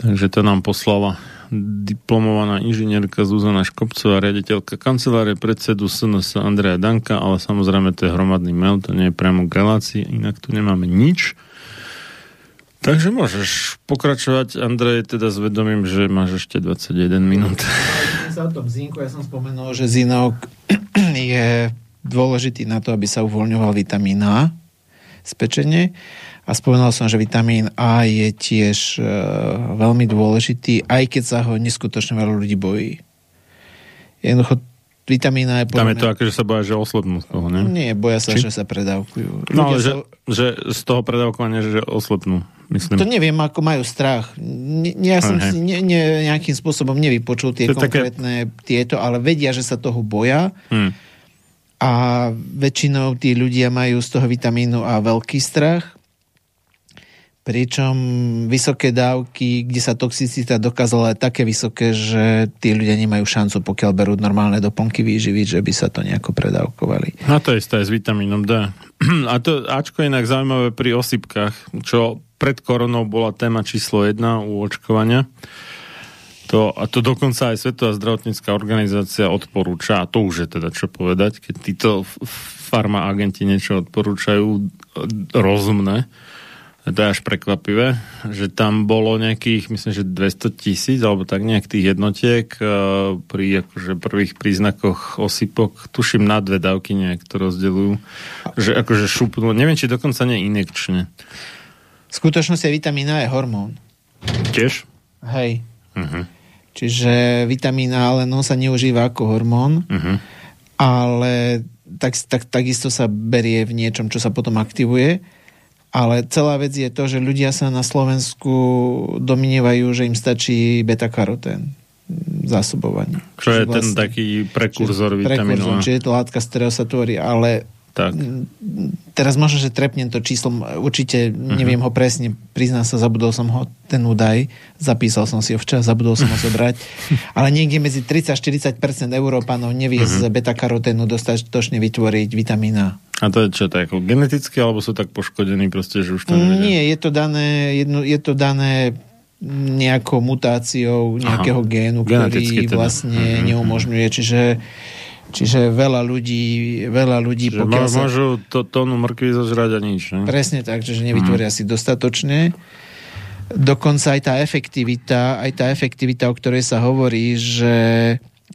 Takže to nám poslala diplomovaná inžinierka Zuzana Škopcová, riaditeľka kancelárie predsedu SNS Andreja Danka, ale samozrejme to je hromadný mail, to nie je priamo k relácii, inak tu nemáme nič. Takže môžeš pokračovať, Andrej, teda s vedomím, že máš ešte 21 minút. Sa o zinku, ja som spomenul, že zinok je dôležitý na to, aby sa uvoľňoval vitamín A z pečenie a spomenul som, že vitamín A je tiež e, veľmi dôležitý, aj keď sa ho neskutočne veľa ľudí bojí. Jednoducho vitamín A je Tam je to ako, že sa boja, že oslabnú z toho, ne? Nie, boja sa, Či? že sa predávkujú. No, ale sa... že, že z toho predávkovania, že oslepnú. Myslím. To neviem, ako majú strach. Ne, ja som si ne, ne, nejakým spôsobom nevypočul tie to konkrétne také... tieto, ale vedia, že sa toho boja. Hmm. A väčšinou tí ľudia majú z toho vitamínu A veľký strach pričom vysoké dávky, kde sa toxicita dokázala aj také vysoké, že tí ľudia nemajú šancu, pokiaľ berú normálne doplnky výživy, že by sa to nejako predávkovali. A to isté s vitamínom D. A to Ačko je inak zaujímavé pri osypkách, čo pred koronou bola téma číslo jedna u očkovania. To, a to dokonca aj Svetová zdravotnícká organizácia odporúča, a to už je teda čo povedať, keď títo farma agenti niečo odporúčajú rozumné, to je až prekvapivé, že tam bolo nejakých, myslím, že 200 tisíc, alebo tak nejak tých jednotiek e, pri akože prvých príznakoch osypok, tuším na dve dávky nejak to rozdelujú, že akože šupnú, neviem, či dokonca nie inekčne. V skutočnosti vitamín A je hormón. Tiež? Hej. Uh-huh. Čiže vitamín A, ale on sa neužíva ako hormón, uh-huh. ale tak, tak, takisto sa berie v niečom, čo sa potom aktivuje ale celá vec je to, že ľudia sa na Slovensku domnievajú, že im stačí beta-karotén zásobovanie. Čo je vlastne, ten taký prekurzor vitamínu Prekurzor, čiže je to látka, z ktorého sa tvorí, ale tak. Teraz možno, že trepnem to číslom, určite uh-huh. neviem ho presne, priznám sa, zabudol som ho, ten údaj, zapísal som si ho včas, zabudol som ho zobrať, ale niekde medzi 30-40% Európanov nevie uh-huh. z beta-karoténu dostatočne vytvoriť vitamína. A to je čo, ako geneticky, alebo sú tak poškodení proste, že už to nevedia? Nie, je to dané, jedno, je to dané nejakou mutáciou nejakého Aha, génu, ktorý teda. vlastne uh-huh. neumožňuje, čiže Čiže veľa ľudí, veľa ľudí čiže pokiaľ sa... môžu to, tónu mrkvy zožrať a nič. Ne? Presne tak, že nevytvoria mm. si dostatočne. Dokonca aj tá efektivita, aj tá efektivita, o ktorej sa hovorí, že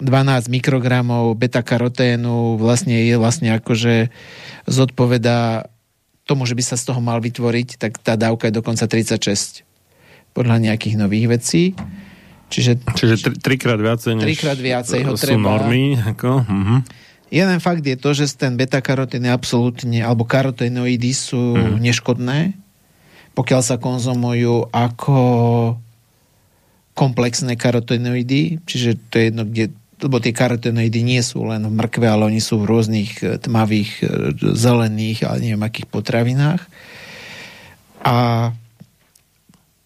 12 mikrogramov beta-karoténu vlastne je vlastne akože zodpovedá tomu, že by sa z toho mal vytvoriť, tak tá dávka je dokonca 36 podľa nejakých nových vecí. Čiže, Čiže tri, trikrát viacej, než trikrát viacej ho sú treba. normy. Ako? Uh-huh. Jeden fakt je to, že ten beta-karotén absolútne, alebo karotenoidy sú uh-huh. neškodné, pokiaľ sa konzumujú ako komplexné karotenoidy, čiže to je jedno, kde lebo tie karotenoidy nie sú len v mrkve, ale oni sú v rôznych e, tmavých, e, zelených, ale neviem akých potravinách. A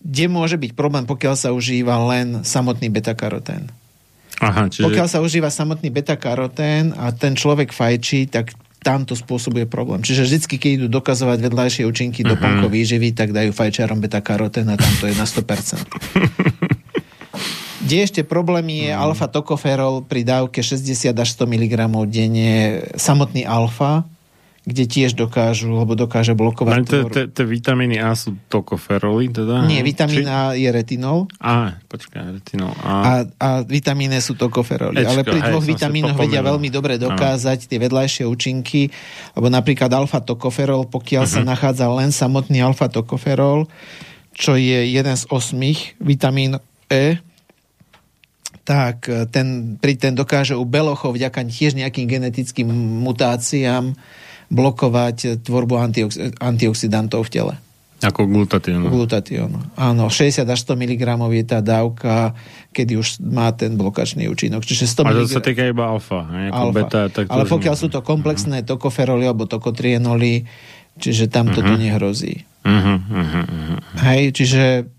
kde môže byť problém, pokiaľ sa užíva len samotný beta-karotén. Aha, čiže... Pokiaľ sa užíva samotný beta-karotén a ten človek fajčí, tak tam to spôsobuje problém. Čiže vždycky, keď idú dokazovať vedľajšie účinky uh-huh. doplnkov výživy, tak dajú fajčiarom beta-karotén a tam to je na 100%. Kde ešte problém je uh-huh. alfa-tokoferol pri dávke 60 až 100 mg denne. Samotný alfa kde tiež dokážu, lebo dokáže blokovať... Tie vitamíny A sú tokoferoly, teda? Nie, vitamín. A je retinol. A, počkaj, retinol A. A, a vitamíny sú tokoferoly. Ale pri dvoch vitamínoch vedia veľmi dobre dokázať tie vedľajšie účinky, lebo napríklad alfa-tokoferol, pokiaľ sa mhm. nachádza len samotný alfa-tokoferol, čo je jeden z osmých vitamín E, tak ten, pri ten dokáže u belochov vďaka tiež nejakým genetickým mutáciám blokovať tvorbu antiox- antioxidantov v tele. Ako glutatión. Glutatión. Áno, 60 až 100 mg je tá dávka, kedy už má ten blokačný účinok. Čiže 100 A to sa týka iba alfa, ako alfa. beta. Tak Ale pokiaľ sú to komplexné uh-huh. tokoferoly alebo tokotrienoly, čiže tam uh-huh. toto nehrozí. Uh-huh, uh-huh, uh-huh. Hej, čiže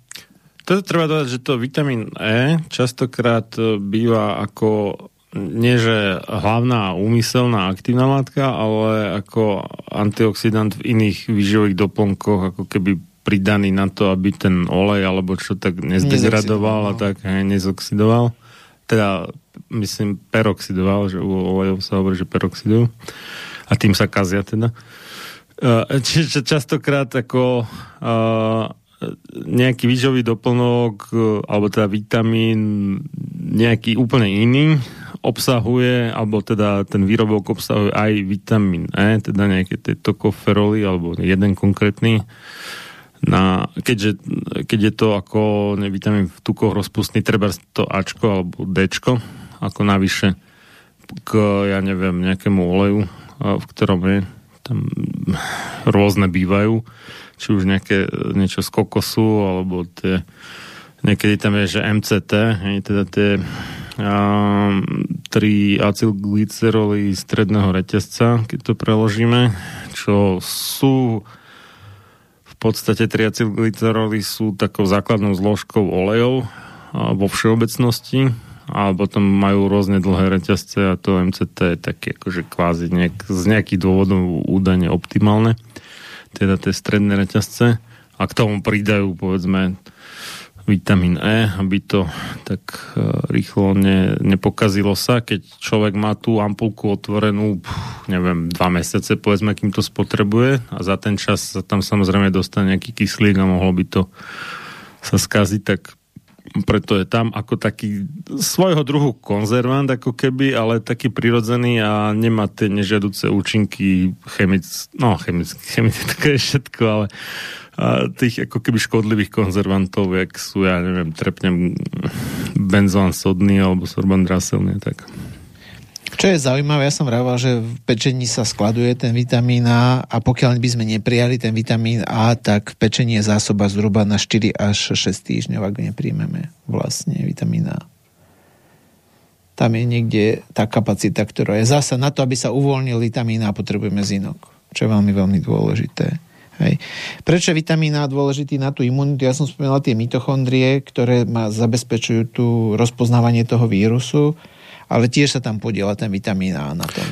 to treba dodať, že to vitamín E častokrát e, býva ako nie že hlavná úmyselná aktívna látka, ale ako antioxidant v iných výživových doplnkoch, ako keby pridaný na to, aby ten olej alebo čo tak nezdegradoval a no. tak hej, nezoxidoval. Teda myslím peroxidoval, že u olejov sa hovorí, že peroxidujú. A tým sa kazia teda. E, čiže častokrát ako uh, nejaký výživový doplnok alebo teda vitamín nejaký úplne iný obsahuje, alebo teda ten výrobok obsahuje aj vitamín E, teda nejaké tie tokoferoly, alebo jeden konkrétny. Na, keďže, keď je to ako ne, vitamín v tukoch rozpustný, treba to Ačko alebo Dčko, ako navyše k, ja neviem, nejakému oleju, v ktorom je, tam rôzne bývajú, či už nejaké, niečo z kokosu, alebo tie, niekedy tam je, že MCT, teda tie tri acylglyceroly stredného reťazca, keď to preložíme, čo sú v podstate tri acylglyceroly sú takou základnou zložkou olejov vo všeobecnosti a potom majú rôzne dlhé reťazce a to MCT je také akože kvázi nejak, z nejakých dôvodov údajne optimálne, teda tie stredné reťazce a k tomu pridajú povedzme vitamín E, aby to tak e, rýchlo ne, nepokazilo sa. Keď človek má tú ampulku otvorenú, neviem, dva mesiace, povedzme, kým to spotrebuje a za ten čas sa tam samozrejme dostane nejaký kyslík a mohlo by to sa skaziť, tak preto je tam ako taký svojho druhu konzervant ako keby, ale taký prirodzený a nemá tie nežiaduce účinky chemic, no chemické, chemické všetko, ale tých ako keby škodlivých konzervantov, jak sú, ja neviem, trepnem benzón sodný alebo sorban draselný, tak. Čo je zaujímavé, ja som vraval, že v pečení sa skladuje ten vitamín A a pokiaľ by sme neprijali ten vitamín A, tak v pečení je zásoba zhruba na 4 až 6 týždňov, ak nepríjmeme vlastne vitamín A. Tam je niekde tá kapacita, ktorá je zasa na to, aby sa uvoľnil vitamín A, potrebujeme zinok, čo je veľmi, veľmi dôležité. Hej. Prečo je vitamín A dôležitý na tú imunitu? Ja som spomínal tie mitochondrie, ktoré ma zabezpečujú tú rozpoznávanie toho vírusu, ale tiež sa tam podiela ten vitamín A na tom.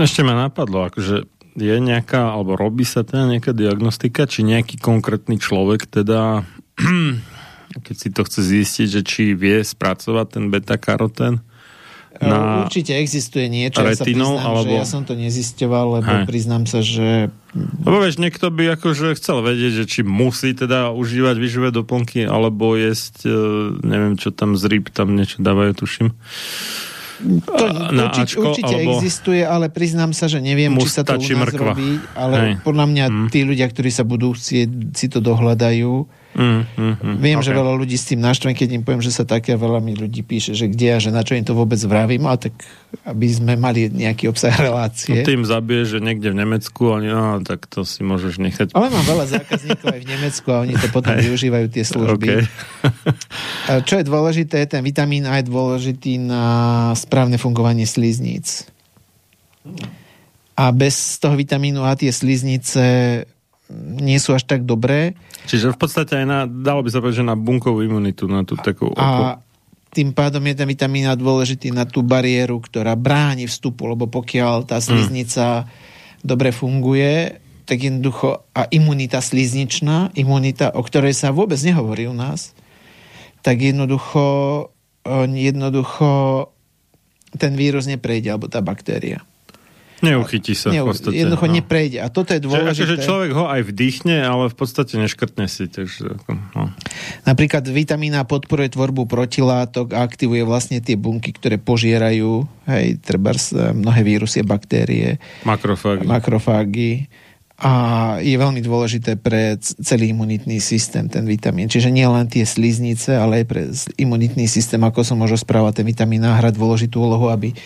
Ešte ma napadlo, akože je nejaká, alebo robí sa teda nejaká diagnostika, či nejaký konkrétny človek teda, keď si to chce zistiť, že či vie spracovať ten beta-karotén, na Určite existuje niečo, retinou, ja sa priznám, alebo... že ja som to nezisťoval, lebo Hej. priznám sa, že... Lebo vieš, niekto by akože chcel vedieť, že či musí teda užívať vyživé doplnky, alebo jesť, e, neviem čo tam z rýb, tam niečo dávajú, tuším. To na určite, Ačko, určite alebo... existuje, ale priznám sa, že neviem, či sa to u nás mrkva. robí, ale Hej. podľa mňa mm. tí ľudia, ktorí sa budú chcieť, si to dohľadajú, Mm, mm, mm, Viem, okay. že veľa ľudí s tým naštvem, keď im poviem, že sa také veľa mi ľudí píše, že kde a že na čo im to vôbec vravím, ale tak aby sme mali nejaký obsah relácie. No tým zabije, že niekde v Nemecku, oni, no, tak to si môžeš nechať. Ale mám veľa zákazníkov aj v Nemecku a oni to potom využívajú tie služby. Okay. čo je dôležité, ten vitamín A je dôležitý na správne fungovanie slizníc. A bez toho vitamínu A tie sliznice nie sú až tak dobré. Čiže v podstate aj na, dalo by sa povedať, že na bunkovú imunitu, na tú takú... A tým pádom je ten vitamín A dôležitý na tú bariéru, ktorá bráni vstupu, lebo pokiaľ tá mm. sliznica mm. dobre funguje, tak jednoducho a imunita slizničná, imunita, o ktorej sa vôbec nehovorí u nás, tak jednoducho, jednoducho ten vírus neprejde, alebo tá baktéria. Neuchytí sa Neu, v podstate. Jednoducho no. neprejde. A toto je dôležité. Že, akože človek ho aj vdýchne, ale v podstate neškrtne si. Takže, no. Napríklad vitamína podporuje tvorbu protilátok a aktivuje vlastne tie bunky, ktoré požierajú hej, treba mnohé vírusy, baktérie. Makrofágy. Makrofágy. A je veľmi dôležité pre celý imunitný systém ten vitamín. Čiže nie len tie sliznice, ale aj pre imunitný systém, ako som môžu správať, ten vitamín náhrad dôležitú úlohu, aby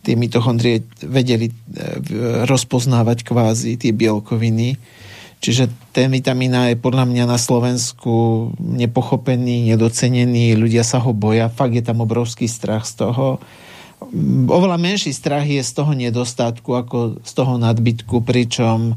tie mitochondrie vedeli e, rozpoznávať kvázi tie bielkoviny. Čiže ten vitamín A je podľa mňa na Slovensku nepochopený, nedocenený, ľudia sa ho boja, fakt je tam obrovský strach z toho. Oveľa menší strach je z toho nedostatku ako z toho nadbytku, pričom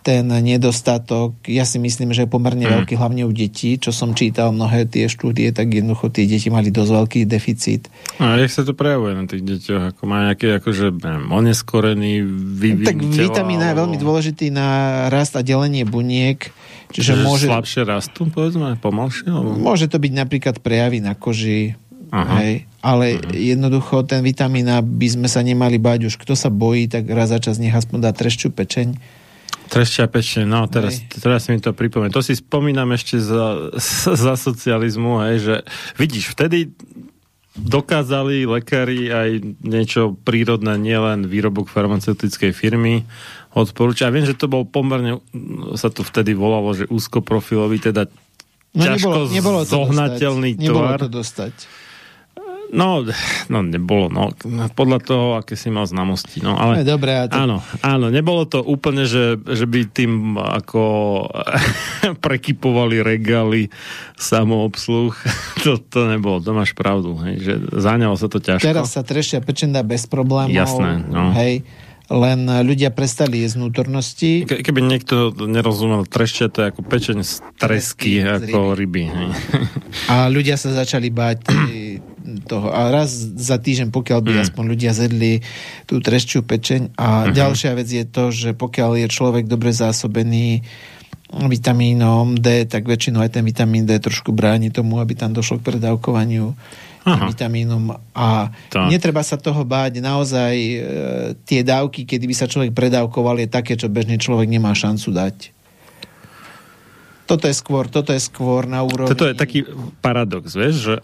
ten nedostatok, ja si myslím, že je pomerne mm. veľký hlavne u detí, čo som čítal mnohé tie štúdie, tak jednoducho tie deti mali dosť veľký deficit. A jak sa to prejavuje na tých deťoch? Ako má nejaký akože, neviem, oneskorený vývin Tak vitamín je veľmi dôležitý na rast a delenie buniek. Čiže, čiže môže... slabšie rastú, povedzme, pomalšie? Alebo... Môže to byť napríklad prejavy na koži, Aha. Hej, ale uh-huh. jednoducho ten vitamín A by sme sa nemali báť už. Kto sa bojí, tak raz za čas nech aspoň dá trešťu pečeň Trešťa pečne, no teraz, teraz mi to pripomenie. To si spomínam ešte za, za socializmu, hej, že vidíš, vtedy dokázali lekári aj niečo prírodné, nielen výrobok farmaceutickej firmy odporúča. Ja viem, že to bol pomerne, sa to vtedy volalo, že úzkoprofilový, teda no, ťažko nebolo, nebolo to zohnateľný dostať. tvar. Nebolo to dostať. No, no nebolo, no, podľa toho, aké si mal znamosti, no, ale... Dobre, to... Áno, áno, nebolo to úplne, že, že by tým ako prekypovali regály samoobsluh, to, to nebolo, to máš pravdu, hej, že zaňalo sa to ťažko. Teraz sa trešia pečenda bez problémov, Jasné, no. hej, len ľudia prestali jesť vnútornosti. Ke, keby niekto nerozumel, trešťa to je ako pečenie z tresky, ako ryby. Hej. A ľudia sa začali báť toho. A raz za týždeň, pokiaľ by mm. aspoň ľudia zedli tú trešťu pečeň. A uh-huh. ďalšia vec je to, že pokiaľ je človek dobre zásobený vitamínom D, tak väčšinou aj ten vitamín D trošku bráni tomu, aby tam došlo k predávkovaniu Aha. vitamínom a tá. netreba sa toho báť. Naozaj e, tie dávky, kedy by sa človek predávkoval, je také, čo bežný človek nemá šancu dať. Toto je skôr, toto je skôr na úrovni... Toto je taký paradox, vieš, že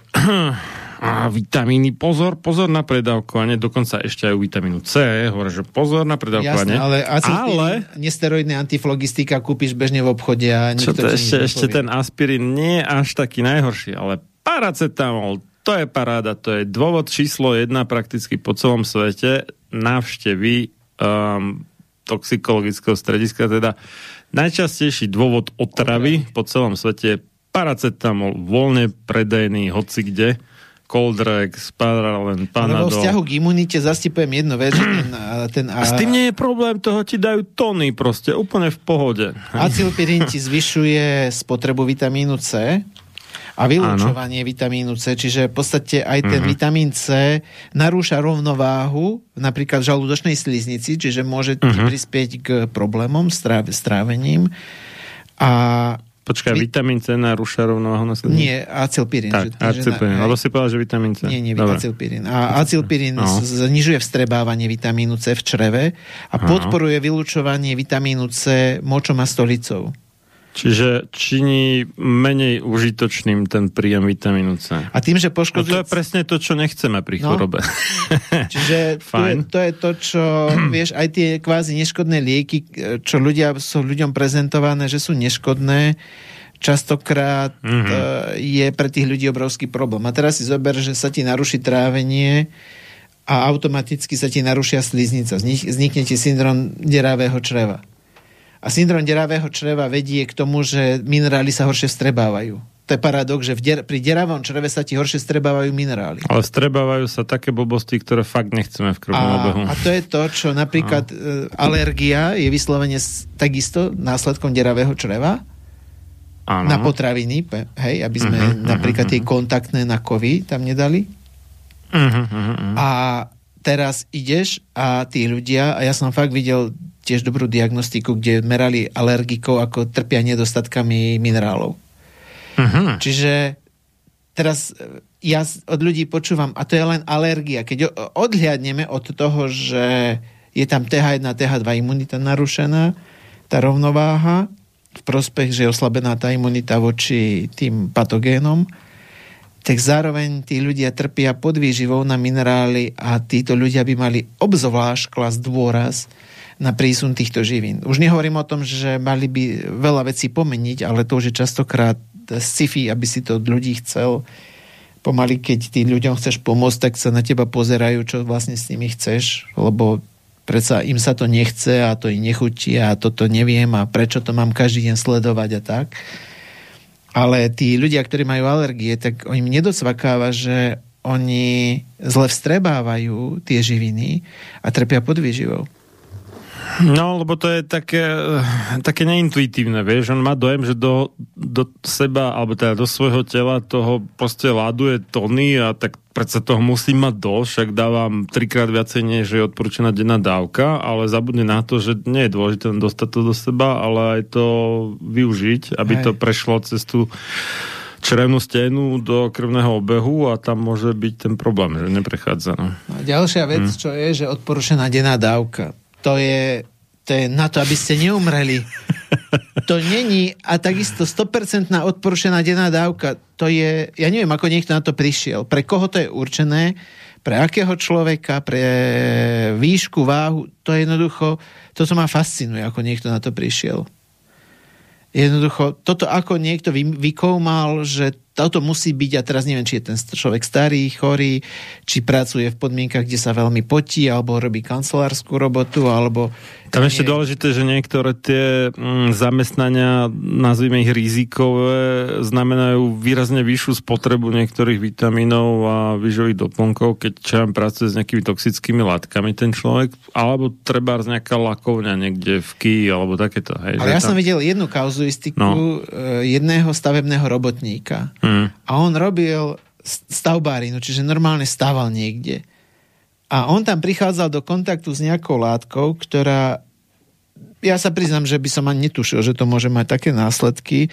a vitamíny, pozor, pozor na predávkovanie, dokonca ešte aj u vitamínu C, hovorí, že pozor na predávkovanie. Jasne, ale, ale nesteroidné antiflogistika kúpiš bežne v obchode a nikto čo to ešte, ešte ten aspirín nie je až taký najhorší, ale paracetamol, to je paráda, to je dôvod číslo jedna prakticky po celom svete navštevy um, toxikologického strediska, teda najčastejší dôvod otravy po celom svete je paracetamol, voľne predajný hoci kde, Coldrex, Paralen, Panadol. Vo vzťahu k imunite zastipujem jednu vec, že ten, ten a... S tým nie je problém, toho ti dajú tony proste, úplne v pohode. Acylpirín ti zvyšuje spotrebu vitamínu C, a vylúčovanie Áno. vitamínu C, čiže v podstate aj ten uh-huh. vitamín C narúša rovnováhu napríklad v žalúdočnej sliznici, čiže môže uh-huh. prispieť k problémom s trávením. A Počkaj, Vi... vitamín C narúša rovnováhu na sliznici? Nie, acylpirín. Tak, že, acylpirín, lebo si povedal, že vitamín C. Nie, nie, Dobre. acylpirín. A acylpirín no. znižuje vstrebávanie vitamínu C v čreve a podporuje vylúčovanie vitamínu C močom a stolicou. Čiže činí menej užitočným ten príjem vitamínu C. A tým, že poškodzuje... No to je presne to, čo nechceme pri no. chorobe. Čiže. To, je, to je to, čo, vieš, aj tie kvázi neškodné lieky, čo ľudia sú ľuďom prezentované, že sú neškodné, častokrát mm-hmm. je pre tých ľudí obrovský problém. A teraz si zober, že sa ti naruší trávenie a automaticky sa ti narušia sliznica. Vznikne ti syndrom deravého čreva. A syndrom deravého čreva vedie k tomu, že minerály sa horšie strebávajú. To je paradox, že v der- pri deravom čreve sa ti horšie strebávajú minerály. Ale strebávajú sa také blbosti, ktoré fakt nechceme v krvnom obehu. A to je to, čo napríklad a... E, alergia je vyslovene takisto následkom deravého čreva ano. na potraviny, hej, aby sme uh-huh, napríklad uh-huh. tie kontaktné na kovy tam nedali. Uh-huh, uh-huh. A teraz ideš a tí ľudia, a ja som fakt videl tiež dobrú diagnostiku, kde merali alergikov, ako trpia nedostatkami minerálov. Uh-huh. Čiže teraz e, ja od ľudí počúvam, a to je len alergia. Keď odhliadneme od toho, že je tam TH1, TH2 imunita narušená, tá rovnováha v prospech, že je oslabená tá imunita voči tým patogénom, tak zároveň tí ľudia trpia podvýživou na minerály a títo ľudia by mali obzvlášť klas dôraz na prísun týchto živín. Už nehovorím o tom, že mali by veľa vecí pomeniť, ale to už je častokrát sci-fi, aby si to od ľudí chcel. Pomaly, keď tým ľuďom chceš pomôcť, tak sa na teba pozerajú, čo vlastne s nimi chceš, lebo predsa im sa to nechce a to im nechutí a toto neviem a prečo to mám každý deň sledovať a tak. Ale tí ľudia, ktorí majú alergie, tak im nedocvakáva, že oni zle vstrebávajú tie živiny a trpia podvýživou. No, lebo to je také, také neintuitívne, vieš, on má dojem, že do, do seba, alebo teda do svojho tela toho proste láduje tony a tak predsa toho musí mať dosť, však dávam trikrát viacej, než je odporúčená denná dávka, ale zabudne na to, že nie je dôležité dostať to do seba, ale aj to využiť, aby Hej. to prešlo cez tú črevnú stenu do krvného obehu a tam môže byť ten problém, že neprechádza. No. A ďalšia vec, hmm. čo je, že odporúčená denná dávka. To je, to je na to, aby ste neumreli. To není, a takisto 100% odporúčená denná dávka, to je, ja neviem, ako niekto na to prišiel. Pre koho to je určené, pre akého človeka, pre výšku, váhu, to je jednoducho, toto ma fascinuje, ako niekto na to prišiel. Jednoducho, toto ako niekto vy, vykoumal, že toto musí byť, a teraz neviem, či je ten človek starý, chorý, či pracuje v podmienkach, kde sa veľmi potí, alebo robí kancelárskú robotu, alebo... Tam je ešte dôležité, že niektoré tie mm, zamestnania, nazvime ich rizikové, znamenajú výrazne vyššiu spotrebu niektorých vitamínov a výžových doplnkov, keď čajem pracuje s nejakými toxickými látkami ten človek, alebo treba z nejaká lakovňa niekde v Kii, alebo takéto. Hej, Ale ja tam... som videl jednu kauzuistiku no. Eh, jedného stavebného robotníka. Mm. A on robil stavbárinu, čiže normálne stával niekde. A on tam prichádzal do kontaktu s nejakou látkou, ktorá ja sa priznám, že by som ani netušil, že to môže mať také následky,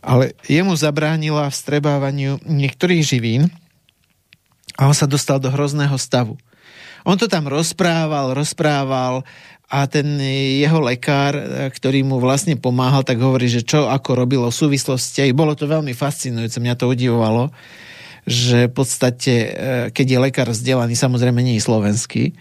ale jemu zabránila v strebávaniu niektorých živín a on sa dostal do hrozného stavu. On to tam rozprával, rozprával a ten jeho lekár, ktorý mu vlastne pomáhal, tak hovorí, že čo ako robilo v súvislosti. Bolo to veľmi fascinujúce, mňa to udivovalo, že v podstate, e, keď je lekár vzdelaný, samozrejme nie je slovenský,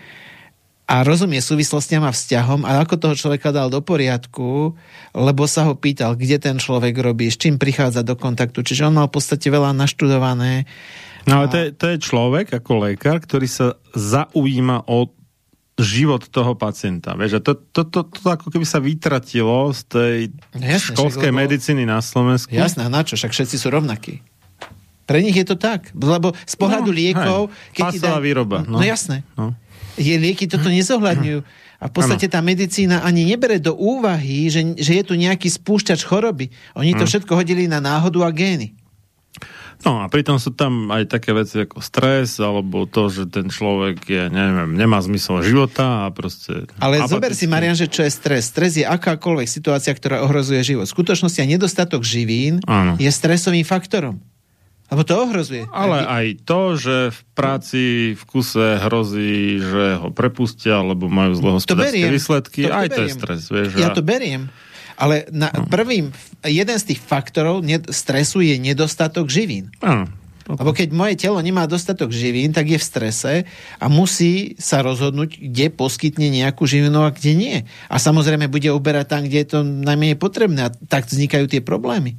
a rozumie súvislostiam a vzťahom a ako toho človeka dal do poriadku, lebo sa ho pýtal, kde ten človek robí, s čím prichádza do kontaktu. Čiže on mal v podstate veľa naštudované. No ale to je, to je človek ako lekár, ktorý sa zaujíma o život toho pacienta. Vieš, a to, to, to, to, to ako keby sa vytratilo z tej no jasne, školskej lebo... medicíny na Slovensku. Jasné, na čo? Však všetci sú rovnakí. Pre nich je to tak. Lebo z pohľadu no, liekov... Hej, keď dá... výroba. No, no jasné. No. Je, lieky toto nezohľadňujú. A v podstate tá medicína ani nebere do úvahy, že, že je tu nejaký spúšťač choroby. Oni to hm. všetko hodili na náhodu a gény. No a pritom sú tam aj také veci ako stres, alebo to, že ten človek je, neviem, nemá zmysel života a proste... Ale apatický. zober si, Marian, že čo je stres. Stres je akákoľvek situácia, ktorá ohrozuje život. V skutočnosti a nedostatok živín ano. je stresovým faktorom. Lebo to ohrozuje. Ale aj to, že v práci v kuse hrozí, že ho prepustia, lebo majú zlé hospodárske výsledky, to, to aj beriem. to je stres. Vieš, ja to beriem. Ale na, no. prvým, jeden z tých faktorov stresu je nedostatok živín. Ano. Lebo keď moje telo nemá dostatok živín, tak je v strese a musí sa rozhodnúť, kde poskytne nejakú živinu a kde nie. A samozrejme bude uberať tam, kde je to najmenej potrebné. A tak vznikajú tie problémy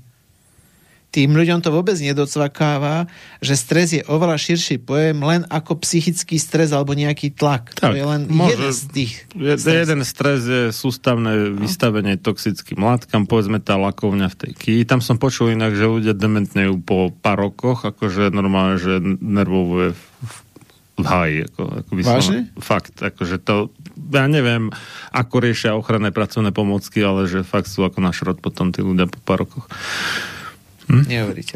tým ľuďom to vôbec nedocvakáva, že stres je oveľa širší pojem len ako psychický stres alebo nejaký tlak. Tak, to je len môže, jeden z tých je, Jeden stres je sústavné no. vystavenie toxickým látkam, povedzme tá lakovňa v tej ký. Tam som počul inak, že ľudia dementnejú po pár rokoch, akože normálne, že nervové v háji. Ako, ako Vážne? Fakt, akože to, ja neviem, ako riešia ochranné pracovné pomocky, ale že fakt sú ako na šrot potom tí ľudia po pár rokoch. Hm? Neuveríte.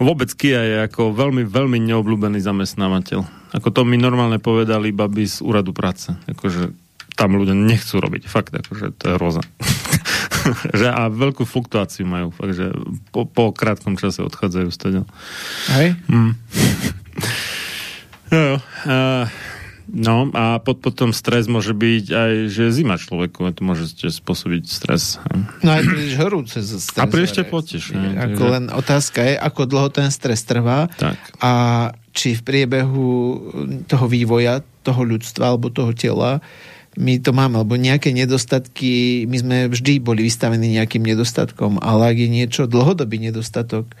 Vôbec Kia je ako veľmi, veľmi neobľúbený zamestnávateľ. Ako to mi normálne povedali baby z úradu práce. Akože tam ľudia nechcú robiť. Fakt, akože to je hroza. že a veľkú fluktuáciu majú. Fakt, že po, po krátkom čase odchádzajú z toho. Hej? Mm. jo, jo. Uh, No a pod, potom stres môže byť aj, že zima človeku, to môže spôsobiť stres. No aj príliš horúce stres. A príliš teplo tiež. Ako len otázka je, ako dlho ten stres trvá tak. a či v priebehu toho vývoja toho ľudstva alebo toho tela my to máme, lebo nejaké nedostatky, my sme vždy boli vystavení nejakým nedostatkom, ale ak je niečo dlhodobý nedostatok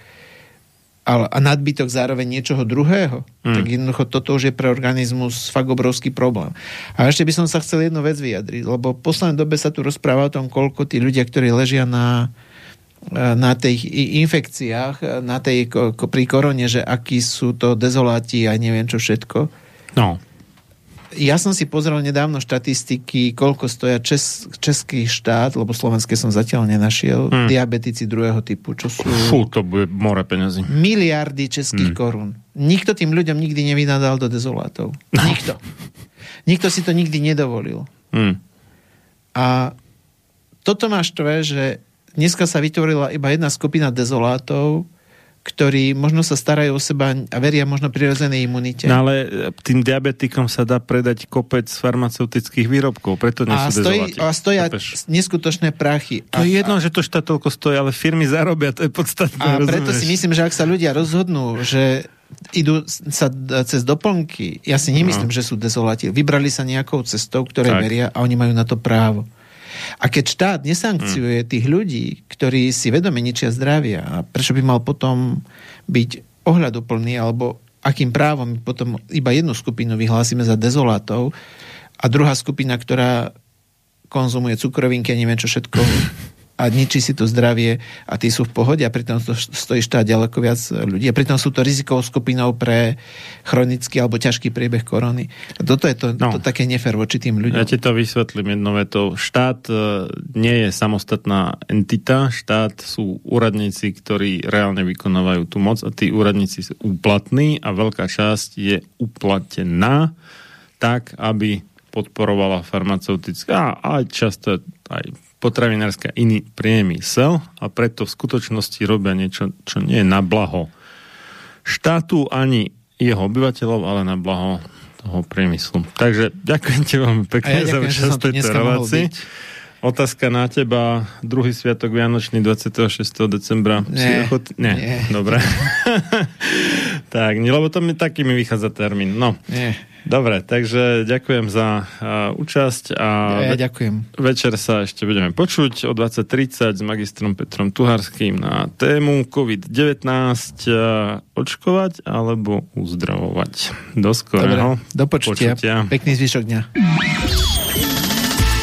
a, a nadbytok zároveň niečoho druhého, hmm. tak jednoducho toto už je pre organizmus fakt obrovský problém. A ešte by som sa chcel jednu vec vyjadriť, lebo v poslednej dobe sa tu rozpráva o tom, koľko tí ľudia, ktorí ležia na na tých infekciách, na tej, pri korone, že akí sú to dezoláti a neviem čo všetko. No ja som si pozrel nedávno štatistiky, koľko stoja čes, český štát, lebo slovenské som zatiaľ nenašiel, hmm. diabetici druhého typu, čo sú... Fú, to bude more peniazy. Miliardy českých hmm. korún. Nikto tým ľuďom nikdy nevynadal do dezolátov. Nikto. Nikto si to nikdy nedovolil. Hmm. A toto máš štve, že dneska sa vytvorila iba jedna skupina dezolátov, ktorí možno sa starajú o seba a veria možno prirodzenej imunite. No ale e, tým diabetikom sa dá predať kopec farmaceutických výrobkov, preto nie a sú stojí, A stoja Chápeš? neskutočné prachy. To a, je jedno, a, že to štát toľko stojí, ale firmy zarobia, to je podstatné. A rozumieš? preto si myslím, že ak sa ľudia rozhodnú, že idú sa cez doplnky, ja si nemyslím, no. že sú dezoláti. Vybrali sa nejakou cestou, ktoré tak. veria a oni majú na to právo. A keď štát nesankciuje hmm. tých ľudí, ktorí si vedome ničia zdravia, a prečo by mal potom byť ohľadoplný, alebo akým právom potom iba jednu skupinu vyhlásime za dezolátov a druhá skupina, ktorá konzumuje cukrovinky a neviem čo všetko a ničí si to zdravie a tí sú v pohode a pritom to stojí štát ďaleko viac ľudí. A pritom sú to rizikovou skupinou pre chronický alebo ťažký priebeh korony. A toto je to, no. to také nefer voči tým ľuďom. Ja ti to vysvetlím jednou vetou. Štát e, nie je samostatná entita. Štát sú úradníci, ktorí reálne vykonávajú tú moc a tí úradníci sú úplatní a veľká časť je uplatená tak, aby podporovala farmaceutická a aj často aj potravinárska iný priemysel a preto v skutočnosti robia niečo, čo nie je na blaho štátu ani jeho obyvateľov, ale na blaho toho priemyslu. Takže ďakujem ti veľmi pekne ja za účasť tejto relácii. Otázka na teba. Druhý sviatok Vianočný 26. decembra. Nie. Ochot... Nie. nie. Dobre. tak, lebo to mi taký mi vychádza termín. No. Nie. Dobre, takže ďakujem za uh, účasť a ja, ja ďakujem. večer sa ešte budeme počuť o 20.30 s magistrom Petrom Tuharským na tému COVID-19 uh, očkovať alebo uzdravovať. Do skorého. Dobre, do počutia. počutia. Pekný zvyšok dňa.